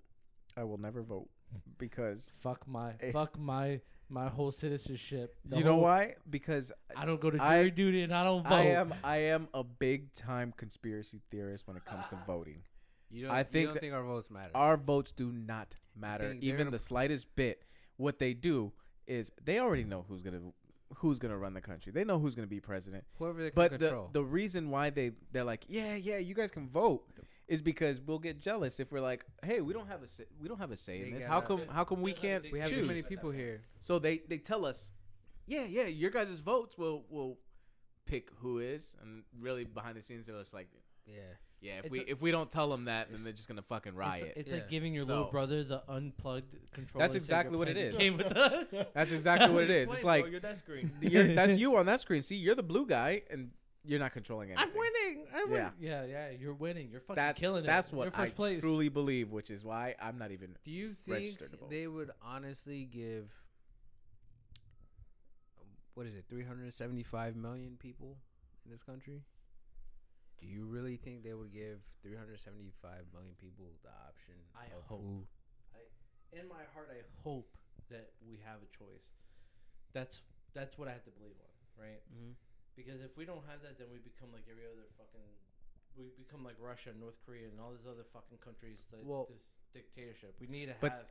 I will never vote because Fuck my Eh. fuck my my whole citizenship. The you know whole- why? Because I don't go to I- jury duty and I don't vote. I am I am a big time conspiracy theorist when it comes to voting. You don't, I you think don't think our votes matter? Our votes do not matter, even the slightest bit. What they do is they already know who's gonna who's gonna run the country. They know who's gonna be president. Whoever they can But the control. the reason why they they're like, yeah, yeah, you guys can vote, is because we'll get jealous if we're like, hey, we don't have a say, we don't have a say in this. How come how come we can't we have choose? too many people here. So they they tell us, yeah, yeah, your guys' votes will will pick who is, and really behind the scenes they're just like, Yeah. Yeah, if It's we a- if we don't tell them that, then they're just gonna fucking It's, riot. it's Yeah. like giving your So- little brother the unplugged controller. That's and saying, exactly "You're what it playing is. this Game with us. That's exactly what it is. It's like you're that screen. you're, that's you on that screen. See, you're the blue guy, and you're not controlling anything. I'm winning. I'm Yeah. winning. Yeah, yeah. You're winning. You're fucking That's killing it. that's You're what I first place. truly believe, which is why I'm not even. Do you think Registered to vote. they would honestly give what is it, 375 million people in this country? Do you really think they would give 375 million people the option I of hope. who? In my heart, I hope that we have a choice. That's that's what I have to believe on, right? Mm-hmm. Because if we don't have that, then we become like every other fucking. We become like Russia, North Korea, and all these other fucking countries that Well- this dictatorship. We need to But have.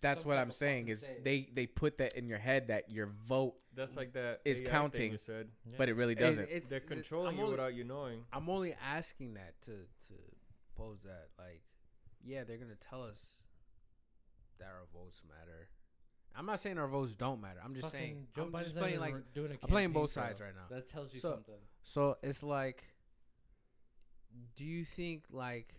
That's Some what I'm of saying fucking is say. they they put that in your head that your vote, That's like that Is AI thing counting, you said. but it really doesn't. It's, They're controlling I'm you only, without you knowing. I'm only asking that to to pose that like, yeah, they're gonna tell us that our votes matter. I'm not saying our votes don't matter. I'm just saying Joe I'm Biden's just not playing even like r- doing a I'm playing campaign both trail. sides right now. That tells you So- something. So it's like, do you think like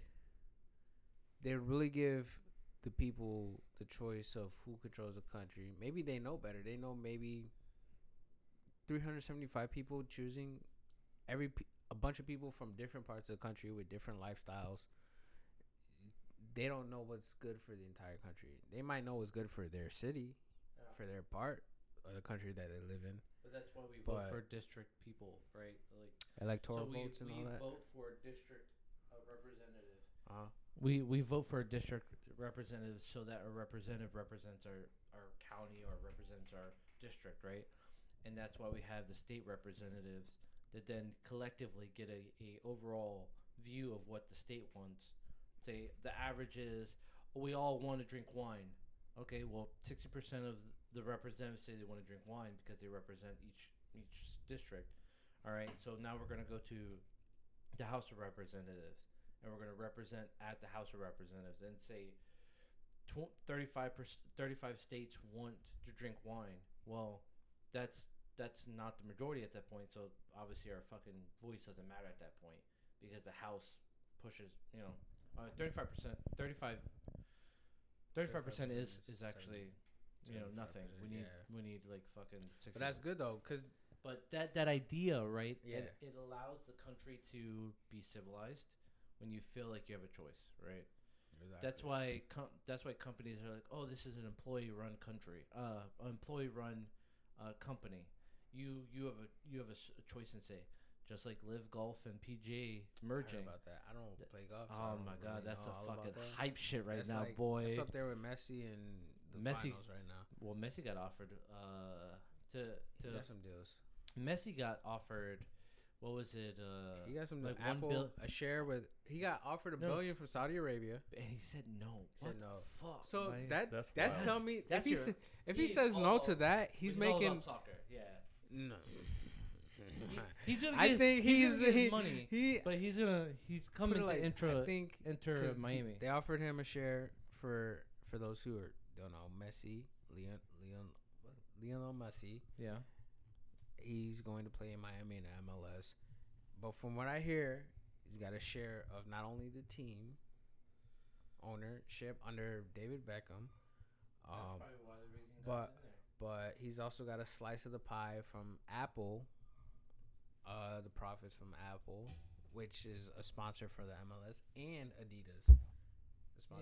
they really give the people the choice of who controls the country? Maybe they know better. They know maybe 375 people choosing every a bunch of people from different parts of the country with different lifestyles. They don't know what's good for the entire country. They might know what's good for their city, for their part of the country that they live in. But that's why we vote for district people, right? Like Electoral so we, votes and we all that. vote for a district representative. Uh, We we vote for a district representative so that a representative represents our our county or represents our district, right? and that's why we have the state representatives that then collectively get a, a overall view of what the state wants. Say the average is we all want to drink wine. Okay, well, sixty percent of the representatives say they want to drink wine because they represent each each district. All right, so now we're gonna go to the House of Representatives, and we're gonna represent at the House of Representatives and say 35 perc- 35 states want to drink wine. Well, that's that's not the majority at that point. So obviously our fucking voice doesn't matter at that point because the House pushes. You know, uh, 35 percent, 35. 35 percent is is actually you know nothing. We need yeah. we need like fucking. 60 But that's good though, cause but that that idea, right? Yeah. It, it allows the country to be civilized when you feel like you have a choice, right? That's why com- that's why companies are like, oh, this is an employee-run country, uh, employee-run uh, company. You you have a you have a, a choice and say, just like LIV Golf and PGA I merging. about that. I don't play golf. so Oh my god, really that's a fucking that. hype shit right That's now, like- boy. That's up there with Messi and the Messi- finals right now. Well, Messi got offered uh, to He to got some deals. Messi got offered. What was it? Uh, He got some like Apple bill- a share with. He got offered a No. billion from Saudi Arabia. and he said no. He said What the no. Fuck. So man? that That's that's, wild. tell me That's if he your- sa- if he he says all no to that, he's It's all making soccer. Yeah. no. He's gonna. I think he's, he's gonna get his he, money, he but he's gonna he's coming it to like, enter I think enter 'cause he- Miami. They offered him a share for for those who are don't know Messi, Leon Leon Lionel Messi. yeah. He's going to play in Miami in the MLS. But from what I hear, he's got a share of not only the team ownership under David Beckham, um, but- but he's also got a slice of the pie from Apple, uh, the profits from Apple, which is a sponsor for the MLS and Adidas.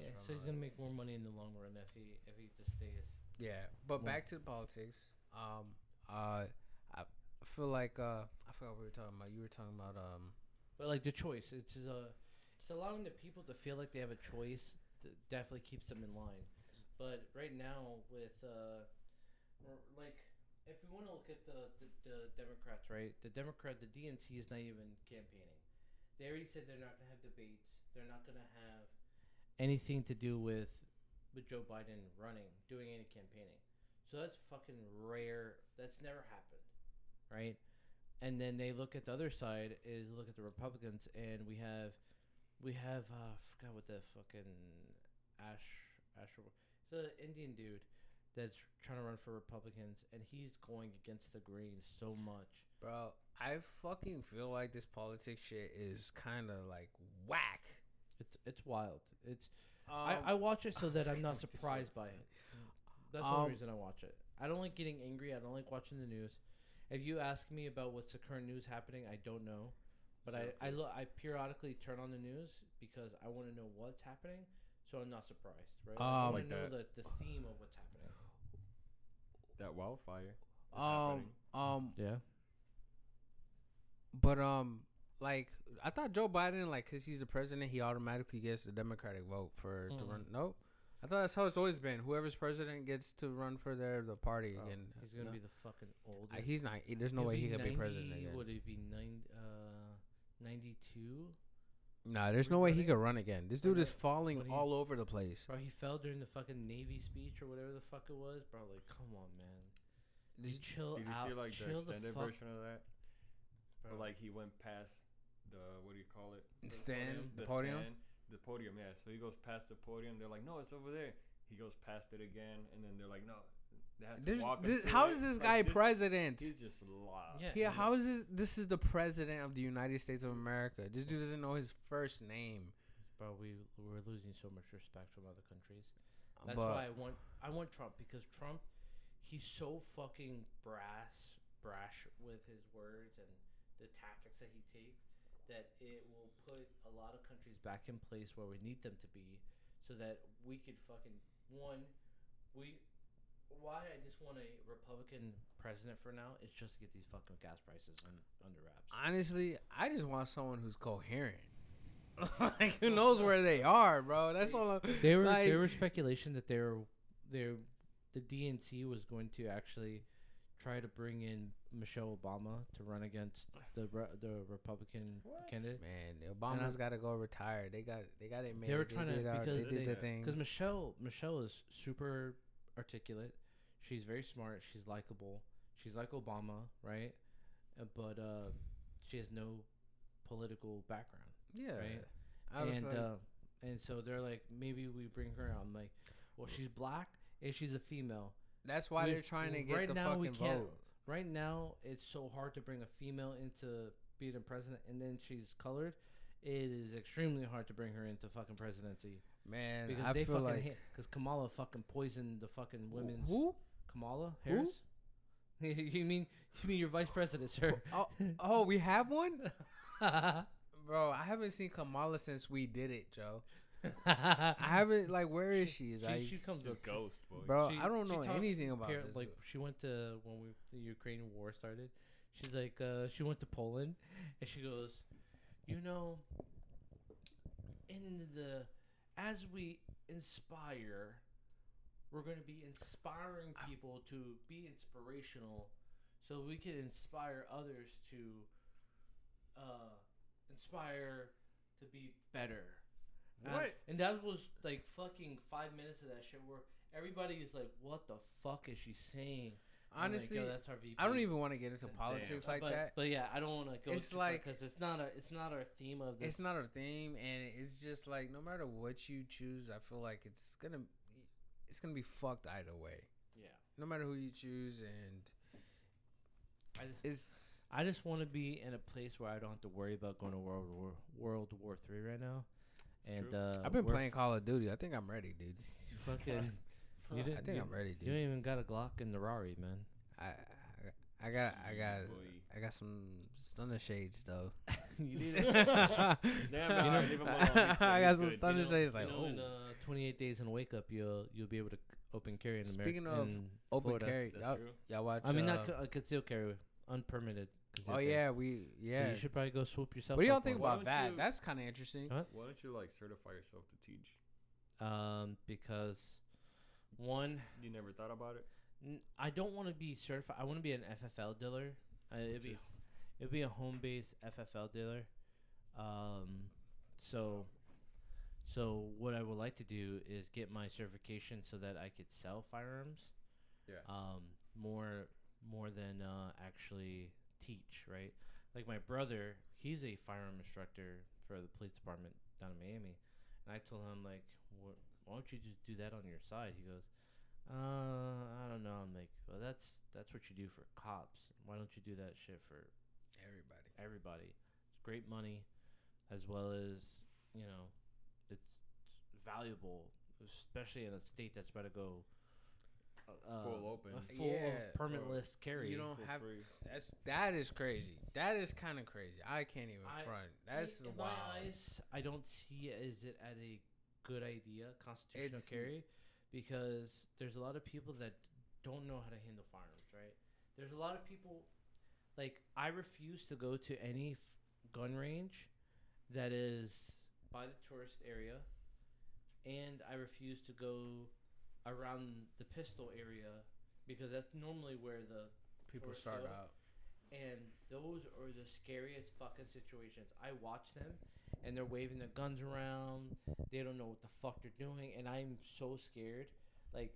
Yeah, so he's gonna make more money in the long run if he if he just stays. Yeah, but Well- back to the politics. Um, uh, I feel like uh, I forgot what we were talking about. You were talking about um, But like the choice, it's uh, it's allowing the people to feel like they have a choice. That definitely keeps them in line. But right now, with uh, like, if we want to look at the, the the Democrats, right? The Democrat, the DNC is not even campaigning. They already said they're not gonna have debates. They're not gonna have anything to do with with Joe Biden running, doing any campaigning. So that's fucking rare. That's never happened, right? and then they look at the other side is look at the Republicans and we have we have uh I forgot what the fucking Ash Asher it's an Indian dude that's trying to run for Republicans and he's going against the grain so much. bro. I fucking feel like this politics shit is kind of like whack. It's it's wild. It's Um, I, I watch it so that I'm not This is so surprised by it. That's the Um, only reason I watch it. I don't like getting angry. I don't like watching the news. If you ask me about what's the current news happening, I don't know. But I I, lo- I periodically turn on the news because I want to know what's happening, so I'm not surprised, right? I Um, want to know the, the theme of what's happening. That wildfire. um, happening. um, Yeah. but um, like I thought Joe Biden, like, cause he's the president, he automatically gets the Democratic vote for to Mm. run. Nope. I thought that's how it's always been. Whoever's president gets to run for their the party Bro, again. He's gonna No. be the fucking oldest. Uh, he's not. There's no He'll way he be could be president 90 again. Would it be nine, uh, 92? Nah, there's no way he could run again. This Or dude is falling what he- all over the place. Bro, he fell during the fucking Navy speech or whatever the fuck it was. Bro, like, come on, man. This- Just chill Did you out. see like the extended fuck, version of that? bro. Or like he went past the what do you call it? Stand, The the podium. stand, the podium, yeah. So he goes past the podium. They're like, no, it's over there. He goes past it again, and then they're like, no. They have to This, walk this, through how it. is this Like, guy president? He's just lost. Yeah. Yeah, how is this? This is the president of the United States of America. This dude doesn't know his first name. bro, we we're losing so much respect from other countries. That's but why I want I want Trump because Trump, he's so fucking brass, brash with his words and the tactics that he takes that it will put a lot of countries back in place where we need them to be, so that we could fucking one, we. Why I just want a Republican president for now is just to get these fucking gas prices un, under wraps. honestly, I just want someone who's coherent. like who knows where they are, bro? That's all. I'm, There were like, there was speculation that they were they the DNC was going to actually try to bring in Michelle Obama to run against the re- the Republican What? candidate. Man, Obama's got to go retire. They got they got it made. They were trying to- did, our- because they did they- the thing. Because Michelle Michelle is super articulate. She's very smart. She's likable. She's like Obama, right? Uh, but uh, she has no political background. yeah, right? I was and like, uh, and so they're like, maybe we bring her out. I'm like, well, she's black and she's a female. That's why we- they're trying to get right the now we fucking can't- vote. Right now, it's so hard to bring a female into being a president, and then she's colored. It is extremely hard to bring her into fucking presidency Man, because I they feel fucking like because Kamala fucking poisoned the fucking women's who? Kamala Who? Harris. you mean you mean your vice president, sir? Oh, oh, we have one, bro. I haven't seen Kamala since we did it, Joe. I haven't like. Where is she? she, Like, she comes She's up, ghost, boy. bro, she- I don't know anything about here, this. Like she went to when we the Ukraine war started. She's like uh, she went to Poland, and she goes, you know, in the as we inspire, we're going to be inspiring people to be inspirational, so we can inspire others to uh, inspire to be better. And- What? And that was like fucking five minutes of that shit where everybody is like, "What the fuck is she saying?" I'm like, Honestly, that's our VP. I don't even want to get into politics Uh, like but, that. But yeah, I don't want to go. It's like- because it's not a it's not our theme of this. It's not our theme, and it's just like no matter what you choose, I feel like it's gonna it's gonna be fucked either way. Yeah, No matter who you choose, and I just, it's I just want to be in a place where I don't have to worry about going to World War World War Three right now. It's and uh, I've been we're playing Call of Duty. I think I'm ready, dude. f- fucking. you I didn't, think you, I'm ready, dude. You dude. don't even got a Glock in the Rari, man. I I, I got I got Boy. I got some stunner shades though. you need it. Damn, You know- leave him alone. He's good, I got some good. stunner You know- shades. Like you know, oh, in uh, 28 days in Wake Up, you'll you'll be able to open carry in America. Speaking of in open Florida. carry. That's Y'all, true. y'all watch. I mean, uh, not co- uh, concealed carry, unpermitted. Concealed oh carry. yeah, we So yeah. you should probably go swoop yourself. what do y'all think about that? you- That's kind of interesting. Huh? Why don't you like certify yourself to teach? Um, because one, You never thought about it. n- I don't want to be certified. I want to be an FFL dealer. Uh, it'd be it'd be a home based FFL dealer. Um, so so what I would like to do is get my certification so that I could sell firearms. Yeah. Um, more more than uh, actually teach, right? Like my brother, he's a firearm instructor for the police department down in Miami, and I told him like, "Wh- why don't you just do that on your side? He goes, uh, I don't know. I'm like, well, that's that's what you do for cops. Why don't you do that shit for Everybody. everybody? It's great money, as well as you know, it's valuable, especially in a state that's about to go uh, Full open. a full Yeah, permitless carry. You don't for have free. that's that is crazy. That is kind of crazy. I can't even I- front. That's in, in wild. my eyes, I don't see it as it as a good idea constitutional It's- carry because there's a lot of people that don't know how to handle firearms. Right? There's a lot of people like I refuse to go to any f- gun range that is by the tourist area, and I refuse to go around the pistol area because that's normally where the People start go. out. and those are the scariest fucking situations. I watch them, and they're waving their guns around. They don't know what the fuck they're doing, and I'm so scared, like,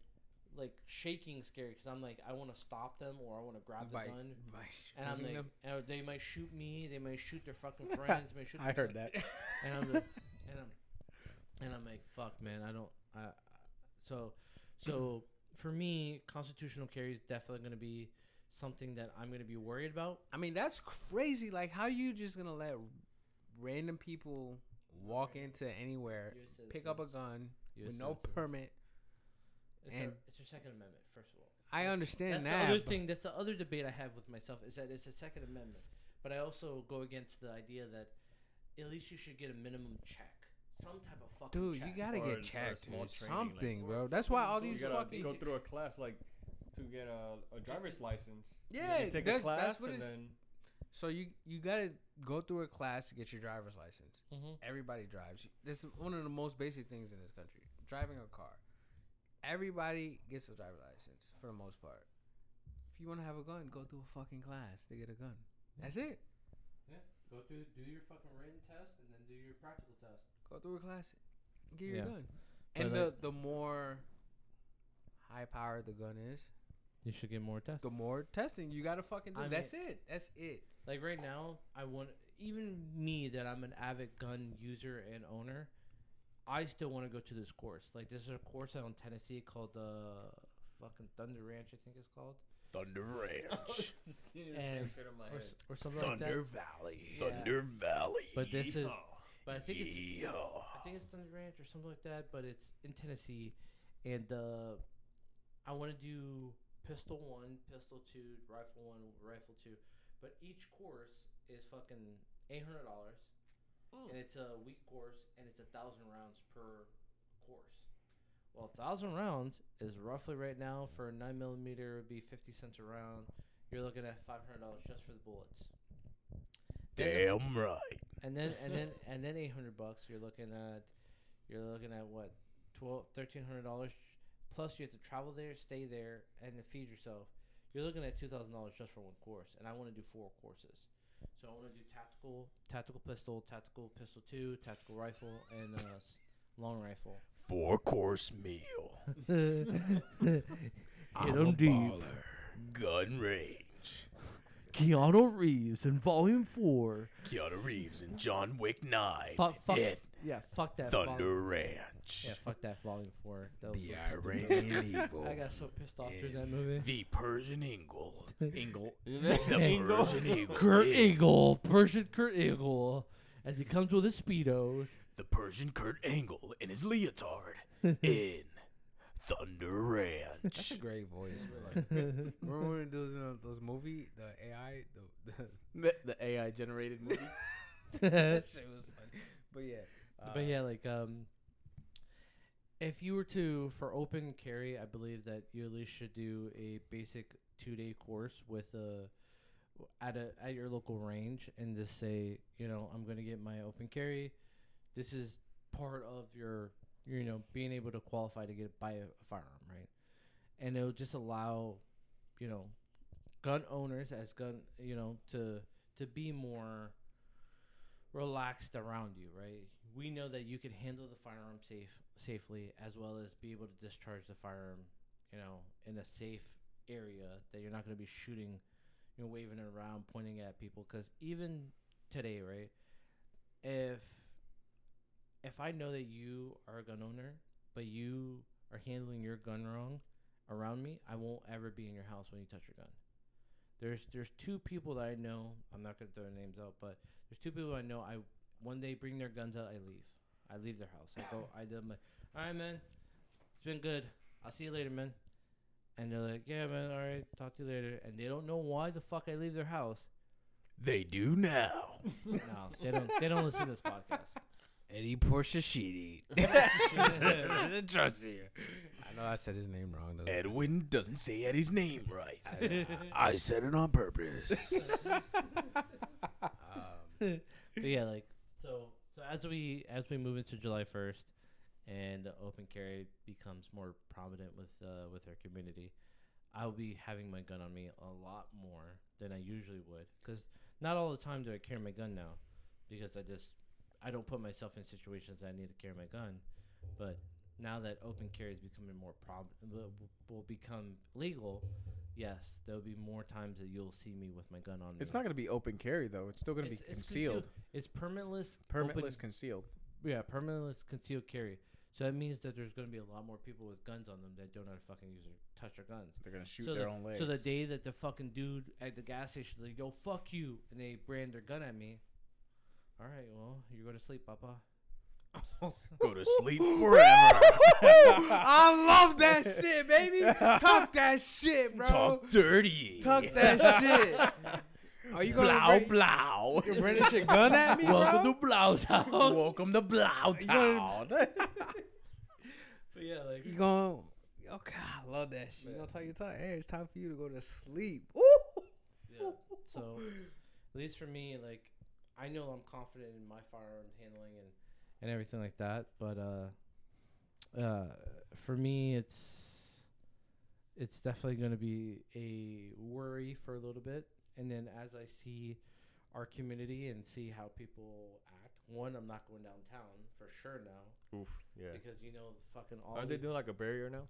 like shaking scared, because I'm like, I want to stop them or I want to grab the by, gun, by and I'm like, them. uh, they might shoot me, they might shoot their fucking friends, they might shoot. I heard that. and I'm like, and I'm and I'm like, fuck, man, I don't. I, I so so for me, constitutional carry is definitely going to be something that I'm going to be worried about. I mean, that's crazy. Like, how you just gonna let random people walk into anywhere, US pick up a gun US with no citizens. permit? It's, and- our, it's our Second Amendment, first of all. I understand That's that. the other thing. That's the other debate I have with myself is that it's a Second Amendment, but I also go against the idea that at least you should get a minimum check, some type of fucking Dude, check. you gotta Or or get checked, small dude. training, like- Something, Or bro. That's why all fucking You these gotta fucking go through a class like to get a, a driver's license. Yeah, gotta take a that's- class that's what and it's- then So you you gotta go through a class to get your driver's license. Mhm. Everybody drives. This is one of the most basic things in this country. Driving a car. Everybody gets a driver's license for the most part. If you want to have a gun, go through a fucking class to get a gun. That's it. Yeah. Go through, do your fucking written test, and then do your practical test. Go through a class, get your Yeah. gun. But And like- the the more high powered the gun is, You should get more tests. the more testing you gotta fucking do. I That's it. That's it. Like right now, I want even me that I'm an avid gun user and owner. I still want to go to this course. Like this is a course out in Tennessee called the uh, fucking Thunder Ranch, I think it's called, Thunder Ranch, And- or, or something like that. Thunder Valley, Yeah. Thunder Valley. But this is, but I think it's. I think it's Thunder Ranch or something like that, but it's in Tennessee, and uh, I want to do pistol one, pistol two, rifle one, rifle two, but each course is fucking eight hundred dollars, and it's a week course, and it's a thousand rounds per course. Well, a thousand rounds is roughly right now for a nine millimeter it would be fifty cents a round. You're looking at five hundred dollars just for the bullets. Damn right. And then and then and then eight hundred bucks. You're looking at you're looking at what twelve thirteen hundred dollars plus you have to travel there, stay there, and then feed yourself. You're looking at two thousand dollars just for one course, and I want to do four courses. So I want to do tactical, tactical pistol, tactical pistol two, tactical rifle, and uh, long rifle. Four course meal. Hit I'm 'em a deep. baller. Gun range. Keanu Reeves in Volume Four. Keanu Reeves and John Wick 9 Fuck, fuck, at yeah, fuck that. Thunder Volume, Ranch. yeah, fuck that Volume Four. That was the so. Iranian Eagle. I got so pissed off during that movie. The Persian Eagle. Eagle. The The Persian Eagle. Kurt is Eagle, Persian Kurt Eagle, as he comes with his speedos. The Persian Kurt Angle in his leotard in Thunder Ranch. That's a great voice, man. Remember when those uh, those movie, the AI, the, the the AI generated movie. that shit was funny. But yeah, uh, but yeah, like um, if you were to for open carry, I believe that you at least should do a basic two day course with a at a at your local range and just say, you know, I'm gonna get my open carry. This is part of your you know being able to qualify to get buy a, a firearm, right? And it'll just allow, you know, gun owners as gun you know to to be more relaxed around you, right? We know that you can handle the firearm safe safely as well as be able to discharge the firearm, you know, in a safe area that you're not going to be shooting, you know, waving it around, pointing at people cuz even today, right? If if I know that you are a gun owner, but you are handling your gun wrong around me, I won't ever be in your house when you touch your gun. There's there's two people that I know. I'm not gonna throw their names out, but there's two people I know. I when they bring their guns out, I leave. I leave their house. I go. I do my. All right, man. It's been good. I'll see you later, man. And they're like, yeah, man. All right. Talk to you later. And they don't know why the fuck I leave their house. They do now. No, they don't. They don't listen to this podcast. Eddie Porsche Sheedy. Doesn't trust you. I know I said his name wrong. Though. Edwin doesn't say Eddie's name right. I said it on purpose. Um, but yeah, like so. So as we as we move into July first, and open carry becomes more prominent with uh, with our community, I'll be having my gun on me a lot more than I usually would. Because not all the time do I carry my gun now, because I just I don't put myself in situations that I need to carry my gun. But now that open carry is becoming more prob will, become legal, yes, there'll be more times that you'll see me with my gun on me. it's not going to be open carry though. It's still going to be It's- it's concealed. It's permitless. Permitless open- concealed. yeah, permitless concealed carry. So that means that there's going to be a lot more people with guns on them that don't know how to fucking use or touch their guns. They're going to shoot so their the, own legs. So the day that the fucking dude at the gas station like, yo, fuck you, and they brand their gun at me. All right, well, you go to sleep, Papa. Go to sleep forever. I love that shit, baby. Talk that shit, bro. Talk dirty. Talk that shit. Are you gonna Blow, bring, blow. you brandish your gun at me, Welcome bro? to Blau's house. Welcome to Blow You Town. but yeah, like You going? Oh God, I love that shit. You gonna tell you talk? Hey, it's time for you to go to sleep. Ooh. Yeah. So, at least for me, like, I know I'm confident in my firearms handling and and everything like that. But uh, uh, for me, it's it's definitely going to be a worry for a little bit. And then as I see our community and see how people act, one, I'm not going downtown for sure now Oof. Yeah. because you know fucking all. Aren't they doing like a barrier now?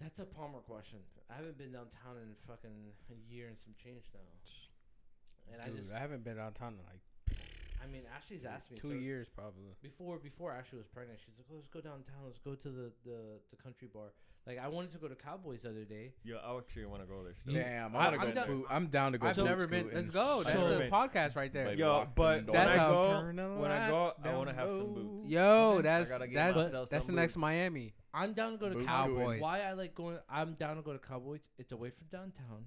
That's a Palmer question. I haven't been downtown in fucking a year and some change now. And I just, I haven't been downtown in like I mean, Ashley's asked me two so years probably. before before Ashley was pregnant. She's like, oh, "Let's go downtown. Let's go to the, the the country bar." Like I wanted to go to Cowboys the other day. Yeah, I actually want to go there. Still. Damn, I- I want I'm to down- go. boot. I'm down to go. I've boot never been. Let's go. That's never a been. podcast right there. Yo, walking but the when That's I how- go, Turn the when I go, lights I want to have some down boots. Yo, I that's gotta get that's myself that's the next. Miami. I'm down to go to Boots Cowboys. Cowboys. Why I like going? I'm down to go to Cowboys. It's away from downtown.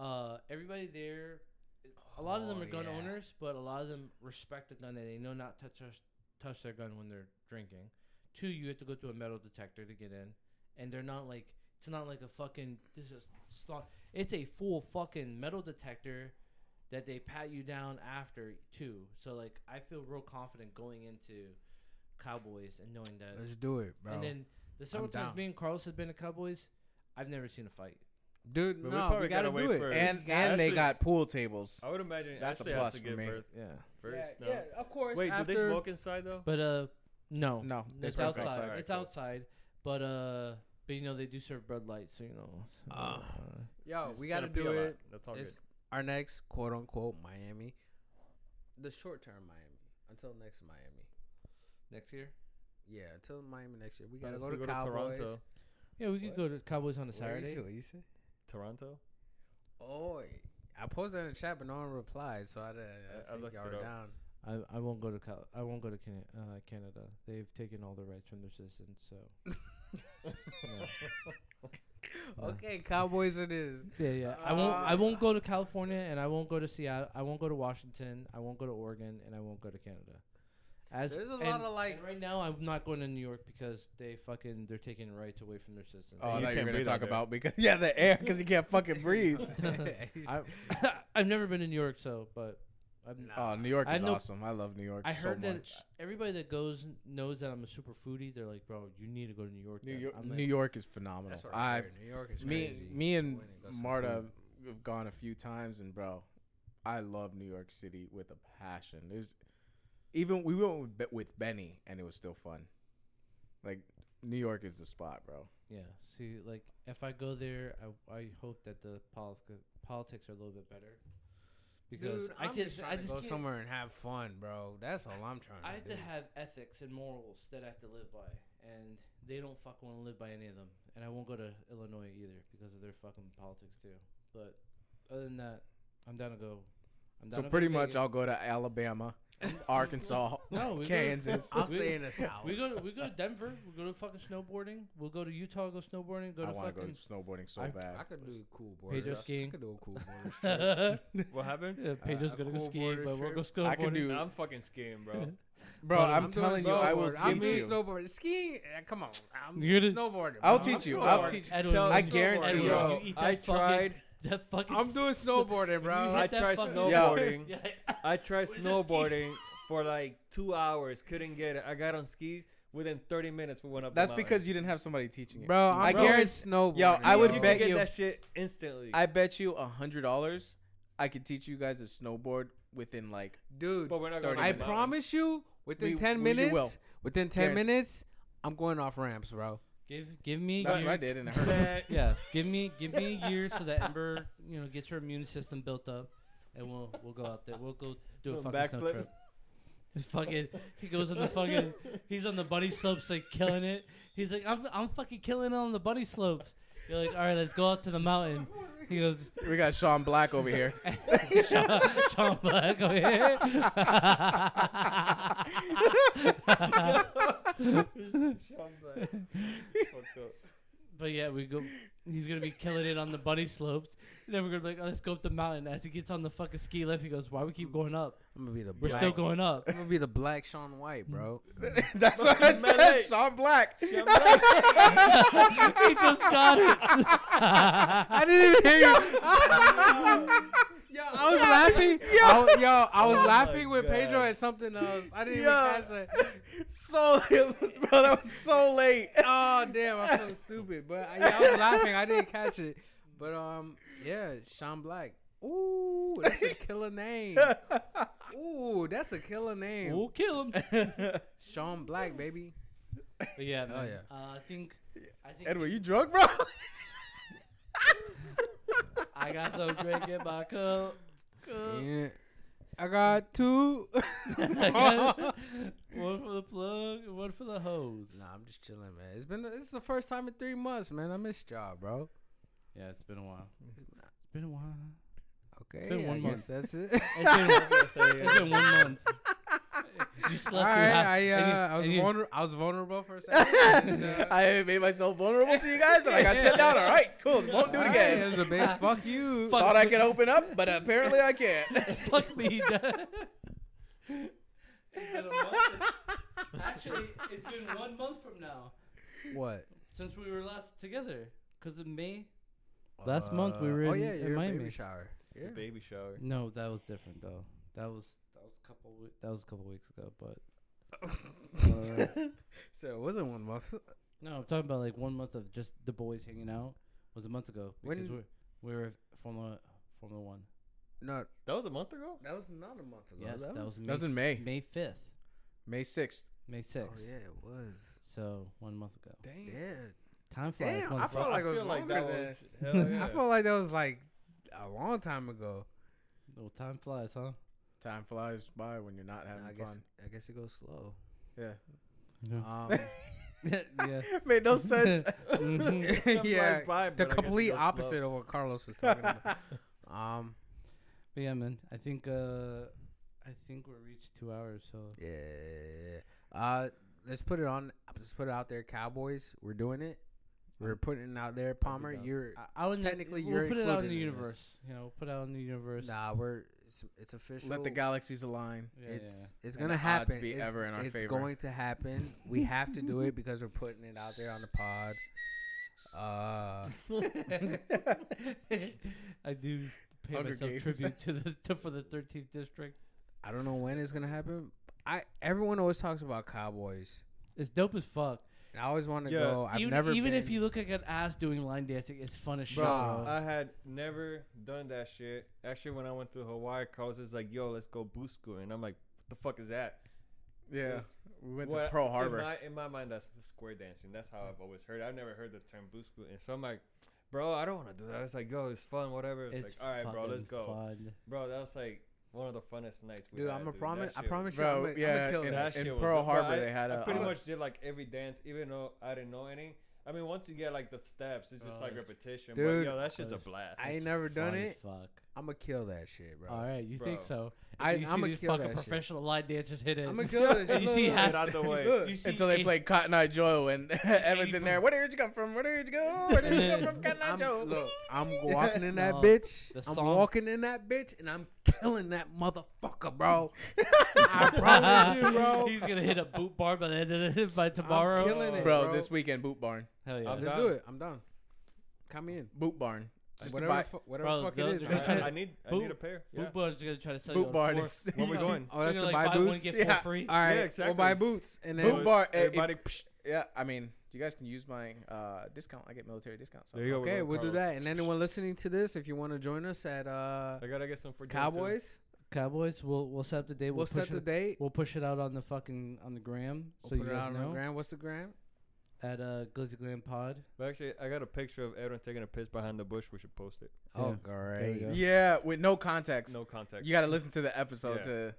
Uh, everybody there, a lot of them Oh, are gun yeah. owners, but a lot of them respect the gun and they know not to touch touch their gun when they're drinking. Two, you have to go through a metal detector to get in, and they're not like it's not like a fucking this is slot. It's a full fucking metal detector that they pat you down after too. So like I feel real confident going into Cowboys and knowing that Let's do it, bro. and then the several times me and Carlos have been to Cowboys, I've never seen a fight. Dude, But we no, probably we gotta gotta do wait it. for- And Yeah, and they Ashley's- got pool tables. I would imagine That's a Ashley plus has to for give me. birth Yeah. first. no? yeah, of course. Wait, after, do they smoke inside though? But uh, no, No, they it's serve outside. outside. Alright, It's cool. outside. But uh, but you know they do serve Bud Light, so you know. so, Ah. uh, Yo, It's we gotta gonna pee do a lot. it. That's all It's our next quote unquote Miami. The short term Miami. Until next Miami. next year. Yeah, until Miami next year. We gotta Unless go we to Cowboys. Toronto. Yeah, we could What? go to Cowboys on a Saturday. what you say? Toronto. Oh, I posted in the chat, but no one replied, so I, I, I- I think looked y'all it up. down. I I won't go to Cal- I won't go to Can- uh, Canada. They've taken all the rights from their citizens. So. yeah. Yeah. Okay, Cowboys it is. Yeah, yeah. I won't. I won't go to California, and I won't go to Seattle. I won't go to Washington. I won't go to Oregon, and I won't go to Canada. As There's a and- lot of, like- and right now, I'm not going to New York because they fucking they're taking rights away from their citizens. Oh, I You thought you can't were gonna breathe talk there. about because yeah, the air because you can't fucking breathe. I, I've never been to New York, so but I'm, Oh, New York I is know- awesome. I love New York I so heard that much. everybody that goes knows that I'm a super foodie. They're like, bro, you need to go to New York. New then." York, I'm like, New York is phenomenal. That's what I I've heard. New York is me, crazy. me and Go in and go Marta food. have gone a few times, and bro, I love New York City with a passion. There's even we went with, with Benny, and it was still fun. Like New York is the spot, bro. Yeah. See, like if I go there, I I hope that the politics politics are a little bit better. Because Dude, I I'm can just I trying to go can't- somewhere and have fun, bro. That's all I'm trying to do. I have do. to have ethics and morals that I have to live by, and they don't fucking want to live by any of them. And I won't go to Illinois either because of their fucking politics too. But other than that, I'm down to go. I'm down So to pretty to much, Vegas. I'll go to Alabama, Arkansas, No, we go- Kansas. I'll stay in the south. we go to, we go to Denver. We go to fucking snowboarding. We'll go to Utah. Go snowboarding. Go I to want to go fucking. snowboarding so I- bad. I could do cool border. Pedro skiing. I could do a cool border trip. What happened? yeah, Pedro's a gonna go cool skiing, border but we'll trip. go snowboarding. I can do- I'm fucking skiing, bro. Bro, But I'm, doing telling you, I will snowboard. I'm teach doing you. snowboarding. Skiing? eh, come on. I'm You're gonna- snowboarding. I'll bro. teach you. I'm I'll snowboarding. teach you. Edwin, Tell- I guarantee Edwin, you. you Yo, eat I fucking- tried. That fucking. I'm doing snowboarding, bro. I that tried fucking- snowboarding. I tried With the skis. snowboarding for like two hours. Couldn't get it. I got on skis. Within 30 minutes, we went up. That's the because you didn't have somebody teaching you. Bro, I'm I guarantee- snowboarding. Yo, I would you bet get you- that shit instantly. I bet you a hundred dollars, I could teach you guys to snowboard within like. dude. but we're not going. 30 I to the mountain. promise you, within We- ten we- you minutes, will. within ten Guarantee. minutes, I'm going off ramps, bro. Give give me. That's give- what I did, and it hurt. Yeah, give me give me a year so that Ember you know gets her immune system built up, and we'll we'll go out there. We'll go do a fucking snow trip. Fucking he goes on the fucking he's on the bunny slopes like killing it. He's like I'm I'm fucking killing it on the bunny slopes. You're like all right, let's go out to the mountain. He goes We got Sean Black over here. Sean, Sean Black over here. Fucked up. But yeah, we go. He's gonna be killing it on the bunny slopes. And then we're gonna be like, oh, let's go up the mountain. As he gets on the fucking ski lift, he goes, "Why we keep going up? I'm gonna be the We're black. still going up." I'm gonna be the black Shaun White, bro. That's what I said. Melee. Sean Black. he just got it. I didn't even hear you. Yo, I was laughing. I was, yo, I was Oh laughing with Pedro at something else. I didn't Yeah. even catch that. so, bro, that was so late. Oh damn, I feel stupid. But yeah, I was laughing. I didn't catch it. But um, yeah, Sean Black. Ooh, that's a killer name. Ooh, that's a killer name. We'll kill him. Sean Black, baby. But yeah, Oh, man, yeah. Uh, I think, I think Edward, you drunk, bro? I got some drink in my cup. cup. Yeah. I got two. I got one for the plug and one for the hose. Nah, I'm just chilling, man. It's been it's the first time in three months, man. I missed y'all, bro. Yeah, it's been a while. It's been a while. Okay, It's been one I month. guess that's it. It's been, I was gonna say, it's been one month. You slept All through right. I and you- uh, I was and you- vulnerable. I was vulnerable for a second. and, uh, I made myself vulnerable to you guys, and I got shut down. All right, cool. Won't do it all right, again. It was a big fuck you. Fuck Thought I could open up, but apparently I can't. Fuck me. Dad. It's been a month. Actually, it's been one month from now What? since we were last together. Cause in May. Last month we were Oh in- yeah, in your Miami. baby shower. Yeah. the baby shower. No, that was different though. That was that was a couple. We- that was a couple weeks ago. But uh, So it wasn't one month. no, I'm talking about like one month of just the boys hanging out. Was a month ago because When- we we were Formula Formula One. No, That was a month ago. that was not a month ago. Yes, that, was, that was in May. May fifth, May 6th. May sixth. Oh yeah, it was. So one month ago. Dang. Yeah. Time flies. Damn, I flies. felt like it was feel like longer that than- was. Yeah. I felt like that was like a long time ago. No, time flies, huh? Time flies by when you're not having I guess fun. I guess it goes slow. Yeah. Um, yeah. Made no sense. Mhm. Yeah, by, the but I guess it complete goes slow. opposite of what Carlos was talking about. um, But yeah, man. I think uh, I think we're reached two hours. So yeah. Uh, let's put it on. Let's put it out there, Cowboys. We're doing it. We're putting it out there, Palmer. You're I, I would Technically, we'll you're put it out in the included in this. universe. You know, put it out in the universe. nah. We're it's, it's official. Let the galaxies align. Yeah, it's it's And gonna happen. be it's ever in our it's favor. going to happen. We have to do it because we're putting it out there on the pod. Uh. I do pay Hunger myself Games. tribute to the to, for the 13th district. I don't know when it's gonna happen. I everyone always talks about Cowboys. It's dope as fuck. And I always want to Yeah. go. I've even never even if you look like an ass doing line dancing, it's fun as shit. Bro, bro. I had never done that shit. Actually, when I went to Hawaii, Carlos was like, "Yo, let's go busku," and I'm like, "What the fuck is that?" Yeah. Yes. We went What- to Pearl Harbor. In my, in my mind, that's square dancing. That's how I've always heard. it. I've never heard the term busku, and so I'm like, "Bro, I don't want to do that." I was like, "Yo, it's fun, whatever." It's, it's like, "All right, bro, let's fucking go." Fun. Bro, that was like one of the funnest nights. We dude, had, I'm a dude. promise. I promise was- you, I'm Bro, gonna, yeah, I'm kill in- that. that in shit was Pearl dope. Bro, Harbor, I- they had I a, pretty uh, much did like every dance, even though I didn't know any. I mean, once you get like the steps, it's just Oh, like repetition. Dude, but yo, that shit's a blast. I ain't It's never done it. Fuck. I'm gonna kill that shit, bro. All right, you think so? I- you see I'ma these kill fucking that shit. professional line dancers hit it. I'ma kill that shit. You see Look, half Get out the way. Look. you see Until they eight- play Cotton Eye Joe and Evan's in there. Where did you come from? Where did you go? Where did you come from? Cotton Eye I'm, Joe. look, I'm walking in that No, bitch. the I'm song- walking in that bitch, and I'm killing that motherfucker, bro. I promise you, bro. He's gonna hit a boot bar by the end of it by tomorrow. killing it. Bro, bro. this weekend, Boot Barn. Hell yeah. I'm Let's done. do it. I'm done. Come in. Boot Barn. Just whatever, buy- fu- whatever Bro, fuck they'll- it is. they're I'm gonna try I, to- I need, I Boot- need a pair. Yeah. Boot bar's gonna try to sell Boot you on Barn four. is- When we going? Oh, that's They're to gonna, buy like, one boots? get Yeah. for free. All right, Yeah, we'll exactly. buy boots and then Boot Bar. eh, if- yeah, I mean, you guys can use my uh, discount. I get military discount. So There you go. Okay, go, we'll do Carlos. that. And anyone listening to this, if you want to join us at uh, I gotta get some for June, too. Cowboys, Cowboys. We'll we'll set up the day. we'll, We'll, set push the it, date. We'll push it out on the fucking on the gram We'll so you put it guys out know on the gram. What's the gram? At uh Glizzy Glam Pod. But actually, I got a picture of everyone taking a piss behind the bush. We should post it. Oh, Yeah. Great. Yeah, with no context. No context. You got to listen to the episode Yeah. to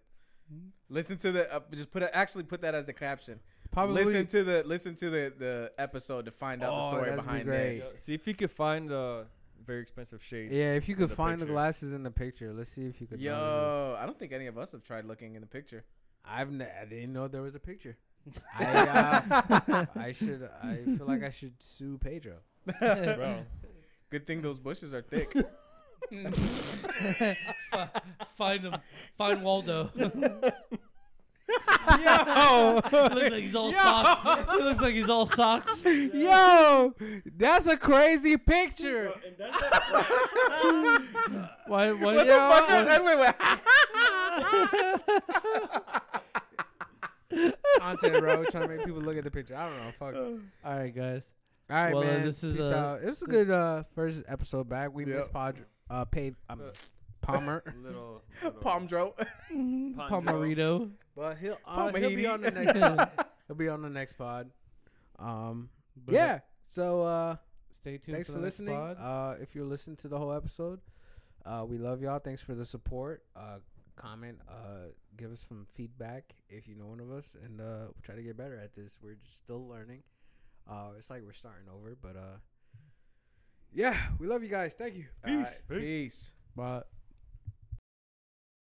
listen to the uh, just put it, actually put that as the caption. Probably listen to the listen to the the episode to find out Oh, the story that'd be behind great. this. See if you could find the very expensive shades. Yeah, if you could the find the glasses in the picture, let's see if you could. find. Yo, I don't think any of us have tried looking in the picture. I've ne- I didn't know there was a picture. I uh, I should I feel like I should sue Pedro. bro. Good thing those bushes are thick. Find him. Find Waldo. Yo, he looks like he's all socks. He looks like he's all socks. yo, that's a crazy picture. And that's not Why? Why? What Yo. the fuck? was- Wait, wait. Content, bro. Trying to make people look at the picture. I don't know. Fuck. All All right, guys. right, Well, uh, man. this is, Peace uh, out. It was a good uh, first episode back. We Yep. missed Pod, uh, Pave, um, Uh, Palmer, little, little Palm dro. Palmerito. but he'll uh, he'll be on the next. he'll be on the next pod. Um, But yeah. So uh, Stay tuned. thanks for for the next listening. pod. Uh, if you're listening to the whole episode, uh, we love y'all. Thanks for the support. Uh, comment. Uh, give us some feedback if you know one of us, and uh, we'll try to get better at this. We're just still learning. Uh, it's like we're starting over, but uh, yeah, we love you guys. Thank you. Peace. Peace. Bye.